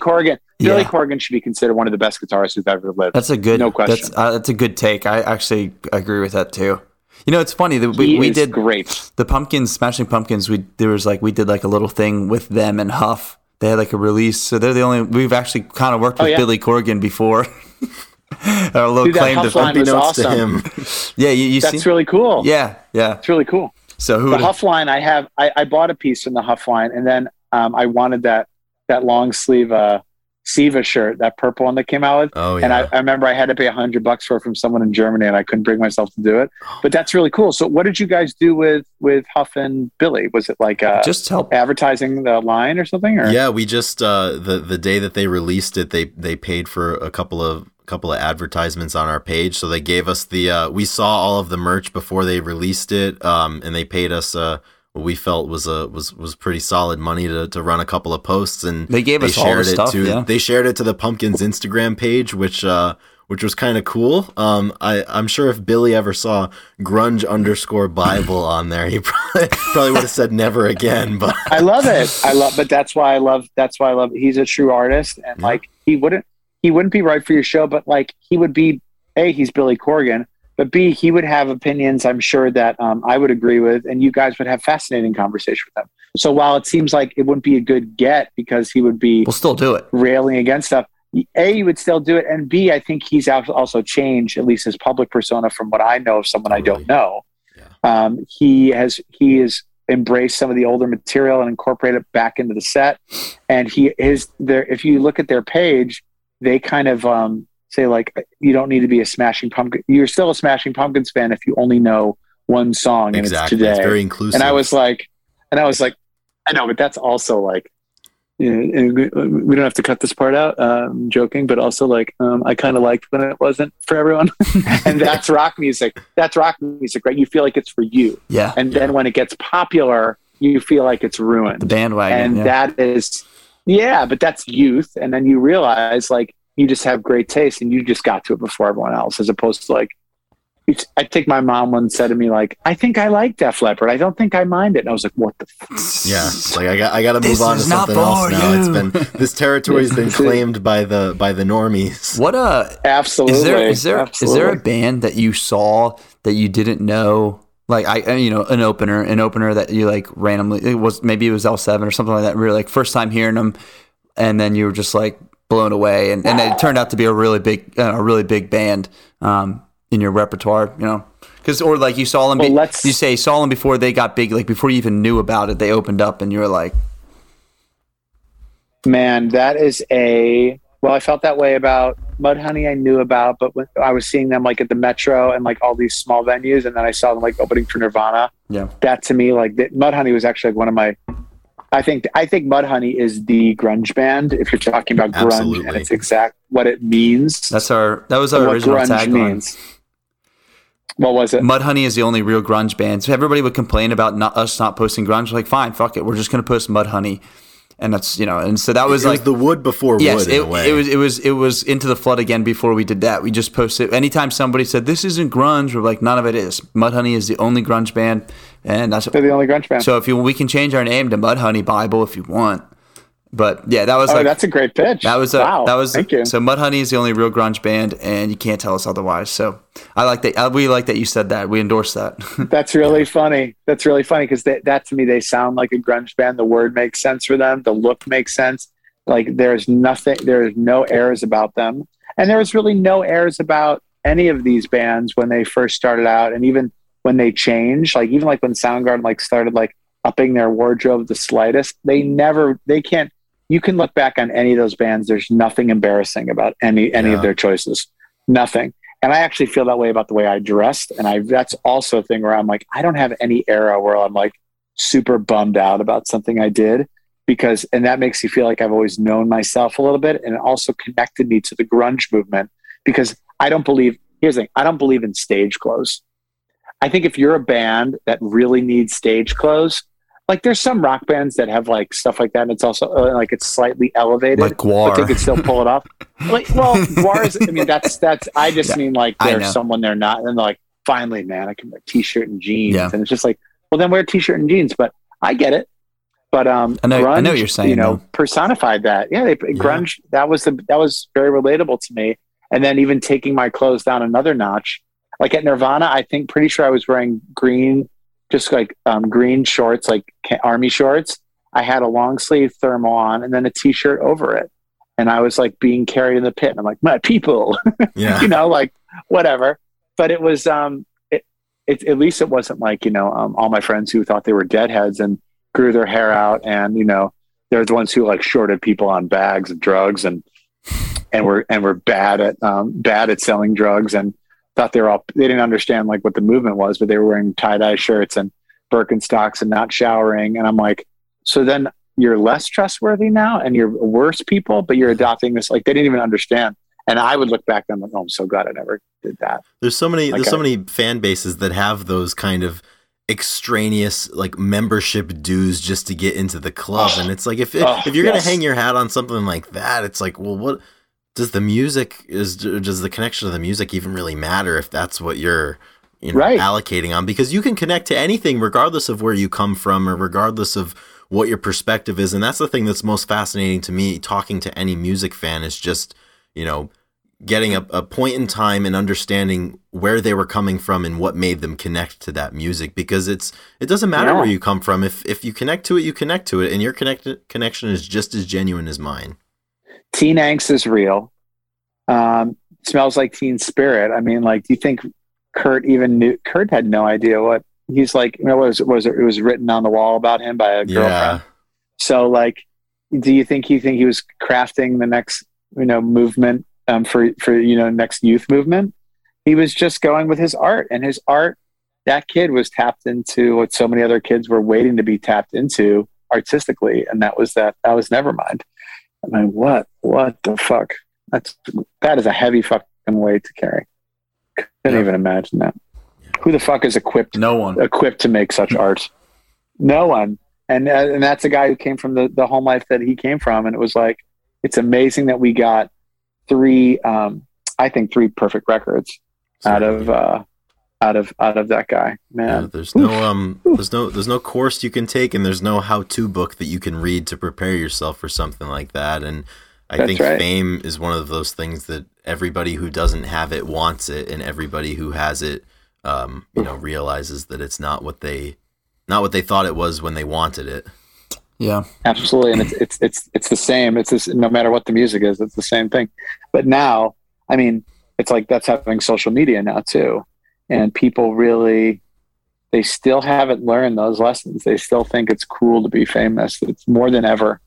Corgan. Billy Yeah. Corgan should be considered one of the best guitarists who've ever lived. That's a good. No question. That's uh, that's a good take. I actually agree with that too. You know, it's funny that we, we did great. the pumpkins, Smashing Pumpkins. We there was like we did like a little thing with them and Huff. They had like a release, so they're the only we've actually kind of worked Oh, with yeah. Billy Corgan before. Our little Dude, claim to was Unbeknownst to him, yeah. You, you That's see, really cool. yeah, yeah. it's really cool. So who the Huff line, I have. I, I bought a piece from the Huff line, and then um, I wanted that that long sleeve uh, Siva shirt, that purple one that came out with. oh yeah, And I, I remember I had to pay a hundred bucks for it from someone in Germany, and I couldn't bring myself to do it. But that's really cool. So, what did you guys do with with Huff and Billy? Was it like uh, just help? advertising the line or something? Or yeah. We just uh, the the day that they released it, they they paid for a couple of couple of advertisements on our page. So they gave us the uh, we saw all of the merch before they released it, um, and they paid us uh, what we felt was a was was pretty solid money to, to run a couple of posts and They gave us all the shared it stuff, to yeah. they shared it to the pumpkins instagram page which uh which was kind of cool um i i'm sure if billy ever saw grunge underscore bible on there he probably probably would have said never again but I love it. I love, but that's why I love. That's why I love. He's a true artist, and Yeah. like he wouldn't, he wouldn't be right for your show, but like he would be. A, he's Billy Corgan, but B, he would have opinions. I'm sure that um, I would agree with, and you guys would have fascinating conversation with him. So while it seems like it wouldn't be a good get because he would be We'll still do it. railing against stuff. A, you would still do it, and B, I think he's al- also changed at least his public persona from what I know of someone I don't know. Yeah. Um, he has he has embraced some of the older material and incorporated it back into the set. And he is there. If you look at their page, they kind of um, say like, you don't need to be a Smashing Pumpkin. You're still a Smashing Pumpkins fan if you only know one song, and exactly it's it's today very inclusive and I was like, and I was like, I know, but that's also like, you know, we don't have to cut this part out. Um, joking, but also like, um, I kind of liked when it wasn't for everyone, and that's rock music. That's rock music, right? You feel like it's for you, Yeah, and then when it gets popular, you feel like it's the ruined, bandwagon. and yeah. that is, yeah, but that's youth, and then you realize like you just have great taste, and you just got to it before everyone else, as opposed to like. I think my mom once said to me like, "I think I like Def Leppard. I don't think I mind it." And I was like, "What the f- yeah it's like i got i got to This move on to something else for now it's you. been this territory's been claimed by the by the normies what a Absolutely. is there is there is Absolutely. there a band that you saw that you didn't know like I uh, you know an opener an opener that you like randomly it was maybe it was L7 or something like that really like first time hearing them and then you were just like blown away and, and it turned out to be a really big uh, a really big band um in your repertoire you know because or like you saw them Well, be, you say saw them before they got big like before you even knew about it they opened up and you were like Man, that is a well. I felt that way about Mudhoney. I knew about, but when I was seeing them like at the Metro and like all these small venues, and then I saw them like opening for Nirvana. yeah That to me, like that, Mudhoney was actually like one of my. I think I think Mudhoney is the grunge band. If you're talking about grunge, Absolutely. and it's exact what it means. that's our that was our original tagline. What was it? Mudhoney is the only real grunge band. So everybody would complain about not, us not posting grunge. Like, fine, fuck it, we're just gonna post Mudhoney, and that's you know. And so that was it like was the wood before yes, wood in it, a way it was it was it was into the flood again before we did that. We just posted anytime somebody said this isn't grunge, we're like none of it is. Mudhoney is the only grunge band, and that's They're the only grunge band. so if you we can change our name to Mudhoney Bible if you want. But yeah, that was oh, like that's a great pitch. that was a, wow. that was Thank you. so Mudhoney is the only real grunge band, and you can't tell us otherwise. So I like that. uh, We like that you said that. We endorse that. That's really funny. That's really funny because that to me they sound like a grunge band. The word makes sense for them. The look makes sense. Like there's nothing. There's no errors about them, and there was really no errors about any of these bands when they first started out, and even when they changed. Like even like when Soundgarden like started like upping their wardrobe the slightest. They never, they can't. You can look back on any of those bands. There's nothing embarrassing about any any Yeah. of their choices. Nothing. And I actually feel that way about the way I dressed. And I that's also a thing where I'm like, I don't have any era where I'm like super bummed out about something I did because and that makes you feel like I've always known myself a little bit and it also connected me to the grunge movement because I don't believe here's the thing, I don't believe in stage clothes. I think if you're a band that really needs stage clothes, like there's some rock bands that have like stuff like that and it's also uh, like it's slightly elevated Like but they could still pull it off. Like, well, Gwar's, I mean, that's, that's, I just mean like there's someone they're not. And they're like, finally, man, I can wear t shirt and jeans. Yeah. And it's just like, well, then wear t shirt and jeans. But I get it. But, um, I know- I know what you're saying, You know, though. personified that. Yeah. They, grunge, that was the, that was very relatable to me. And then even taking my clothes down another notch, like at Nirvana, I think pretty sure I was wearing green, just like um, green shorts, like army shorts. I had a long sleeve thermal on and then a t shirt over it. And I was like being carried in the pit. And I'm like, my people, Yeah. you know, like whatever. But it was, um, it, it, at least it wasn't like, you know, um, all my friends who thought they were deadheads and grew their hair out. And, you know, they're the ones who like shorted people on bags of drugs and, and were, and were bad at, um, bad at selling drugs and thought they were all, they didn't understand like what the movement was, but they were wearing tie dye shirts and Birkenstocks and not showering. And I'm like, so then you're less trustworthy now and you're worse people, but you're mm-hmm. adopting this. Like they didn't even understand. And I would look back and I'm like, oh, I'm so glad I never did that. There's so many there's Okay. so many fan bases that have those kind of extraneous like membership dues just to get into the club oh. and it's like if if, Oh, if you're gonna hang your hat on something like that it's like well what does the music is does the connection of the music even really matter if that's what you're you know Right. allocating on? Because you can connect to anything regardless of where you come from or regardless of what your perspective is. And that's the thing that's most fascinating to me talking to any music fan is just you know getting a, a point in time and understanding where they were coming from and what made them connect to that music. Because it's it doesn't matter Yeah. where you come from. If if you connect to it you connect to it. And your connect connection is just as genuine as mine Teen angst is real. Um, smells like teen spirit. I mean, like, do you think Kurt even knew? Kurt had no idea what he's like. You know, was was it was written on the wall about him by a girlfriend. yeah So, like, do you think he think he was crafting the next you know movement um, for for you know next youth movement? He was just going with his art, and his art. That kid was tapped into what so many other kids were waiting to be tapped into artistically, and that was that. That was Nevermind. I mean, what what the fuck? That's that is a heavy fucking weight to carry. Couldn't Yeah. even imagine that. Who the fuck is equipped No one. equipped to make such art. No one. And uh, and that's a guy who came from the the home life that he came from, and it was like it's amazing that we got three. Um, I think three perfect records out of uh, out of out of that guy. man Yeah, Man, there's no um there's no there's no course you can take and there's no how-to book that you can read to prepare yourself for something like that and I That's think right. fame is one of those things that everybody who doesn't have it wants it and everybody who has it um you know realizes that it's not what they not what they thought it was when they wanted it. Yeah. absolutely, and it's it's it's it's the same. It's this, no matter what the music is, it's the same thing. But now, I mean, it's like that's having social media now too, and people really they still haven't learned those lessons. They still think it's cool to be famous. It's more than ever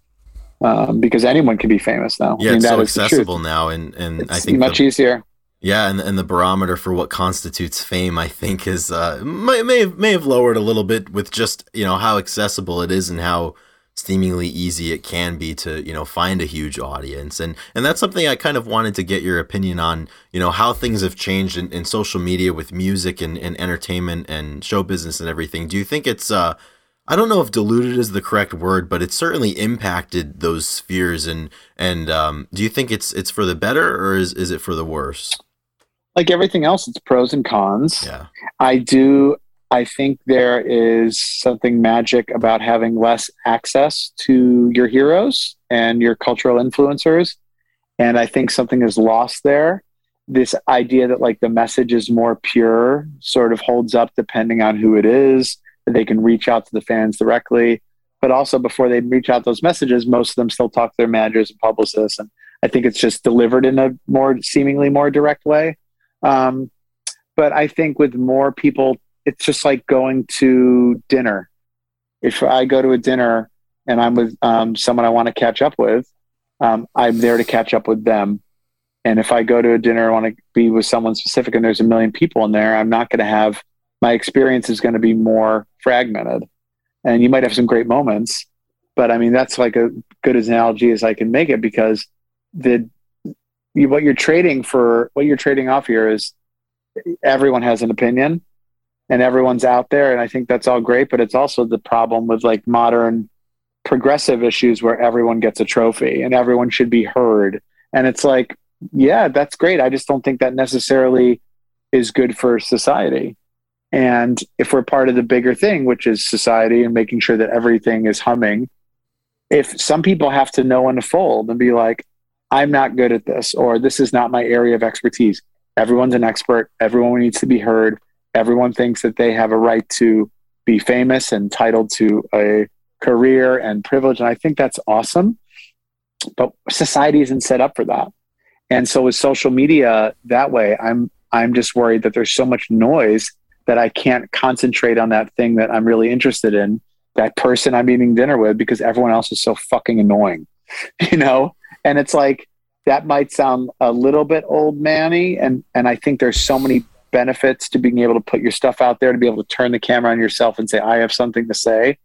um, because anyone can be famous now. Yeah, I mean, it's that so accessible now and and I think much the, easier. Yeah, and and the barometer for what constitutes fame, I think, is uh, may may have, may have lowered a little bit with just you know how accessible it is and how seemingly easy it can be to you know find a huge audience, and and that's something I kind of wanted to get your opinion on. You know how things have changed in, in social media with music and, and entertainment and show business and everything. Do you think it's uh I don't know if diluted is the correct word, but it's certainly impacted those spheres. And and um, do you think it's it's for the better or is is it for the worse? Like everything else, it's pros and cons. Yeah. I do. I think there is something magic about having less access to your heroes and your cultural influencers. And I think something is lost there. This idea that like the message is more pure sort of holds up depending on who it is, that they can reach out to the fans directly. But also before they reach out those messages, most of them still talk to their managers and publicists. And I think it's just delivered in a more seemingly more direct way. Um, but I think with more people, it's just like going to dinner. if I go to a dinner and I'm with um, someone I want to catch up with, um, I'm there to catch up with them. And if I go to a dinner, I want to be with someone specific and there's a million people in there, I'm not going to have my experience is going to be more fragmented. And you might have some great moments, but I mean, that's like a good analogy as I can make it because the you, what you're trading for, what you're trading off here is everyone has an opinion and everyone's out there. And I think that's all great, but it's also the problem with like modern progressive issues where everyone gets a trophy and everyone should be heard. And it's like, yeah, that's great. I just don't think that necessarily is good for society. And if we're part of the bigger thing, which is society and making sure that everything is humming, if some people have to know when to fold and be like, I'm not good at this, or this is not my area of expertise. Everyone's an expert. Everyone needs to be heard. Everyone thinks that they have a right to be famous and entitled to a career and privilege. And I think that's awesome. But society isn't set up for that. And so with social media that way, I'm I'm just worried that there's so much noise that I can't concentrate on that thing that I'm really interested in, that person I'm eating dinner with, because everyone else is so fucking annoying. You know? And it's like that might sound a little bit old manny and and I think there's so many benefits to being able to put your stuff out there to be able to turn the camera on yourself and say I have something to say.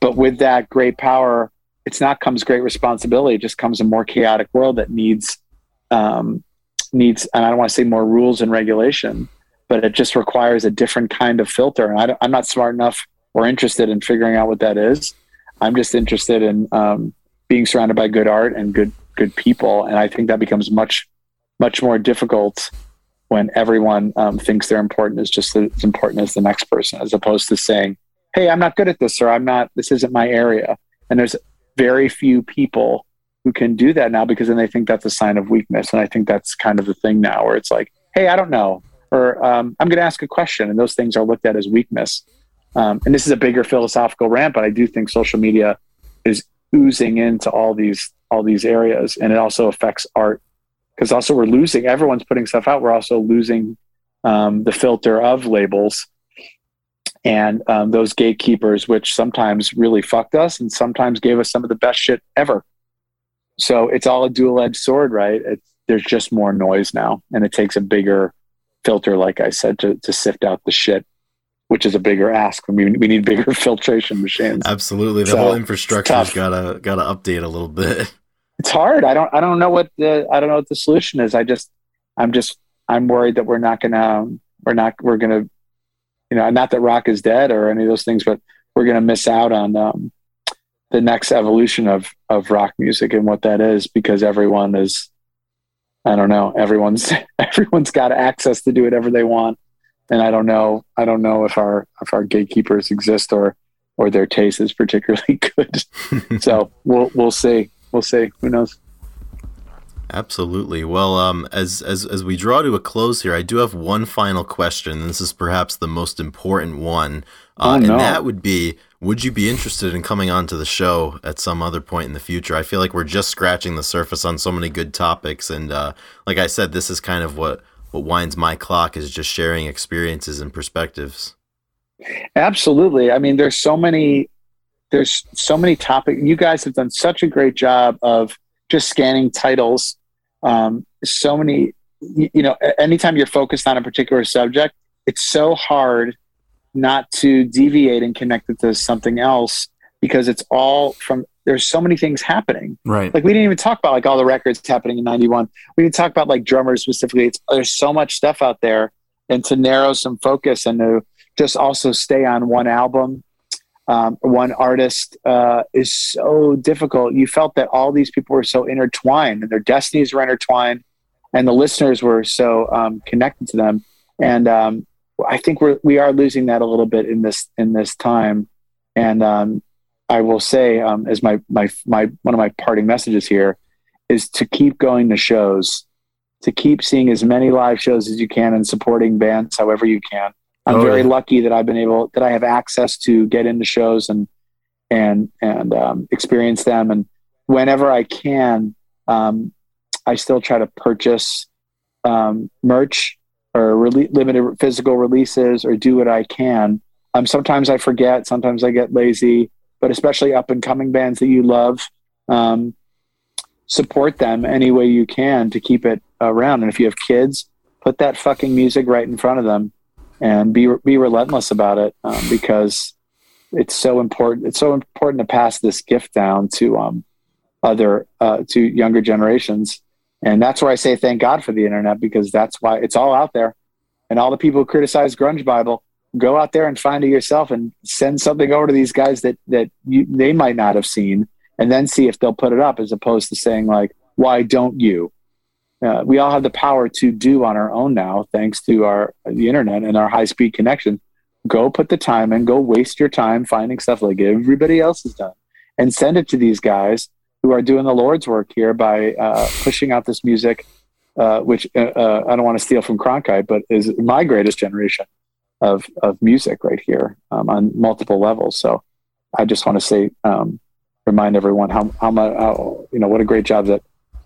But with that great power it's not comes great responsibility. It just comes a more chaotic world that needs um, needs and I don't want to say more rules and regulation but it just requires a different kind of filter. And I am not smart enough or interested in figuring out what that is. I'm just interested in um, being surrounded by good art and good good people. And I think that becomes much, much more difficult when everyone um, thinks they're important is just as important as the next person, as opposed to saying, Hey, I'm not good at this, or I'm not, this isn't my area. And there's very few people who can do that now because then they think that's a sign of weakness. And I think that's kind of the thing now where it's like, Hey, I don't know, or um, I'm going to ask a question. And those things are looked at as weakness. Um, and this is a bigger philosophical rant, but I do think social media is oozing into all these all these areas and it also affects art because also we're losing everyone's putting stuff out we're also losing um, the filter of labels and um, those gatekeepers which sometimes really fucked us and sometimes gave us some of the best shit ever so it's all a dual-edged sword right it's, there's just more noise now and it takes a bigger filter like i said to, to sift out the shit which is a bigger ask. I mean, we need bigger filtration machines. Absolutely, the so, whole infrastructure's gotta gotta update a little bit. it's hard. I don't I don't know what the I don't know what the solution is. I just I'm just I'm worried that we're not gonna we're not we're gonna you know not that rock is dead or any of those things, but we're gonna miss out on um, the next evolution of of rock music and what that is because everyone is I don't know everyone's everyone's got access to do whatever they want and I don't know I don't know if our if our gatekeepers exist or or their taste is particularly good. so we'll we'll see we'll see. Who knows? Absolutely. Well, um, as as as we draw to a close here, I do have one final question. This is perhaps the most important one, uh, oh, no. and that would be: Would you be interested in coming onto the show at some other point in the future? I feel like we're just scratching the surface on so many good topics, and uh, like I said, this is kind of what what winds my clock is just sharing experiences and perspectives. Absolutely. I mean, there's so many there's so many topics. You guys have done such a great job of just scanning titles. Um, so many, you, you know, anytime you're focused on a particular subject, it's so hard not to deviate and connect it to something else because it's all from there's so many things happening. Right. Like we didn't even talk about like all the records happening in 91. We didn't talk about like drummers specifically. It's, there's so much stuff out there and to narrow some focus and to just also stay on one album um, one artist uh, is so difficult. You felt that all these people were so intertwined and their destinies were intertwined, and the listeners were so um, connected to them. And um, I think we're we are losing that a little bit in this in this time. And um, I will say, um, as my my my one of my parting messages here is to keep going to shows, to keep seeing as many live shows as you can and supporting bands however you can I'm oh, very yeah. lucky that I've been able that I have access to get into shows and and and um, experience them. And whenever I can, um, I still try to purchase um, merch or re- limited physical releases or do what I can. Um, sometimes I forget. Sometimes I get lazy. but especially up and coming bands that you love. Um, support them any way you can to keep it around. And if you have kids, put that fucking music right in front of them and be be relentless about it um, because it's so important. It's so important to pass this gift down to um, other uh, to younger generations. And that's where I say thank God for the internet because that's why it's all out there. And all the people who criticize Grunge Bible, go out there and find it yourself and send something over to these guys that that you, they might not have seen, and then see if they'll put it up, as opposed to saying like, "Why don't you?" Uh, we all have the power to do on our own now, thanks to our the internet and our high speed connection. Go put the time in. Go waste your time finding stuff like everybody else has done, and send it to these guys who are doing the Lord's work here by uh, pushing out this music, uh, which uh, uh, I don't want to steal from Cronkite, but is my greatest generation of of music right here um, on multiple levels. So I just want to say, um, remind everyone how how much you know what a great job that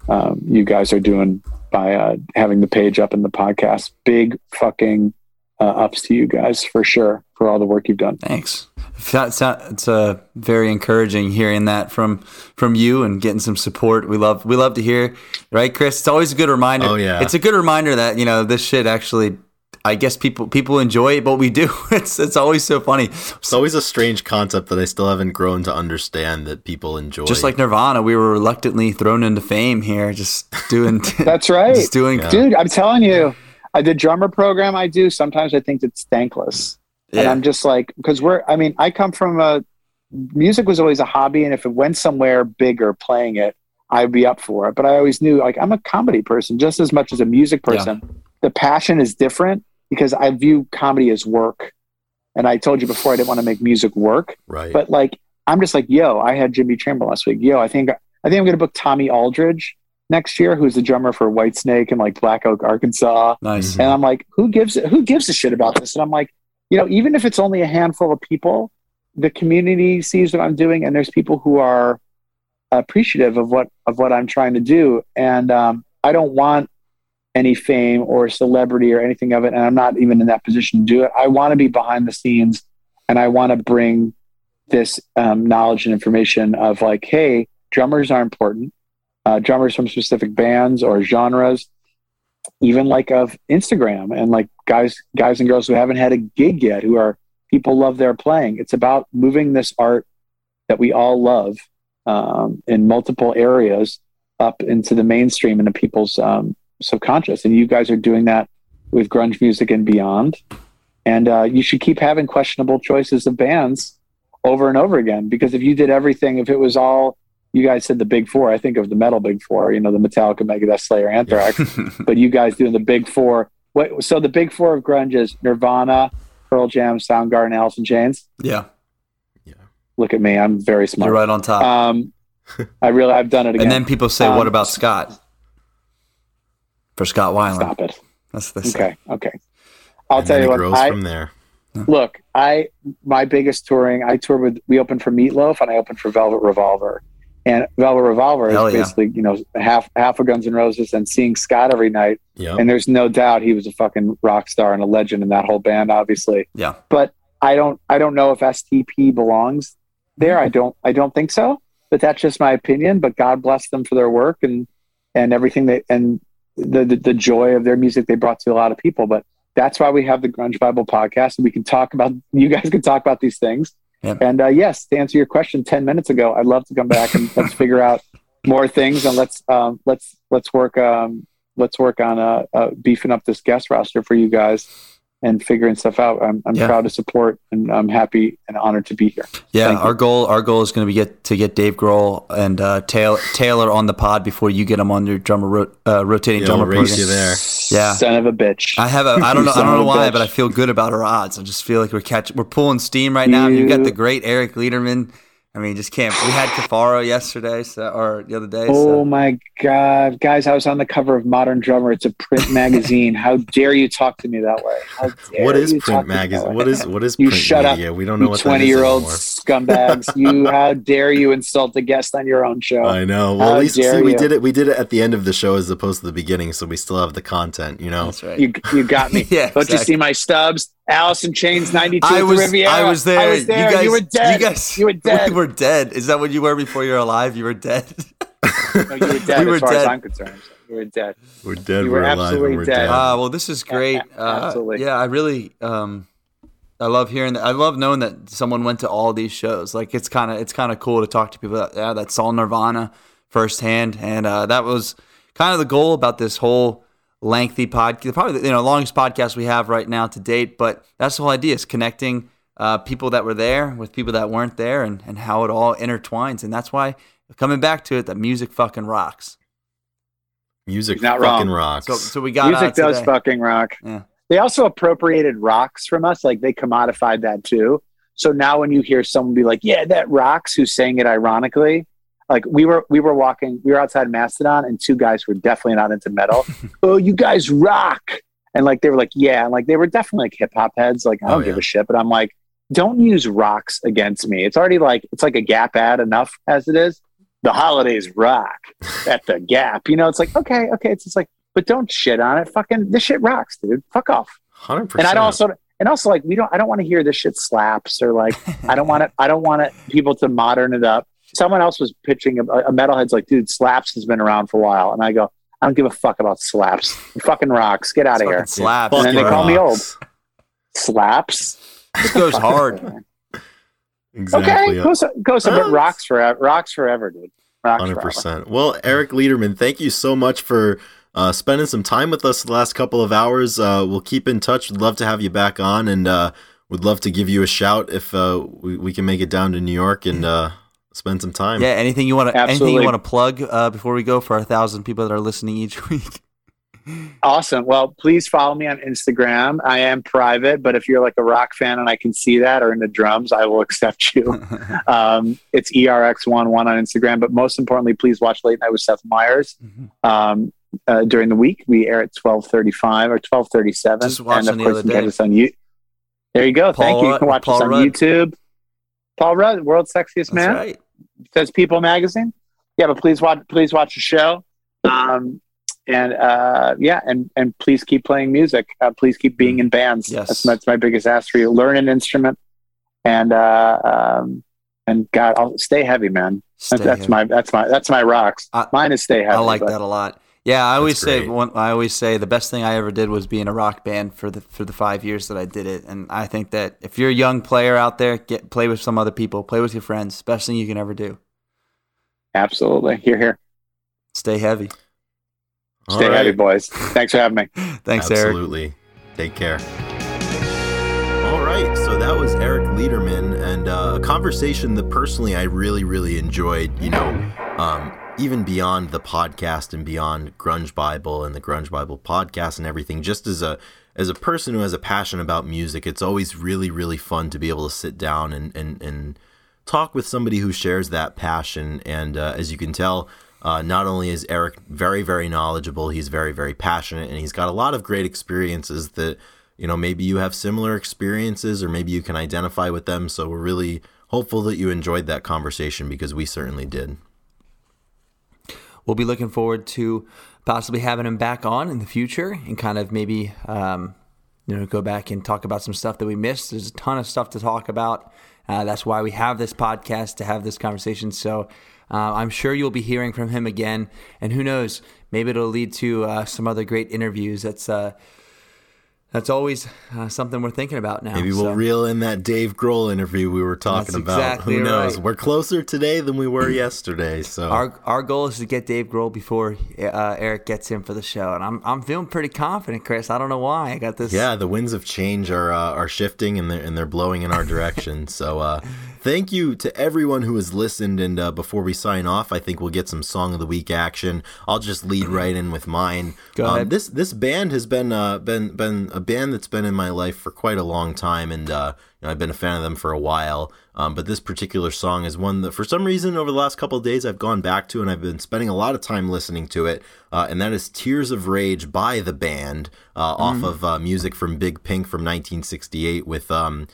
um, you guys are doing by uh, having the page up in the podcast. Big fucking uh, ups to you guys for sure for all the work you've done. Thanks. It's, it's uh, very encouraging hearing that from from you and getting some support. We love we love to hear, right, Chris? It's always a good reminder. Oh yeah, it's a good reminder that you know this shit actually. I guess people people enjoy it, but we do. It's it's always so funny. It's always a strange concept that I still haven't grown to understand that people enjoy. Just like Nirvana, we were reluctantly thrown into fame here, just doing. That's right. Just doing, yeah. dude. I'm telling you, I the drummer program I do. Sometimes I think it's thankless. Yeah. And I'm just like, because we're, I mean, I come from a, music was always a hobby. And if it went somewhere bigger playing it, I'd be up for it. But I always knew like I'm a comedy person just as much as a music person. Yeah. The passion is different because I view comedy as work. And I told you before I didn't want to make music work. Right. But like, I'm just like, yo, I had Jimmy Chamberlin last week. Yo, I think, I think I'm going to book Tommy Aldridge next year, who's the drummer for Whitesnake and like Black Oak, Arkansas. Nice. And I'm like, who gives who gives a shit about this? And I'm like, you know, even if it's only a handful of people, the community sees what I'm doing, and there's people who are appreciative of what of what I'm trying to do. And um, I don't want any fame or celebrity or anything of it, and I'm not even in that position to do it. I want to be behind the scenes, and I want to bring this um, knowledge and information of like, hey, drummers are important. Uh, drummers from specific bands or genres even like of Instagram and like guys guys and girls who haven't had a gig yet who are people love their playing. It's about moving this art that we all love um, in multiple areas up into the mainstream into people's um, subconscious. And you guys are doing that with grunge music and beyond. And uh, you should keep having questionable choices of bands over and over again because if you did everything, if it was all you guys said the big four. I think of the metal big four, you know, the Metallica, Megadeth, Slayer, Anthrax. but you guys doing the big four. What, so the big four of grunge is Nirvana, Pearl Jam, Soundgarden, Alice in Chains. Yeah. Yeah. Look at me. I'm very smart. You're right on top. Um, I really, I've done it again. And then people say, um, what about Scott? For Scott Weiland. Stop it. That's the Okay. Okay. I'll and tell you what. grows I, from there. Look, I my biggest touring. I toured with. We opened for Meatloaf, and I opened for Velvet Revolver. And Velvet Revolver Hell is yeah. basically, you know, half half of Guns N' Roses and seeing Scott every night. Yep. And there's no doubt he was a fucking rock star and a legend in that whole band, obviously. Yeah. But I don't I don't know if STP belongs there. I don't I don't think so. But that's just my opinion. But God bless them for their work and and everything they and the, the the joy of their music they brought to a lot of people. But that's why we have the Grunge Bible podcast and we can talk about you guys can talk about these things. Yep. And uh, yes, to answer your question ten minutes ago, I'd love to come back and let's figure out more things and let's um, let's let's work um, let's work on uh, uh, beefing up this guest roster for you guys and figuring stuff out. I'm, I'm Yeah. proud to support and I'm happy and honored to be here. Yeah, Thank you. our goal our goal is going to be get to get Dave Grohl and uh, Taylor Taylor on the pod before you get them on your drummer ro- uh, rotating Yeah, drummer we'll race you there. Yeah. son of a bitch. I have a I don't know I don't know why, bitch. but I feel good about our odds. I just feel like we're catching we're pulling steam right now. You've got the great Eric Leiderman. I mean, just can't. We had Cafaro yesterday, so or the other day. Oh So. my God, guys! I was on the cover of Modern Drummer. It's a print magazine. How dare you talk to me that way? How dare What is you print talk to me that magazine? What is what is You print shut up. We don't know you what twenty-year-old that is scumbags! you, how dare you insult a guest on your own show? I know. Well, How at least see, we did it. We did it at the end of the show as opposed to the beginning, so we still have the content. You know. That's right. You, you got me. Yeah, Don't you see my stubs? Alice in Chains '92 I was, Riviera. I was there. I was there. You guys, you were dead. You guys, You were dead. We were dead. Is that what you were before you were alive? You were dead. No, you were dead We were as far as. I'm concerned. You were dead. We're dead. You we're were alive, absolutely we're dead. dead. Ah, well, this is great. a- Uh, absolutely. yeah, I really, um, I love hearing that. I love knowing that someone went to all these shows. Like it's kind of, it's kind of cool to talk to people that, yeah, that saw Nirvana firsthand, and uh, that was kind of the goal about this whole lengthy podcast, probably the you know longest podcast we have right now to date. But that's the whole idea: is connecting uh, people that were there with people that weren't there, and and how it all intertwines. And that's why coming back to it, that music fucking rocks. Music not fucking wrong. rocks. So, so we got Music does today. fucking rock. Yeah. They also appropriated rocks from us. Like they commodified that too. So now when you hear someone be like, "Yeah, that rocks," who's saying it ironically, like we were we were walking, we were outside Mastodon, and two guys who were definitely not into metal. oh, you guys rock! And like they were like, "Yeah," and like they were definitely like hip hop heads. Like I don't Oh, give yeah. a shit, but I'm like, don't use rocks against me. It's already like it's like a Gap ad enough as it is. The holidays rock at the Gap. You know, it's like okay, okay. It's just like, but don't shit on it. Fucking this shit rocks, dude. Fuck off. Hundred And percent. I also and also like we don't. I don't want to hear this shit slaps or like I don't want it. I don't want it people to modern it up. Someone else was pitching a, a metalhead's like, dude, slaps has been around for a while, and I go, I don't give a fuck about slaps. Fucking rocks. Get out of here. slaps. And then they call me rocks. Slaps. This goes hard. Exactly. Okay, goes goes but Uh, rocks forever. Rocks forever, dude. Hundred percent. Well, Eric Leiderman, thank you so much for uh, spending some time with us the last couple of hours. Uh, we'll keep in touch. We'd love to have you back on, and uh, would love to give you a shout if uh, we, we can make it down to New York and uh, spend some time. Yeah, anything you want to anything you want to plug uh, before we go for our thousand people that are listening each week? Awesome. Well, please follow me on Instagram. I am private, but if you're like a rock fan and I can see that or into drums, I will accept you. um, it's ERX11 on Instagram. But most importantly, please watch Late Night with Seth Meyers. Mhm. Um, uh, during the week, we air at 1235 or 1237. And of course, you can day. catch us on you. There you go. Thank you. You Rudd- can watch Paul us on Rudd. YouTube. Paul Rudd, World's Sexiest That's Man right. Says People Magazine. Yeah, but please watch please watch the show. Um, and uh, yeah, and and please keep playing music. Uh, please keep being in bands. Yes. That's, that's my biggest ask for you. Learn an instrument, and uh, um, and God, I'll stay heavy, man. Stay That's, that's heavy. my that's my that's my rocks. I- Mine is stay heavy. I like but- that a lot. Yeah, I always say one, I always say the best thing I ever did was be in a rock band for the for the five years that I did it, and I think that if you're a young player out there, get play with some other people, play with your friends. Best thing you can ever do. Absolutely. Here, here. Stay heavy. All Stay right. heavy, boys. Thanks for having me. Thanks, Eric. Absolutely. Take care. All right, so that was Eric Leiderman, and uh, a conversation that personally I really, really enjoyed. You know, um, even beyond the podcast and beyond Grunge Bible and the Grunge Bible podcast and everything. Just as a as a person who has a passion about music, it's always really, really fun to be able to sit down and and and talk with somebody who shares that passion. And uh, as you can tell, uh, not only is Eric very, very knowledgeable, he's very, very passionate, and he's got a lot of great experiences that, you know, maybe you have similar experiences or maybe you can identify with them. So we're really hopeful that you enjoyed that conversation because we certainly did. We'll be looking forward to possibly having him back on in the future and kind of maybe um, you know go back and talk about some stuff that we missed. There's a ton of stuff to talk about. Uh, that's why we have this podcast to have this conversation. So uh, I'm sure you'll be hearing from him again, and who knows, maybe it'll lead to uh, some other great interviews. That's uh, that's always uh, something we're thinking about now. Maybe we'll So- reel in that Dave Grohl interview we were talking That's about. exactly Who knows? right. We're closer today than we were yesterday. So Our our goal is to get Dave Grohl before uh, Eric gets him for the show, and I'm I'm feeling pretty confident, Chris. I don't know why I got this. Yeah, the winds of change are uh, are shifting and they're and they're blowing in our direction. so uh, thank you to everyone who has listened. And uh, before we sign off, I think we'll get some song of the week action. I'll just lead right in with mine. Go Um, ahead. this this band has been uh, been been a band that's been in my life for quite a long time, and uh, you know, I've been a fan of them for a while. Um, but this particular song is one that, for some reason, over the last couple of days, I've gone back to, and I've been spending a lot of time listening to it. Uh, and that is "Tears of Rage" by the band, uh, off of uh, music from Big Pink from 1968. With um,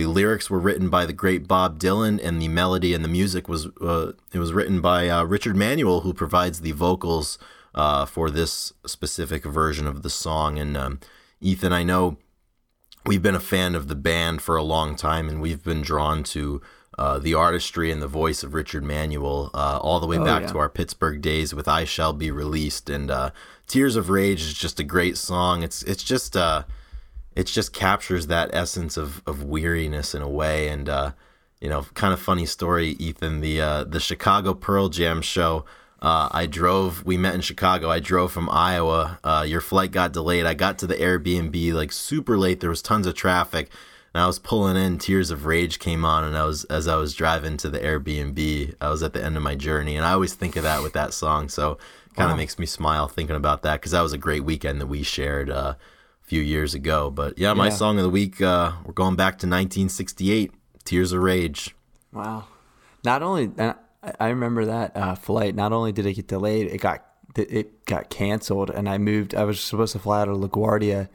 the lyrics were written by the great Bob Dylan, and the melody and the music was uh, it was written by uh, Richard Manuel, who provides the vocals uh, for this specific version of the song. And um, Ethan, I know we've been a fan of the band for a long time, and we've been drawn to uh, the artistry and the voice of Richard Manuel uh, all the way Oh, back yeah. to our Pittsburgh days with "I Shall Be Released." And uh, "Tears of Rage" is just a great song. It's it's just uh, it just captures that essence of of weariness in a way. And uh, you know, kind of funny story, Ethan. The uh, the Chicago Pearl Jam show. Uh, I drove. We met in Chicago. I drove from Iowa. Uh, your flight got delayed. I got to the Airbnb like super late. There was tons of traffic, and I was pulling in. Tears of Rage came on, and I was as I was driving to the Airbnb. I was at the end of my journey, and I always think of that with that song. So kind of makes me smile thinking about that because that was a great weekend that we shared uh, few years ago. But yeah, my Yeah. song of the week. Uh, we're going back to 1968. Tears of Rage. Wow. Not only I I remember that uh, flight. Not only did it get delayed, it got it got canceled, and I moved. I was supposed to fly out of LaGuardia,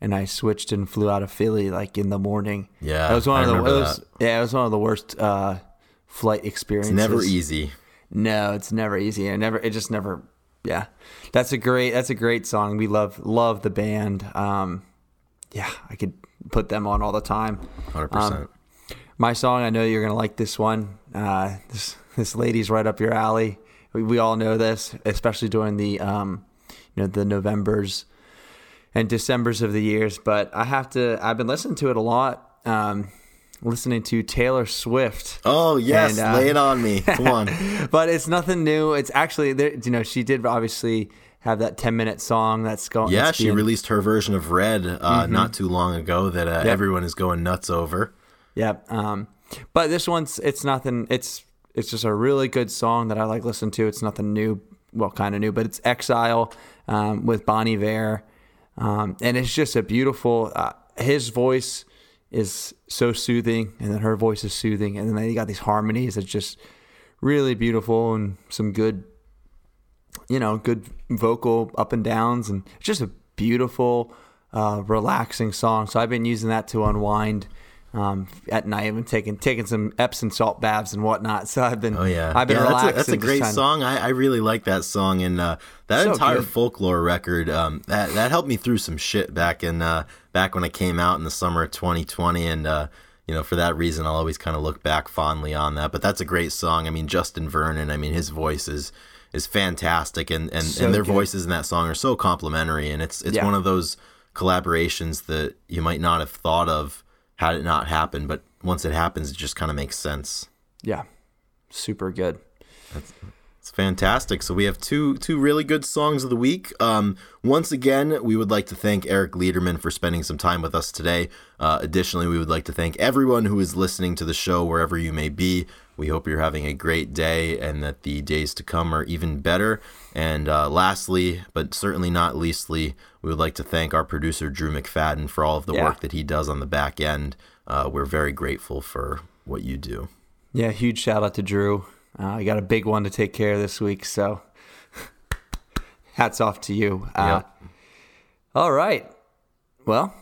and I switched and flew out of Philly like in the morning. Yeah, it was one I of the. Was, that. yeah, it was one of the worst uh, flight experiences. It's never easy. No, it's never easy. It never. It just never. Yeah, that's a great. That's a great song. We love love the band. Um, yeah, I could put them on all the time. 100%. My song, I know you're gonna like this one. Uh, this this lady's right up your alley. We, we all know this, especially during the um, you know the Novembers and Decembers of the years. But I have to. I've been listening to it a lot. Um, listening to Taylor Swift. oh yes, and, uh, lay it on me. Come on. but it's nothing new. It's actually there. You know, she did obviously have that ten minute song that's going. Yeah, that's she being- released her version of Red uh, not too long ago that uh, everyone is going nuts over. Yep. Um, but this one's it's nothing. It's it's just a really good song that I like listen to. It's nothing new. Well, kind of new, but it's Exile um, with Bon Iver, um, and it's just a beautiful. Uh, his voice is so soothing, and then her voice is soothing, and then you got these harmonies. that's just really beautiful and some good, you know, good vocal up and downs, and it's just a beautiful, uh, relaxing song. So I've been using that to unwind um, at night. I've been taking taking some Epsom salt baths and whatnot. So I've been Oh yeah, I've been yeah, that's a, relaxing. that's a great song. I, I really like that song, and uh, that So entire good. folklore record um, that that helped me through some shit back in uh, back when it came out in the summer of 2020, and uh, you know for that reason I'll always kind of look back fondly on that. But that's a great song. I mean Justin Vernon. I mean his voice is is fantastic, and and, So and their good. voices in that song are so complimentary, and it's it's Yeah. one of those collaborations that you might not have thought of had it not happened, but once it happens, it just kind of makes sense. Yeah, super good. It's fantastic. So we have two two really good songs of the week. Um, once again, we would like to thank Eric Leiderman for spending some time with us today. Uh, additionally, we would like to thank everyone who is listening to the show wherever you may be. We hope you're having a great day and that the days to come are even better. And uh, lastly, but certainly not leastly, we would like to thank our producer Drew McFadden for all of the Yeah. work that he does on the back end. Uh, we're very grateful for what you do. Yeah, huge shout out to Drew. Uh, I got a big one to take care of this week, so hats off to you. Uh, Yep. All right. Well,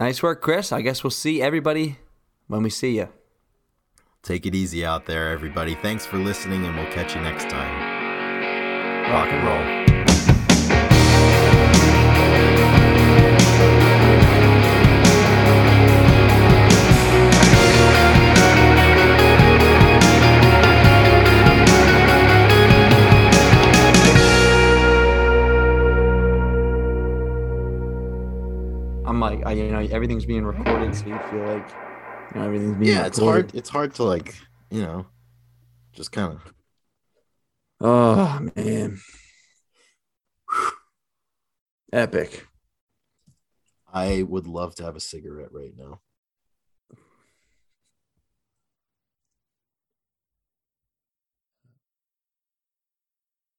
nice work, Chris. I guess we'll see everybody when we see you. Take it easy out there, everybody. Thanks for listening, and we'll catch you next time. Rock and roll. Like, I, you know, everything's being recorded, so you feel like, you know, everything's being Yeah, it's hard. It's hard to like, you know, just kind of. Oh man, epic. I would love to have a cigarette right now.